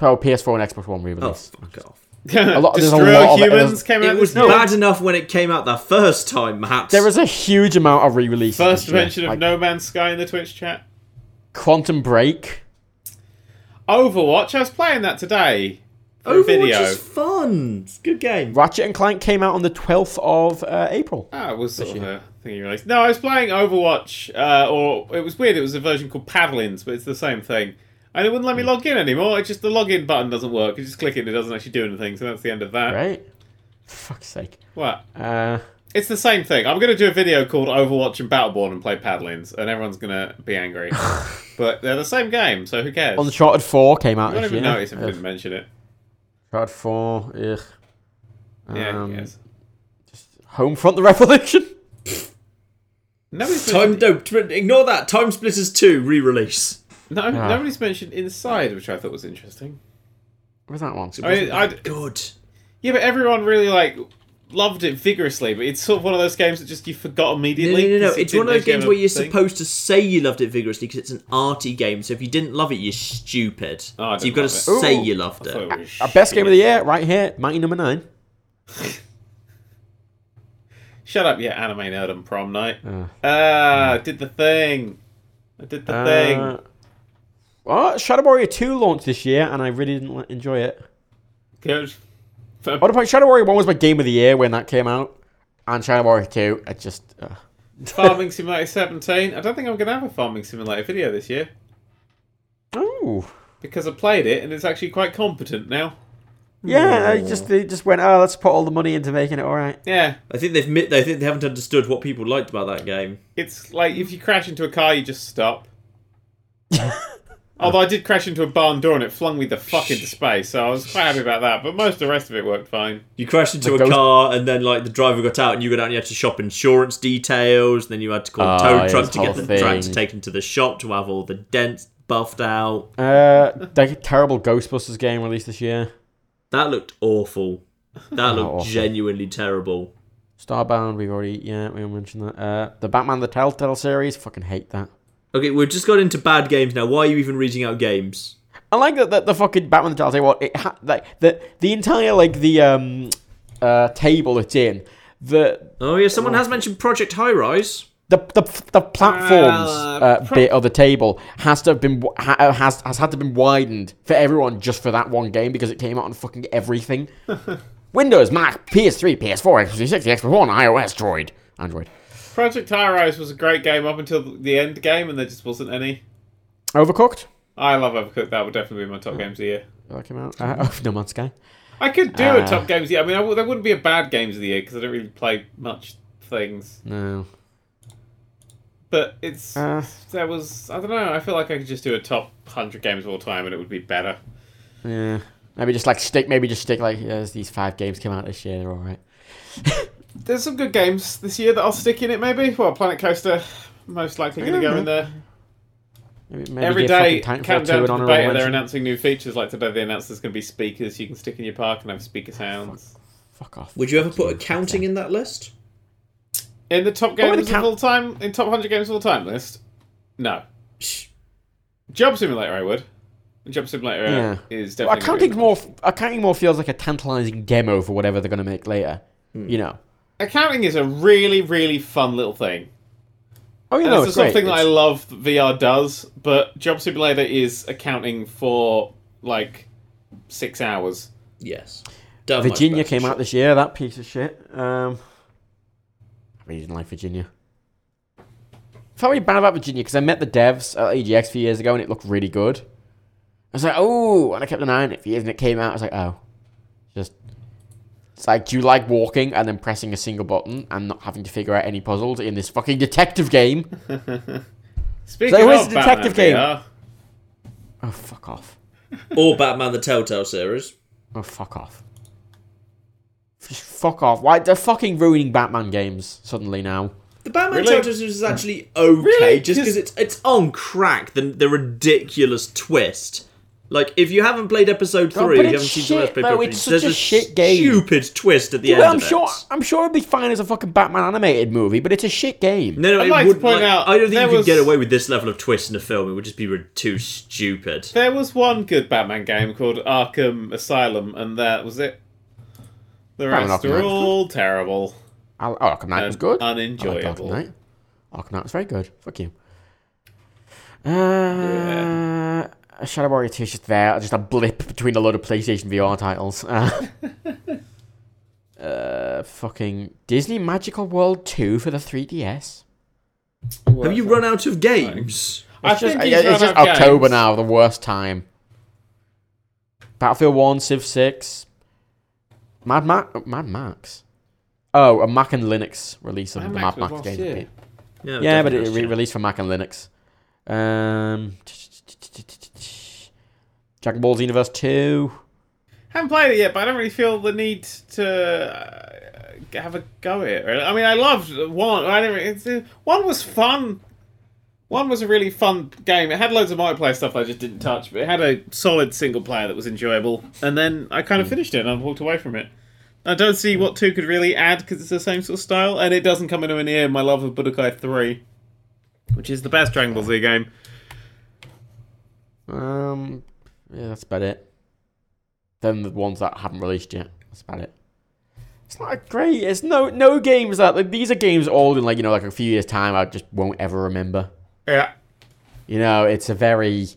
Oh, PS4 and Xbox One Oh, re-release. fuck off. lot- there's a Destroy lot of it. Humans came out It was this year. bad enough when it came out the first time, Matt. There is a huge amount of re-releases. First this year. mention of Like No Man's Sky in the Twitch chat. Quantum Break. Overwatch. I was playing that today. For a Overwatch video. is fun. It's a good game. Ratchet and Clank came out on the 12th of uh, April. Ah, it was sort of year. a thing you released. No, I was playing Overwatch, uh, or it was weird. It was a version called Paladins, but it's the same thing. And it wouldn't let me log in anymore. It's just the login button doesn't work. You just click it, it doesn't actually do anything. So that's the end of that. Right? fuck's sake. What? Uh, It's the same thing. I'm going to do a video called Overwatch and Battleborn and play Paladins, and everyone's going to be angry. but they're the same game, so who cares? Uncharted 4 came out I don't even year. notice if I didn't mention it. Uncharted 4. Ugh. Yeah, Um, yes. Homefront the Revolution. Nobody's Time mentioned, don't ignore that. Time Splitters 2 re-release. no, Ah. nobody's mentioned Inside, which I thought was interesting. What was that one? I mean, I, Good. yeah, but everyone really like loved it vigorously. But it's sort of one of those games that just you forgot No, immediately. no, no, no. 'cause it It's one of those games where you're thing. supposed to say you loved it vigorously because it's an arty game. So if you didn't love it, you're stupid. Oh, I so you've got to it. say Ooh. you loved it. it Our best game of the year, right here, Mighty Number 9. Shut up, yeah, anime nerd on prom night. Uh. Ah, I did the thing. I did the thing. Uh, well, Shadow Warrior 2 launched this year, and I really didn't enjoy it. Good. I would point Shadow Warrior 1 was my game of the year when that came out, and Shadow Warrior 2, I just. Uh, Farming Simulator 17. I don't think I'm going to have a Farming Simulator video this year oh. because I played it and it's actually quite competent now. Yeah, they just they just went, oh, let's put all the money into making it all right. Yeah, I think they've mi- I think they haven't understood what people liked about that game. it's like if you crash into a car, you just stop. Although I did crash into a barn door and it flung me the fuck into space, so I was quite happy about that. But most of the rest of it worked fine. You crashed into The a ghost- car, and then like the driver got out, and you got out and you had to shop insurance details. Then you had to call a tow yeah, truck this to get whole the truck to thing. take them to the shop to have all the dents buffed out. Uh, that terrible Ghostbusters game released this year. That looked awful. That looked awful. genuinely terrible. Starbound, we've already yeah we mentioned that. Uh, the Batman the Telltale series, fucking hate that. Okay, we've just got into bad games now. Why are you even reading out games? I like that the, the fucking Batman the Telltale what it ha- like the the entire like the um uh table it's in the Oh yeah, someone has mentioned Project High Rise. the the, the platforms Uh, uh, pro- bit of the table has to have been wi- ha- uh, has has had to have been widened for everyone just for that one game because it came out on fucking everything. Windows, Mac, PS3, PS4, Xbox 360, Xbox One, iOS, Droid, Android. Project High Rise was a great game up until the end game, and there just wasn't any. Overcooked. I love Overcooked. That would definitely be my top games of the year. That came out. Uh, oh, No Man's Sky. I could do Uh, a top games of the year. I mean, I w- there wouldn't be a bad games of the year because I don't really play much things. No. But it's Uh. there was I don't know. I feel like I could just do a top hundred games of all time, and it would be better. Yeah. Maybe just like stick. Maybe just stick like yeah, these five games came out this year. They're all right. There's some good games this year that I'll stick in it. Maybe well, Planet Coaster, most likely going to Yeah, go in there. Maybe, maybe Every give day, fucking Titanfall countdown 2 to an the beta, they're announcing new features. Like today, they announced there's going to be speakers you can stick in your park and have speaker sounds. Fuck off. Would you ever put accounting in that list? In the top games the of all time, in top hundred games of all time list, no. Job Simulator, I would. Job Simulator Yeah. is Well, definitely. accounting's more. Accounting more feels like a tantalizing demo for whatever they're going to make later. Hmm. You know. Accounting is a really, really fun little thing. Oh, you And know, it's it's the sort of that I love that VR does, but Job Simulator is accounting for like six hours. Yes. Don't Virginia came out this year. That piece of shit. Um, I really didn't like Virginia. I felt really bad about Virginia because I met the devs at EGX a few years ago and it looked really good. I was like, oh, and I kept an eye on it for years and it came out. I was like, oh, just. It's like, do you like walking and then pressing a single button and not having to figure out any puzzles in this fucking detective game? Speaking So of the detective Batman game? VR, Oh, fuck off. Or Batman the Telltale series. Oh, fuck off. Just fuck off. Why? They're fucking ruining Batman games suddenly now. The Batman Really? Telltale series is actually okay, Really? just because it's it's on crack. The the ridiculous twist. Like if you haven't played episode three, but you haven't seen shit, some episode though. three, It's such there's a shit game. Stupid twist at the Well, end I'm of sure. it. I'm sure it'd be fine as a fucking Batman animated movie, but it's a shit game. No, no, I'd it like to point like, out, I don't think there you could get away with this level of twist in a film. It would just be re- too stupid. there was one good Batman game called Arkham Asylum, and that was it. The Batman rest Arkham are Knight was all terrible. Oh, Arkham Knight was and good. I Unenjoyable. Arkham Knight. Arkham Knight was very good. Fuck you. Uh, Shadow Warrior 2 is just there, just a blip between a load of PlayStation VR titles. Uh, uh, fucking Disney Magical World 2 for the 3DS. Have you run out of games? I It's just, think he's it's run just out October games. now, the worst time. Battlefield 1, Civ 6. Mad, Ma- Mad Max. Oh, a Mac and Linux release of Mad the Max Mad Max game. year. Yeah, Yeah, but it re- released for Mac and Linux. Um, Dragon Ball Xenoverse 2. haven't played it yet, but I don't really feel the need to uh, have a go at it. really. I mean, I loved one. I don't. really- It's, uh, one was fun. One was a really fun game. It had loads of multiplayer stuff I just didn't touch, but it had a solid single player that was enjoyable. And then I kind of finished it and I walked away from it. I don't see what two could really add because it's the same sort of style, and it doesn't come anywhere near my love of Budokai 3, which is the best Dragon Ball Z game. Um, yeah, that's about it. Then the ones that haven't released yet. That's about it. It's not great. It's no no games that like, these are games old in like you know like a few years time. I just won't ever remember. Yeah. You know, it's a very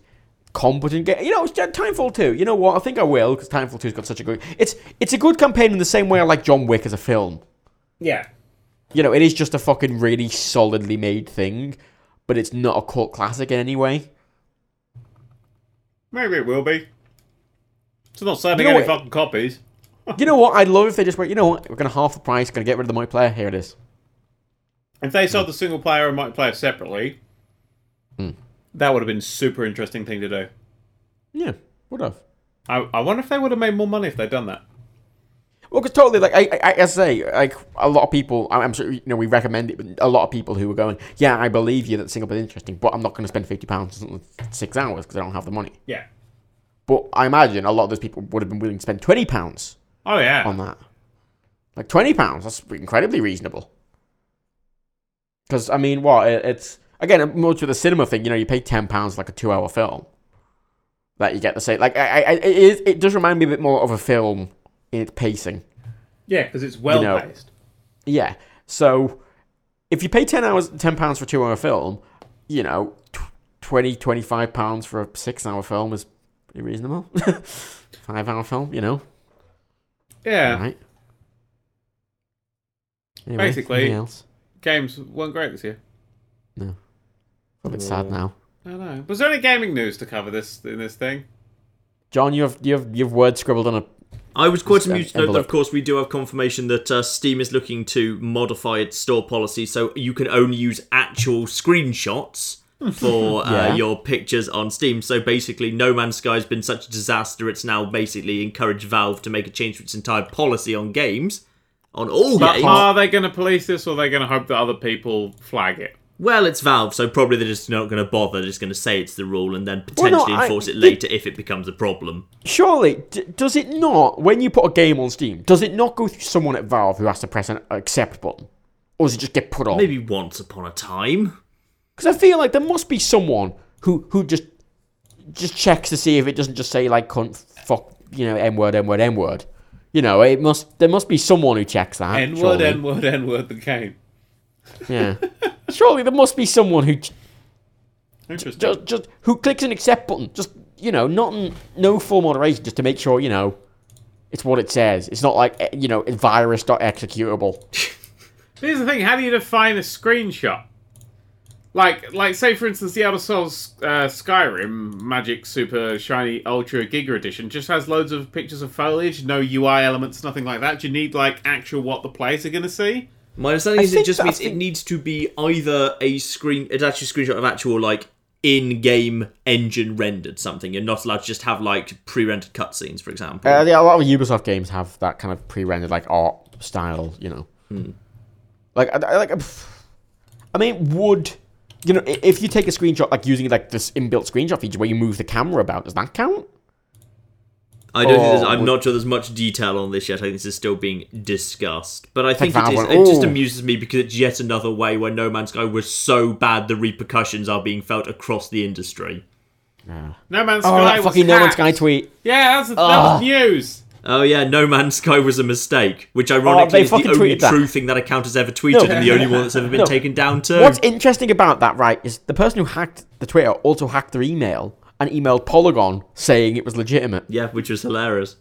competent game. You know, it's uh, Titanfall 2. You know what? I think I will because Titanfall 2's got such a good. It's it's a good campaign in the same way I like John Wick as a film. Yeah. You know, it is just a fucking really solidly made thing, but it's not a cult classic in any way. Maybe it will be. It's not sending You know any what- fucking copies. You know what? I'd love if they just went. You know what? We're gonna half the price. Gonna get rid of the multiplayer. Here it is. If they sold the single player and multiplayer separately, Hmm. that would have been a super interesting thing to do. Yeah, would have. I, I wonder if they would have made more money if they'd done that. Well, because totally, like I, I, I say, like a lot of people, I'm sure you know we recommend it, but a lot of people who are going, yeah, I believe you that single is interesting, but I'm not going to spend fifty pounds six hours because I don't have the money. Yeah. But I imagine a lot of those people would have been willing to spend twenty pounds Oh yeah. on that. Like twenty pounds, that's incredibly reasonable. Because I mean, what it, it's again much with the cinema thing. You know, you pay ten pounds like a two-hour film that you get to say. Like, I, I, it, is, it does remind me a bit more of a film its pacing. yeah, because it's well know, paced. Yeah. So if you pay 10 hours 10 pounds for a 2 hour film, you know, tw 20 25 pounds for a 6 hour film is pretty reasonable. 5 hour film, you know. Yeah. Right. Anyway, Basically- else? Games weren't great this year. No. A bit sad now. I don't know. Was there any gaming news to cover this in this thing? John, you have you have you have words scribbled on a I was quite uh, amused to note that, of course, we do have confirmation that uh, Steam is looking to modify its store policy so you can only use actual screenshots for uh, Yeah. your pictures on Steam. So basically, No Man's Sky has been such a disaster, it's now basically encouraged Valve to make a change to its entire policy on games. On all But games. are they going to police this, or are they going to hope that other people flag it? Well, it's Valve, so probably they're just not going to bother. They're just going to say it's the rule and then Well, no, potentially I- enforce it later if it becomes a problem. Surely, d- does it not, when you put a game on Steam, does it not go through someone at Valve who has to press an accept button? Or does it just get put on? Maybe once upon a time. Because I feel like there must be someone who who just just checks to see if it doesn't just say like cunt, fuck, you know, n word, n word, n word. You know, it must. There must be someone who checks that. N word, surely. N word, N word. The game. Yeah. surely there must be someone who j- just just who clicks an accept button. Just you know, not in, no full moderation, just to make sure you know it's what it says. It's not like eh, you know, virus dot executable. Here's the thing: how do you define a screenshot? Like, like, say for instance, the Elder Scrolls uh, Skyrim Magic Super Shiny Ultra Giga Edition just has loads of pictures of foliage, no UI elements, nothing like that. Do you need like actual what the players are going to see? My understanding I is it just means it needs to be either a screen, it's actually a screenshot of actual like in-game engine rendered something. You're not allowed to just have like pre-rendered cutscenes, for example. Uh, yeah, a lot of Ubisoft games have that kind of pre-rendered like art style, you know. Like, I, I- like, I mean, would you know if you take a screenshot like using like this inbuilt screenshot feature where you move the camera about, does that count? I don't. think there's, Oh, I'm would- not sure there's much detail on this yet. I think this is still being discussed. But I think it Valve is. went, It just amuses me because it's yet another way where No Man's Sky was so bad the repercussions are being felt across the industry. No Man's Oh, Sky that was fucking No Man's. Sky tweet. Yeah, that's, that was ah. news. Oh yeah, No Man's Sky was a mistake, which ah, ironically Oh, is the only tweeted that. true thing that account has ever tweeted No. and the only one that's ever been No. taken down too. What's interesting about that, right, is the person who hacked the Twitter also hacked their email and emailed Polygon saying it was legitimate. Yeah, which was hilarious.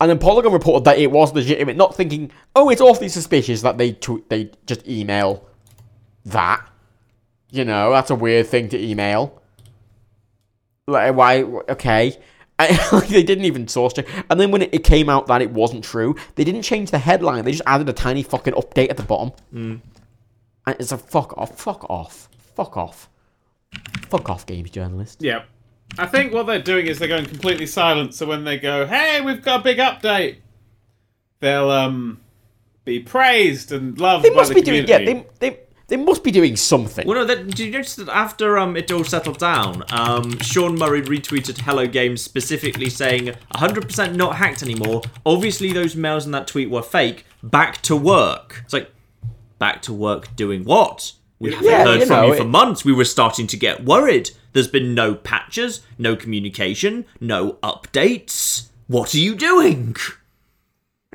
And then Polygon reported that it was legitimate, not thinking, oh, it's awfully suspicious that they they just email that. You know, that's a weird thing to email. Like, why? Okay. I, like, they didn't even source check. And then when it, it came out that it wasn't true, they didn't change the headline. They just added a tiny fucking update at the bottom. Mm. And it's a fuck off, fuck off, fuck off. Fuck off, games journalist. Yeah. I think what they're doing is they're going completely silent, so when they go, hey, we've got a big update, they'll um be praised and loved They by must the be doing, yeah, they, they, they must be doing something. Well, no, that, did you notice that after um, it all settled down, um, Sean Murray retweeted Hello Games specifically saying 100% not hacked anymore. Obviously, those mails in that tweet were fake. Back to work. It's like, back to work doing what? We haven't Yeah, heard you from know, you for it- months. We were starting to get worried. There's been no patches, no communication, no updates. What are you doing?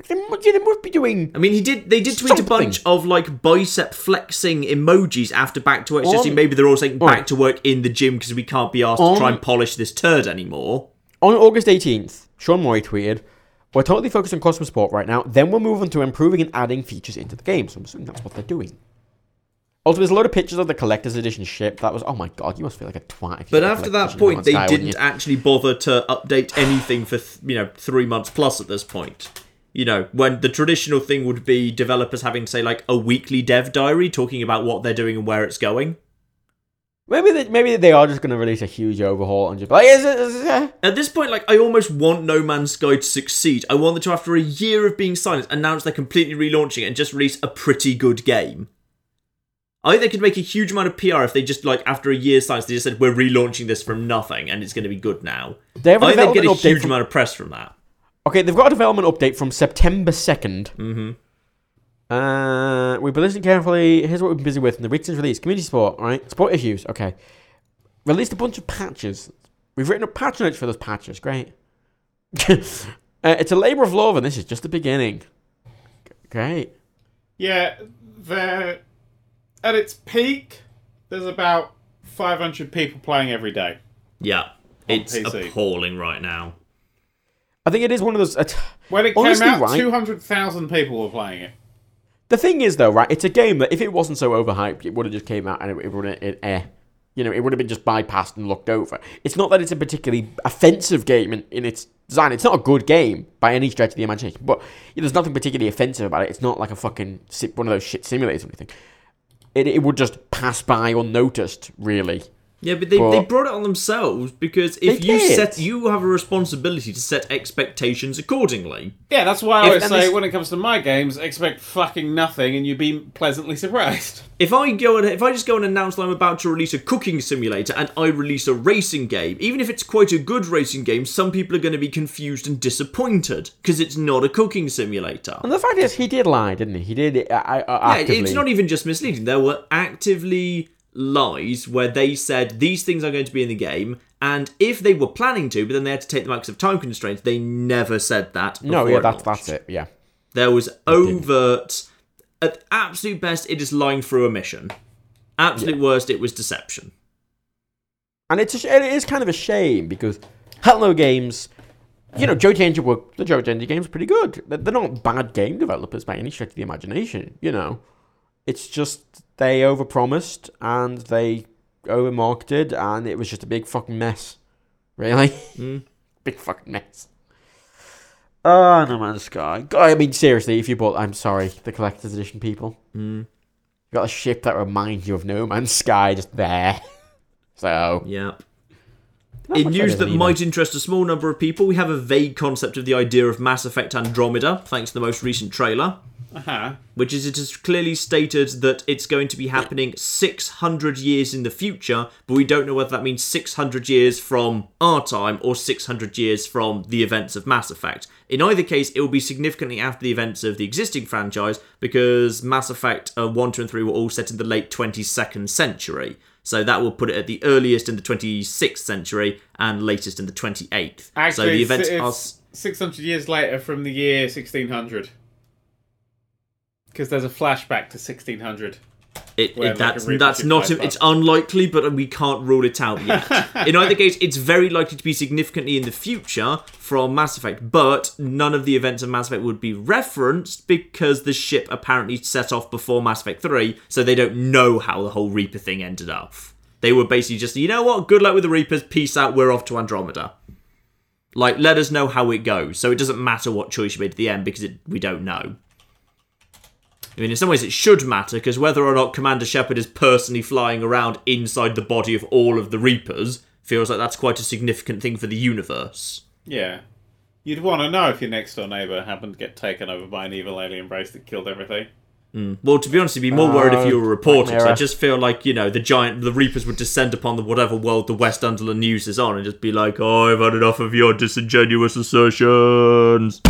They, mu- yeah, they must be doing. I mean, he did. They did tweet a bunch of like bicep flexing emojis after back to work. It's just maybe they're all saying back Alright. to work in the gym because we can't be asked to try and polish this turd anymore. On August 18th, Sean Murray tweeted, We're totally focused on customer support right now, then we'll move on to improving and adding features into the game. So I'm assuming that's what they're doing. Also, there's a lot of pictures of the collector's edition ship. That was, oh my god, you must feel like a twat. But after that point, they didn't actually bother to update anything for th- you know three months plus at this point. You know, when the traditional thing would be developers having say like a weekly dev diary talking about what they're doing and where it's going. Maybe they, maybe they are just going to release a huge overhaul and just be like, is it? Is it? At this point, like I almost want No Man's Sky to succeed. I want them to, after a year of being silent, announce they're completely relaunching it and just release a pretty good game. I think they could make a huge amount of PR if they just like after a year's silence they just said we're relaunching this from nothing and it's going to be good now. They have a I think they'd get a development update huge from- amount of press from that. Okay, they've got a development update from September 2nd. Mm-hmm. Uh, we've been listening carefully. Here's what we've been busy with in the recent release. Community support, right? Support issues, okay. Released a bunch of patches. We've written up patch notes for those patches. Great. uh, it's a labor of love, and this is just the beginning. Great. Yeah, they're at its peak. There's about 500 people playing every day. Yeah, it's PC. appalling right now. I think it is one of those. Uh, When it Honestly, came out, right? 200,000 people were playing it. the thing is, though, right? It's a game that if it wasn't so overhyped, it would have just came out and it, it would have, it, eh, you know, it would have been just bypassed and looked over. It's not that it's a particularly offensive game in, in its design. It's not a good game by any stretch of the imagination, but there's nothing particularly offensive about it. It's not like a fucking one of those shit simulators or anything. It, it would just pass by unnoticed, really. Yeah, but they, But- they brought it on themselves because if you did. set you have a responsibility to set expectations accordingly. Yeah, that's why I If- always say this- when it comes to my games, expect fucking nothing and you'd be pleasantly surprised. If I go and if I just go and announce that I'm about to release a cooking simulator and I release a racing game, even if it's quite a good racing game, some people are going to be confused and disappointed because it's not a cooking simulator. And the fact is, he did lie, didn't he? He did uh, uh, Yeah, it's not even just misleading. There were actively lies where they said these things are going to be in the game, and if they were planning to, but then they had to take them out because of time constraints, they never said that. No, yeah, that's that's it. Yeah. There was overt. At absolute best, it is lying through a mission. Absolute worst, it was deception. And it's sh- it is kind of a shame because Hello Games, you know, Joe Danger work the Joe Danger games are pretty good. They're not bad game developers by any stretch of the imagination. You know, it's just they overpromised and they overmarketed, and it was just a big fucking mess. Really, big fucking mess. Oh, No Man's Sky. I mean, seriously, if you bought, I'm sorry, the collector's edition people. Mm. You got a ship that reminds you of No Man's Sky just there. so, Yeah. In news that might interest a small number of people, we have a vague concept of the idea of Mass Effect Andromeda, thanks to the most recent trailer. Uh-huh. which is it is clearly stated that it's going to be happening 600 years in the future, but we don't know whether that means 600 years from our time or 600 years from the events of Mass Effect. In either case, it will be significantly after the events of the existing franchise because Mass Effect uh, 1, 2, and 3 were all set in the late 22nd century. So that will put it at the earliest in the 26th century and latest in the 28th. Actually, so the events are. 600 years later from the year 1600. Because there's a flashback to 1600. It, it, that's a Reaper that's not type it's unlikely, but uh, we can't rule it out yet. in either case, it's very likely to be significantly in the future from Mass Effect, but none of the events of Mass Effect would be referenced because the ship apparently set off before Mass Effect Three, so they don't know how the whole Reaper thing ended up. They were basically just, you know what, good luck with the Reapers, peace out, we're off to Andromeda. Like, let us know how it goes, so it doesn't matter what choice you made at the end because it, we don't know. I mean, in some ways, it should matter because whether or not Commander Shepard is personally flying around inside the body of all of the Reapers feels like that's quite a significant thing for the universe. Yeah. You'd want to know if your next door neighbour happened to get taken over by an evil alien race that killed everything. Hmm. Well, to be honest, you'd be more worried if you were a uh, reporter. 'cause I just feel like you know the giant, the Reapers would descend upon the whatever world the Westerlund News is on, and just be like, "Oh, I've had enough of your disingenuous assertions."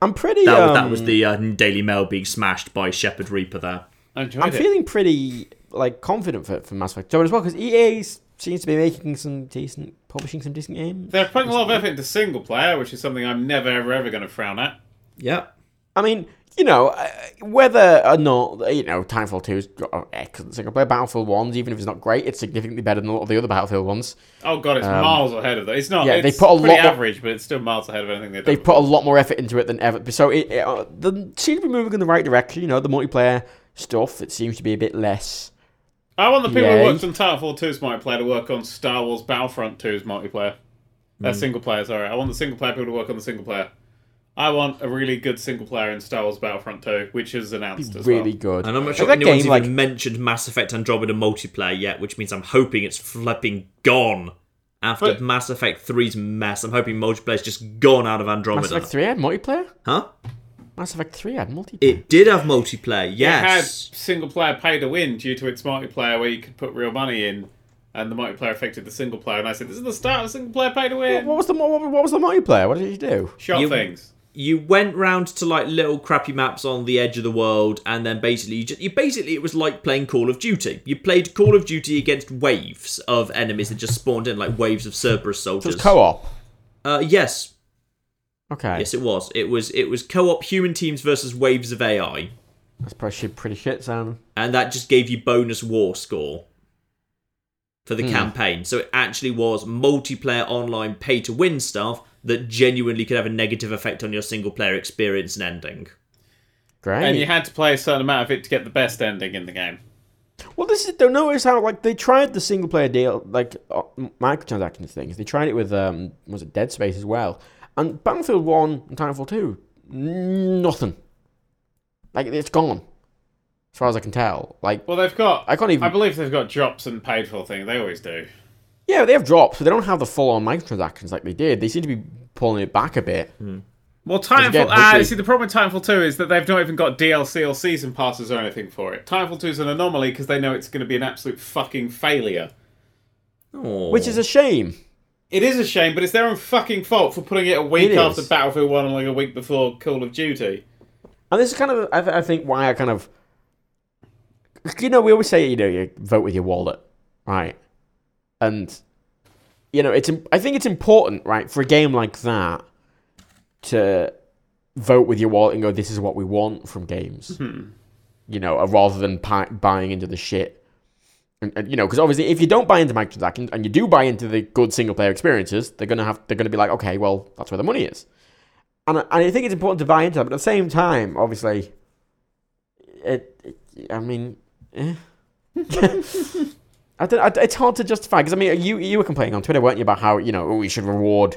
I'm pretty. That, was um, that was the uh, Daily Mail being smashed by Shepard Reaper there. I enjoyed I'm it. feeling pretty like confident for, for Mass Effect 2 as well because EA seems to be making some decent, publishing some decent games. They're putting a lot of effort into single player, which is something I'm never, ever, ever going to frown at. Yep. I mean, you know, uh, whether or not you know Titanfall 2's got an excellent single player, Battlefield 1's even if it's not great, it's significantly better than a lot of the other Battlefield ones. Oh god, it's miles ahead of that. It's not. Um, yeah, they put a lot average, but it's still miles ahead of anything they've done. They've put a lot more effort into it than ever. So it, it uh, the seems to be moving in the right direction. You know, the multiplayer stuff it seems to be a bit less. I want the people Yay. who worked on Titanfall 2's multiplayer to work on Star Wars Battlefront 2's multiplayer. That's Hmm. single player, sorry. I want the single player people to work on the single player. I want a really good single player in Star Wars Battlefront 2, which is announced as Really well. good. And I'm not sure that anyone's game, even like mentioned Mass Effect Andromeda multiplayer yet, which means I'm hoping it's flipping gone. After But- Mass Effect 3's mess, I'm hoping multiplayer's just gone out of Andromeda. Mass Effect Three had multiplayer. Huh? Mass Effect Three had multiplayer. It did have multiplayer, yes. It had single player pay to win due to its multiplayer where you could put real money in, and the multiplayer affected the single player. And I said, This is the start of single player pay to win. what was the what, what was the multiplayer? What did you do? Shot You- things. You went round to like little crappy maps on the edge of the world, and then basically, you, just, you basically it was like playing Call of Duty. You played Call of Duty against waves of enemies that just spawned in, like waves of Cerberus So soldiers. it's co-op. uh, yes, Okay, yes, it was. It was. It was co-op human teams versus waves of AI. that's pretty shit, pretty shit sound. and that just gave you bonus war score for the campaign. So it actually was multiplayer online pay to win stuff that genuinely could have a negative effect on your single player experience and ending. Great. And you had to play a certain amount of it to get the best ending in the game. Well, this is don't notice how like they tried the single player deal like uh, microtransactions things. They tried it with um was it Dead Space as well, and Battlefield One and Titanfall Two, nothing. Like it's gone, as far as I can tell. Like Well, they've got. I can't even. I believe they've got drops and paid for thing. They always do. Yeah, they have drops, but they don't have the full on microtransactions like they did. They seem to be pulling it back a bit. Well, Titanfall. again, ah, hopefully- see, the problem with Titanfall 2 is that they've not even got DLC or season passes or anything for it. Titanfall 2 is an anomaly because they know it's going to be an absolute fucking failure. Oh. Which is a shame. It is a shame, but it's their own fucking fault for putting it a week It after is. Battlefield 1 and like a week before Call of Duty. And this is kind of, I, th- I think, why I kind of, you know, we always say, you know, you vote with your wallet, right? And, you know, it's, I think it's important, right, for a game like that to vote with your wallet and go, this is what we want from games, you know, uh, rather than pi- buying into the shit. And, and you know, because obviously, if you don't buy into microtransactions and you do buy into the good single player experiences, they're gonna have, they're gonna be like, okay, well, that's where the money is. And I, and I think it's important to buy into that, but at the same time, obviously, it. it I mean, eh. I don't, I, it's hard to justify because I mean, you you were complaining on Twitter, weren't you, about how you know oh, we should reward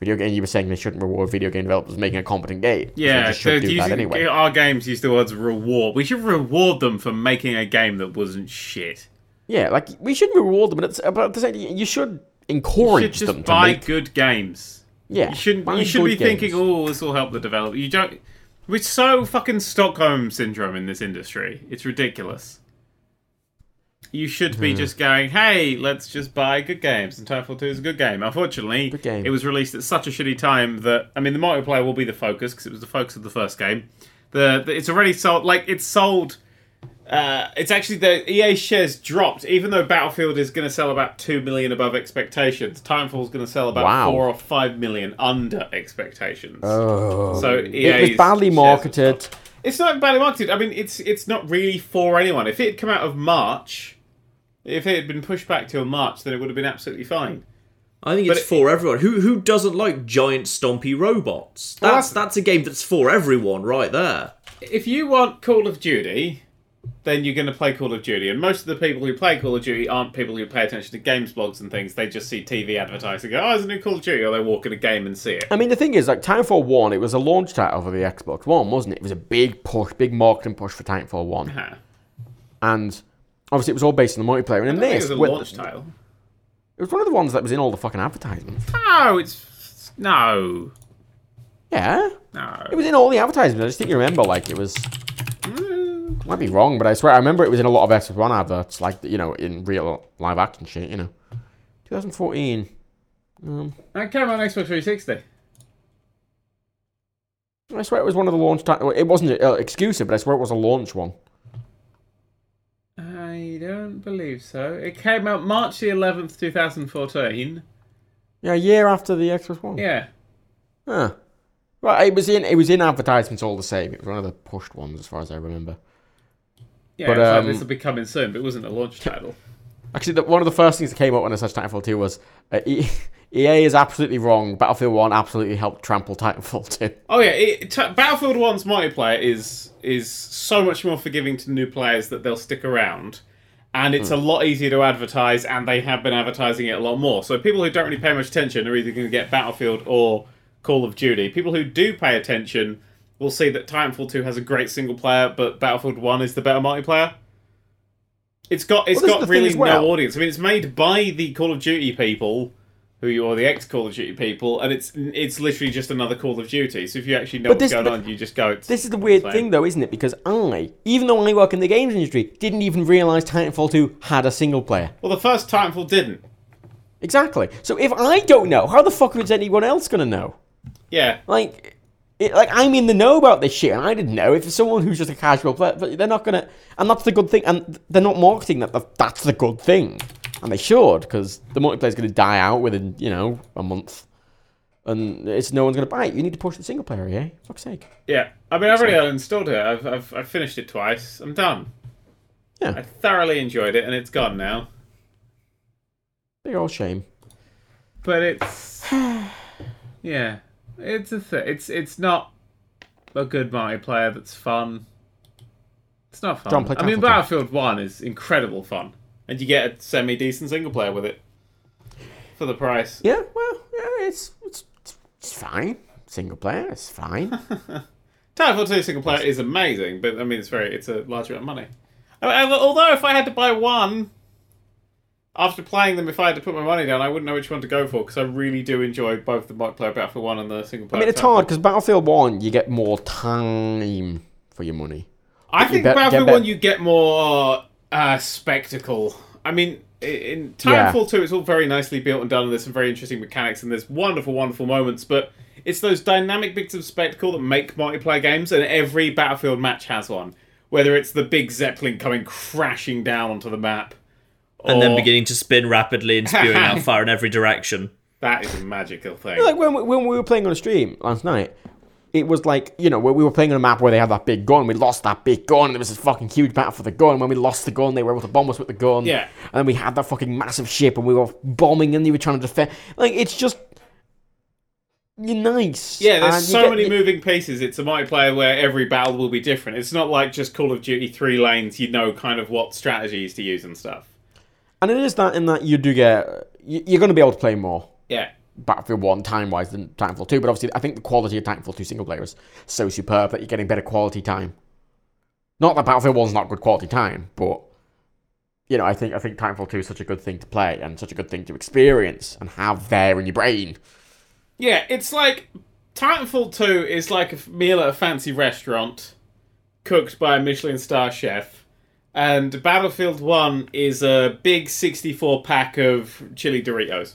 video game. You were saying they shouldn't reward video game developers making a competent game. Yeah, so do that using, anyway. our games use the words reward. We should reward them for making a game that wasn't shit. Yeah, like we should reward them, but, it's, but at the same, you should You encourage should just them to buy make. good games. Yeah, You shouldn't. You should be games. thinking, "Oh, this will help the developer." You don't. We're so fucking Stockholm syndrome in this industry. It's ridiculous. You should be just going, "Hey, let's just buy good games." And Titanfall Two is a good game. Unfortunately, Good game. it was released at such a shitty time that I mean, the multiplayer will be the focus because it was the focus of the first game. The, the it's already sold. Like it's sold. Uh, it's actually the EA shares dropped, even though Battlefield is going to sell about two million above expectations. Titanfall is going to sell about Wow. four or five million under expectations. Oh. so it EA's was badly shares have marketed. dropped. It's not badly marketed. I mean, it's it's not really for anyone. If it had come out of March, if it had been pushed back till March, then it would have been absolutely fine. I think But it's it- for everyone. Who who doesn't like giant stompy robots? Well, That's that's- that's a game that's for everyone right there. If you want Call of Duty, then you're going to play Call of Duty. And most of the people who play Call of Duty aren't people who pay attention to games blogs and things. They just see TV advertising, go, "Oh, there's a new Call of Duty," or they walk in a game and see it. I mean, the thing is, like Titanfall One, it was a launch title for the Xbox One, wasn't it? It was a big push, big marketing push for Titanfall One, Huh. and obviously it was all based on the multiplayer. And in this, it was a launch title. it was one of the ones that was in all the fucking advertisements. No, it's no, Yeah, no. it was in all the advertisements. I just think you remember, like it was. Mm. Might be wrong, but I swear I remember it was in a lot of Xbox One adverts, like you know, in real live action shit. You know, 2014. Um, That came on Xbox 360. I swear it was one of the launch titles. It wasn't uh, exclusive, but I swear it was a launch one. I don't believe so. It came out March the 11th, 2014. Yeah, a year after the Xbox One. Yeah. Huh. Right, it was in it was in advertisements all the same. It was one of the pushed ones, as far as I remember. Yeah, But, it was like, um, this will be coming soon, but it wasn't a launch title. Actually, the, one of the first things that came up when I searched Titanfall 2 was uh, E- EA is absolutely wrong. Battlefield 1 absolutely helped trample Titanfall 2. Oh yeah, it, t- Battlefield One's multiplayer is is so much more forgiving to new players that they'll stick around, and it's hmm. a lot easier to advertise, and they have been advertising it a lot more. So people who don't really pay much attention are either going to get Battlefield or Call of Duty. People who do pay attention will see that Titanfall Two has a great single player, but Battlefield One is the better multiplayer. It's got it's Well, got really well. no audience. I mean, it's made by the Call of Duty people who you or the ex Call of Duty people, and it's it's literally just another Call of Duty. So if you actually know But what's this- going on, you just go. This is the weird thing, though, isn't it? Because I, even though I work in the games industry, didn't even realise Titanfall 2 had a single player. Well, the first Titanfall didn't. Exactly. So if I don't know, how the fuck is anyone else going to know? Yeah, Like, it, like I'm in the know about this shit, and I didn't know. If someone who's just a casual player, but they're not gonna, and that's the good thing, and they're not marketing that- That's the good thing, and they should, because the multiplayer's gonna die out within, you know, a month, and it's no one's gonna buy it. You need to push the single player, yeah? For fuck's sake. yeah. I mean, I've already installed it. I've, I've I've finished it twice. I'm done. Yeah. I thoroughly enjoyed it, and it's gone now. big old shame. But it's yeah, it's a th- it's it's not a good multiplayer that's fun. It's not fun. John, I mean, Battlefield One is incredible fun, and you get a semi decent single player with it for the price. Yeah, well, yeah, it's it's it's fine. Single player, it's fine. Titanfall 2 single player is amazing, but I mean, it's very, it's a large amount of money. I mean, although if I had to buy one, after playing them, if I had to put my money down, I wouldn't know which one to go for because I really do enjoy both the multiplayer Battlefield 1 and the single player. I mean, it's hard because Battlefield One, you get more time for your money. I think bet- Battlefield 1 you get more uh, spectacle. I mean, i- in Yeah. Titanfall 2, it's all very nicely built and done, and there's some very interesting mechanics, and there's wonderful, wonderful moments, but it's those dynamic bits of spectacle that make multiplayer games, and every Battlefield match has one. Whether it's the big Zeppelin coming crashing down onto the map, and then beginning to spin rapidly and spewing out fire in every direction. That is a magical thing. Like when we, when we were playing on a stream last night, it was like you know we were playing on a map where they had that big gun, we lost that big gun, and there was this fucking huge battle for the gun. When we lost the gun, they were able to bomb us with the gun. Yeah. and then we had that fucking massive ship, and we were bombing, and they were trying to defend. Like it's just you're nice. Yeah, there's so get- many you- moving pieces. It's a multiplayer where every battle will be different. It's not like just Call of Duty three lanes. You know kind of what strategies to use and stuff. and it is that in that you do get you're going to be able to play more. Yeah, Battlefield 1 time wise than Titanfall 2, but obviously I think the quality of Titanfall 2 single player is so superb that you're getting better quality time. Not that Battlefield 1's not good quality time, but you know, I think I think Titanfall 2 is such a good thing to play and such a good thing to experience and have there in your brain. yeah. It's like Titanfall two is like a meal at a fancy restaurant, cooked by a Michelin star chef, and Battlefield one is a big sixty four pack of chili Doritos.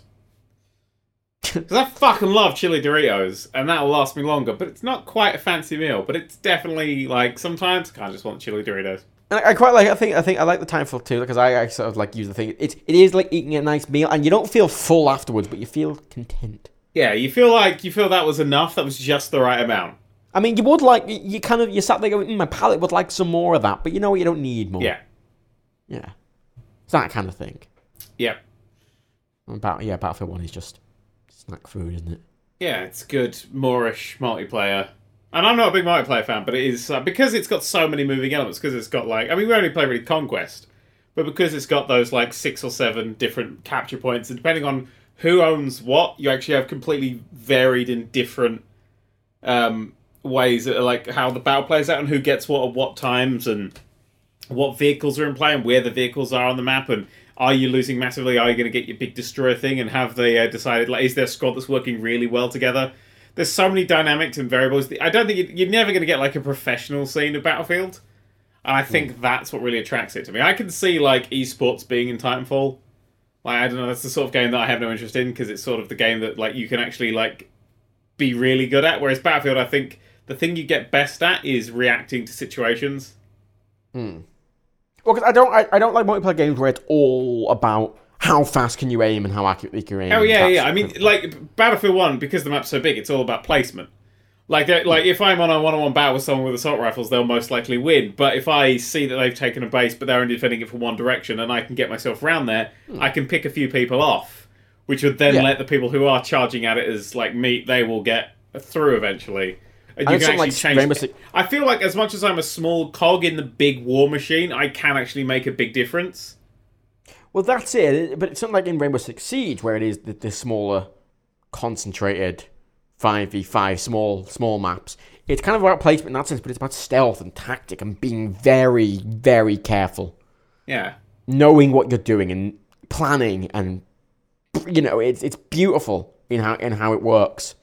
Because I fucking love chili Doritos, and that will last me longer. But it's not quite a fancy meal. But it's definitely like sometimes I kind of just want chili Doritos. And I, I quite like. I think. I think I like the Titanfall 2 because I, I sort of like use the thing. It it is like eating a nice meal, and you don't feel full afterwards, but you feel content. Yeah, you feel like you feel that was enough. That was just the right amount. I mean, you would like you- you kind of you sat there going, mm, my palate would like some more of that, but you know what? You don't need more. Yeah, yeah. It's that kind of thing. yeah. About yeah, Battlefield One is just snack food, isn't it? Yeah, it's good, Moreish multiplayer. And I'm not a big multiplayer fan, but it is uh, because it's got so many moving elements. Because it's got like, I mean, we only play really Conquest, but because it's got those like six or seven different capture points, and depending on who owns what, you actually have completely varied and different um, ways, that like how the battle plays out and who gets what at what times, and what vehicles are in play and where the vehicles are on the map, and are you losing massively? Are you going to get your big destroyer thing? And have they uh, decided like is there a squad that's working really well together? There's so many dynamics and variables. I don't think you- you're never going to get like a professional scene of Battlefield, and I think that's what really attracts it to me. I can see like esports being in Titanfall. Like I don't know, that's the sort of game that I have no interest in because it's sort of the game that like you can actually like be really good at. Whereas Battlefield, I think the thing you get best at is reacting to situations. Well, 'cause I don't, I, I don't like multiplayer games where it's all about how fast can you aim and how accurately can you aim. Oh yeah, yeah. I mean, like Battlefield One, because the map's so big, it's all about placement. Like, like if I'm on a one-on-one battle with someone with assault rifles, they'll most likely win. But if I see that they've taken a base, but they're only defending it from one direction, and I can get myself around there, I can pick a few people off, which would then. Yeah. let the people who are charging at it as like meat, they will get through eventually. And you can actually like change. I feel like as much as I'm a small cog in the big war machine, I can actually make a big difference. Well, that's it. But it's not like in Rainbow Six Siege where it is the, the smaller, concentrated five v five small small maps. It's kind of about placement in that sense, but it's about stealth and tactic and being very very careful, Yeah. knowing what you're doing and planning and you know it's it's beautiful in how in how it works,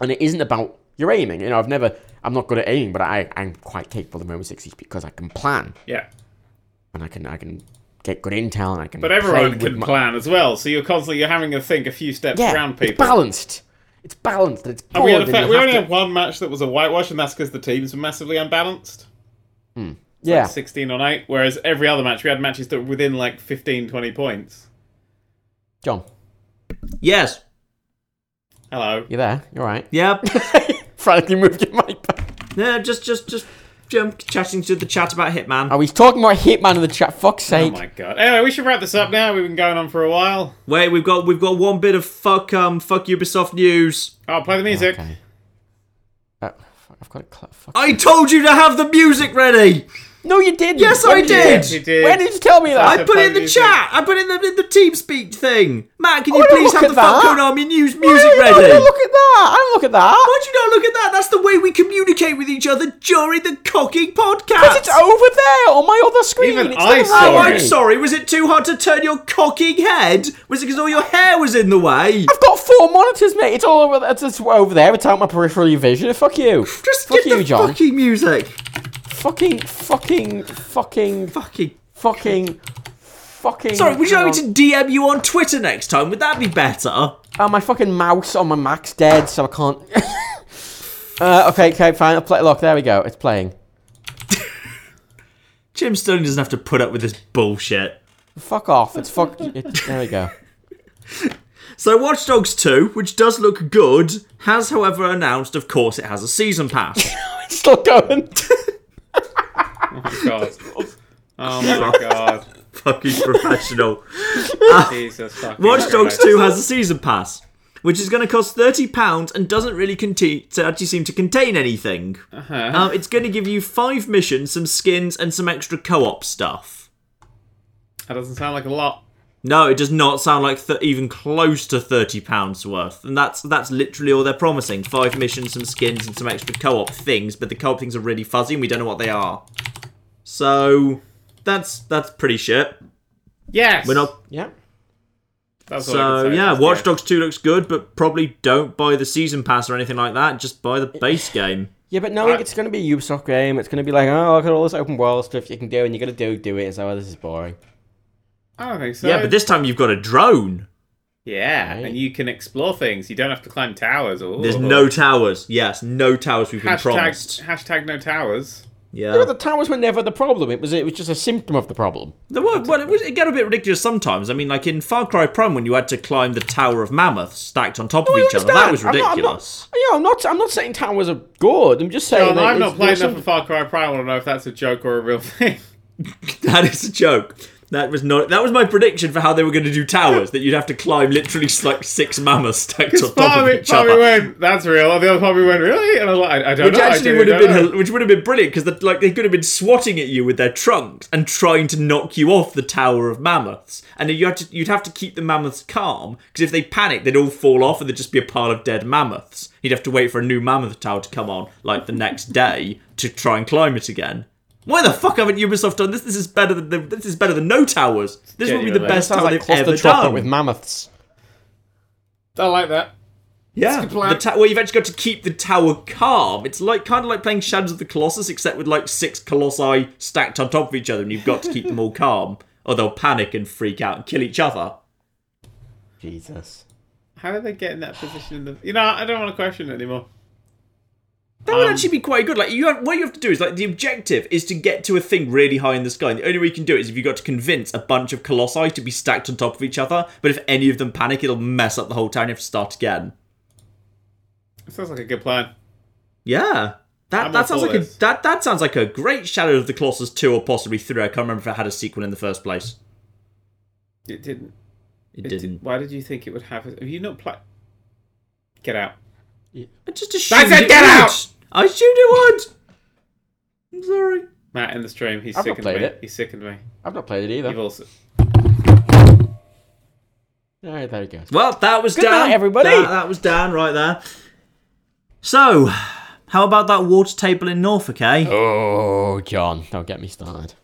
and it isn't about your aiming. You know, I've never I'm not good at aiming, but I I'm quite capable of Rainbow Six Siege because I can plan Yeah. and I can I can get good intel and I can. But everyone can my- plan as well, so you're constantly you're having to think a few steps Yeah, around it's people. balanced. It's balanced. It's And we, had a good, fa- we only to- had one match that was a whitewash, and that's because the teams were massively unbalanced. Hmm, yeah. 16 on 8, whereas every other match, we had matches that were within like 15, 20 points. John, Yes. Hello. you there? You're right. Yep. Frantically moved your mic back. yeah. Just, just, just um, chatting to the chat about Hitman. Oh, he's talking about Hitman in the chat? Fuck's sake. Oh my god. Anyway, we should wrap this up now. We've been going on for a while. Wait, we've got, we've got one bit of fuck, um, fuck Ubisoft news. I'll play the music. okay. Uh, fuck, I've got it. Cl- fuck. I told you to have the music ready. No, you didn't. Yes, When I did. You did. When did you tell me that? I put it in the music. chat. I put it in the in the TeamSpeak thing. Matt, can oh, you please have the Fuck that. Code Army news music Why music do you not? Look at that. I don't look at that. Why do you not look at that? That's the way we communicate with each other during the cocking podcast. Because it's over there on my other screen. Even it's I the saw Oh, right I'm sorry. Was it too hard to turn your cocking head? Was it because all your hair was in the way? I've got four monitors, mate. It's all over. It's, it's over there. It's out my peripheral vision. Fuck you. Just Fuck get you, the John. fucking music. Fucking, fucking, fucking, Fucking. fucking, fucking. Sorry, would you like me to DM you on Twitter next time? Would that be better? Oh, my fucking mouse on my Mac's dead, so I can't. uh, okay, okay, fine. I'll play. Look, there we go. It's playing. Jim Sterling doesn't have to put up with this bullshit. Fuck off. It's fuck. It, there we go. So, Watch Dogs 2, which does look good, has, however, announced, of course, it has a season pass. It's still going. Oh my god. Oh my god. Fucking professional. Jesus fucking Watch Dogs Christ. 2 has a season pass, which is going to cost £30 and doesn't really contain, to actually seem to contain anything. Uh-huh. Um, it's going to give you five missions, some skins, and some extra co op stuff. That doesn't sound like a lot. No, it does not sound like th- even close to thirty pounds worth, and that's that's literally all they're promising: five missions, some skins, and some extra co-op things. But the co-op things are really fuzzy, and we don't know what they are. So that's that's pretty shit. Yes. We're not. Yeah. That's all I can So say. yeah, Just, Watch Dogs Two looks good, but probably don't buy the season pass or anything like that. Just buy the base game. Yeah, but knowing I- it's going to be a Ubisoft game, it's going to be like, oh, look at all this open world stuff you can do, and you got to do do it. And so, oh, this is boring. I don't think so. Yeah, but this time you've got a drone. Yeah, Right. and you can explore things. You don't have to climb towers. Or There's no towers. Yes, no towers we've been promised. hashtag hashtag no towers. Yeah, Yeah. but the towers were never the problem. It was it was just a symptom of the problem. There were, well, it, was, it got a bit ridiculous sometimes. I mean, like in Far Cry Primal, when you had to climb the Tower of Mammoths stacked on top of I each other, that understand. was I'm not- I'm not- ridiculous. Yeah, I'm not. I'm not saying towers are good. I'm just saying. John, that I'm not playing there's enough some- of Far Cry Primal. I want to know if that's a joke or a real thing. That is a joke. That was not. That was my prediction for how they were going to do towers. that you'd have to climb literally like six mammoths stacked on top part of me, each part other. went, that's real. And the other part went, really? And I was like, I, I don't Which know. I actually do- would have been, know. which would have been brilliant because like they could have been swatting at you with their trunks and trying to knock you off the tower of mammoths, and you had to, you'd have to keep the mammoths calm because if they panicked, they'd all fall off and there'd just be a pile of dead mammoths. You'd have to wait for a new mammoth tower to come on like the next day to try and climb it again. Why the fuck haven't Ubisoft done this? This is better than the, this is better than no towers. This would be the Genuinely. best sounds tower like they've ever chocolate done. with mammoths. I like that. Yeah, a plan. the ta- well, you've actually got to keep the tower calm. It's like kind of like playing Shadows of the Colossus, except with like six colossi stacked on top of each other, and you've got to keep them all calm, or they'll panic and freak out and kill each other. Jesus. How did they get in that position? In the... You know, I don't want to question it anymore. That would Um, actually be quite good. Like you have, what you have to do is like the objective is to get to a thing really high in the sky. And the only way you can do it is if you've got to convince a bunch of colossi to be stacked on top of each other. But if any of them panic, it'll mess up the whole town. You have to start again. Sounds like a good plan. Yeah. That, that sounds like a that, that sounds like a great Shadow of the Colossus two or possibly three. I can't remember if it had a sequel in the first place. It didn't. It, It didn't. didn't. Why did you think it would have? Have you not played? Get out. I just assumed said it get would. out! I assumed it would. I'm sorry. Matt in the stream. He's I've not sickened played me. it. He's sickened me. I've not played it either. You've also. Alright, there you go. Well, that was Good Dan. night, everybody. That, that was Dan right there. So, how about that water table in Norfolk, eh? Oh, John, don't get me started.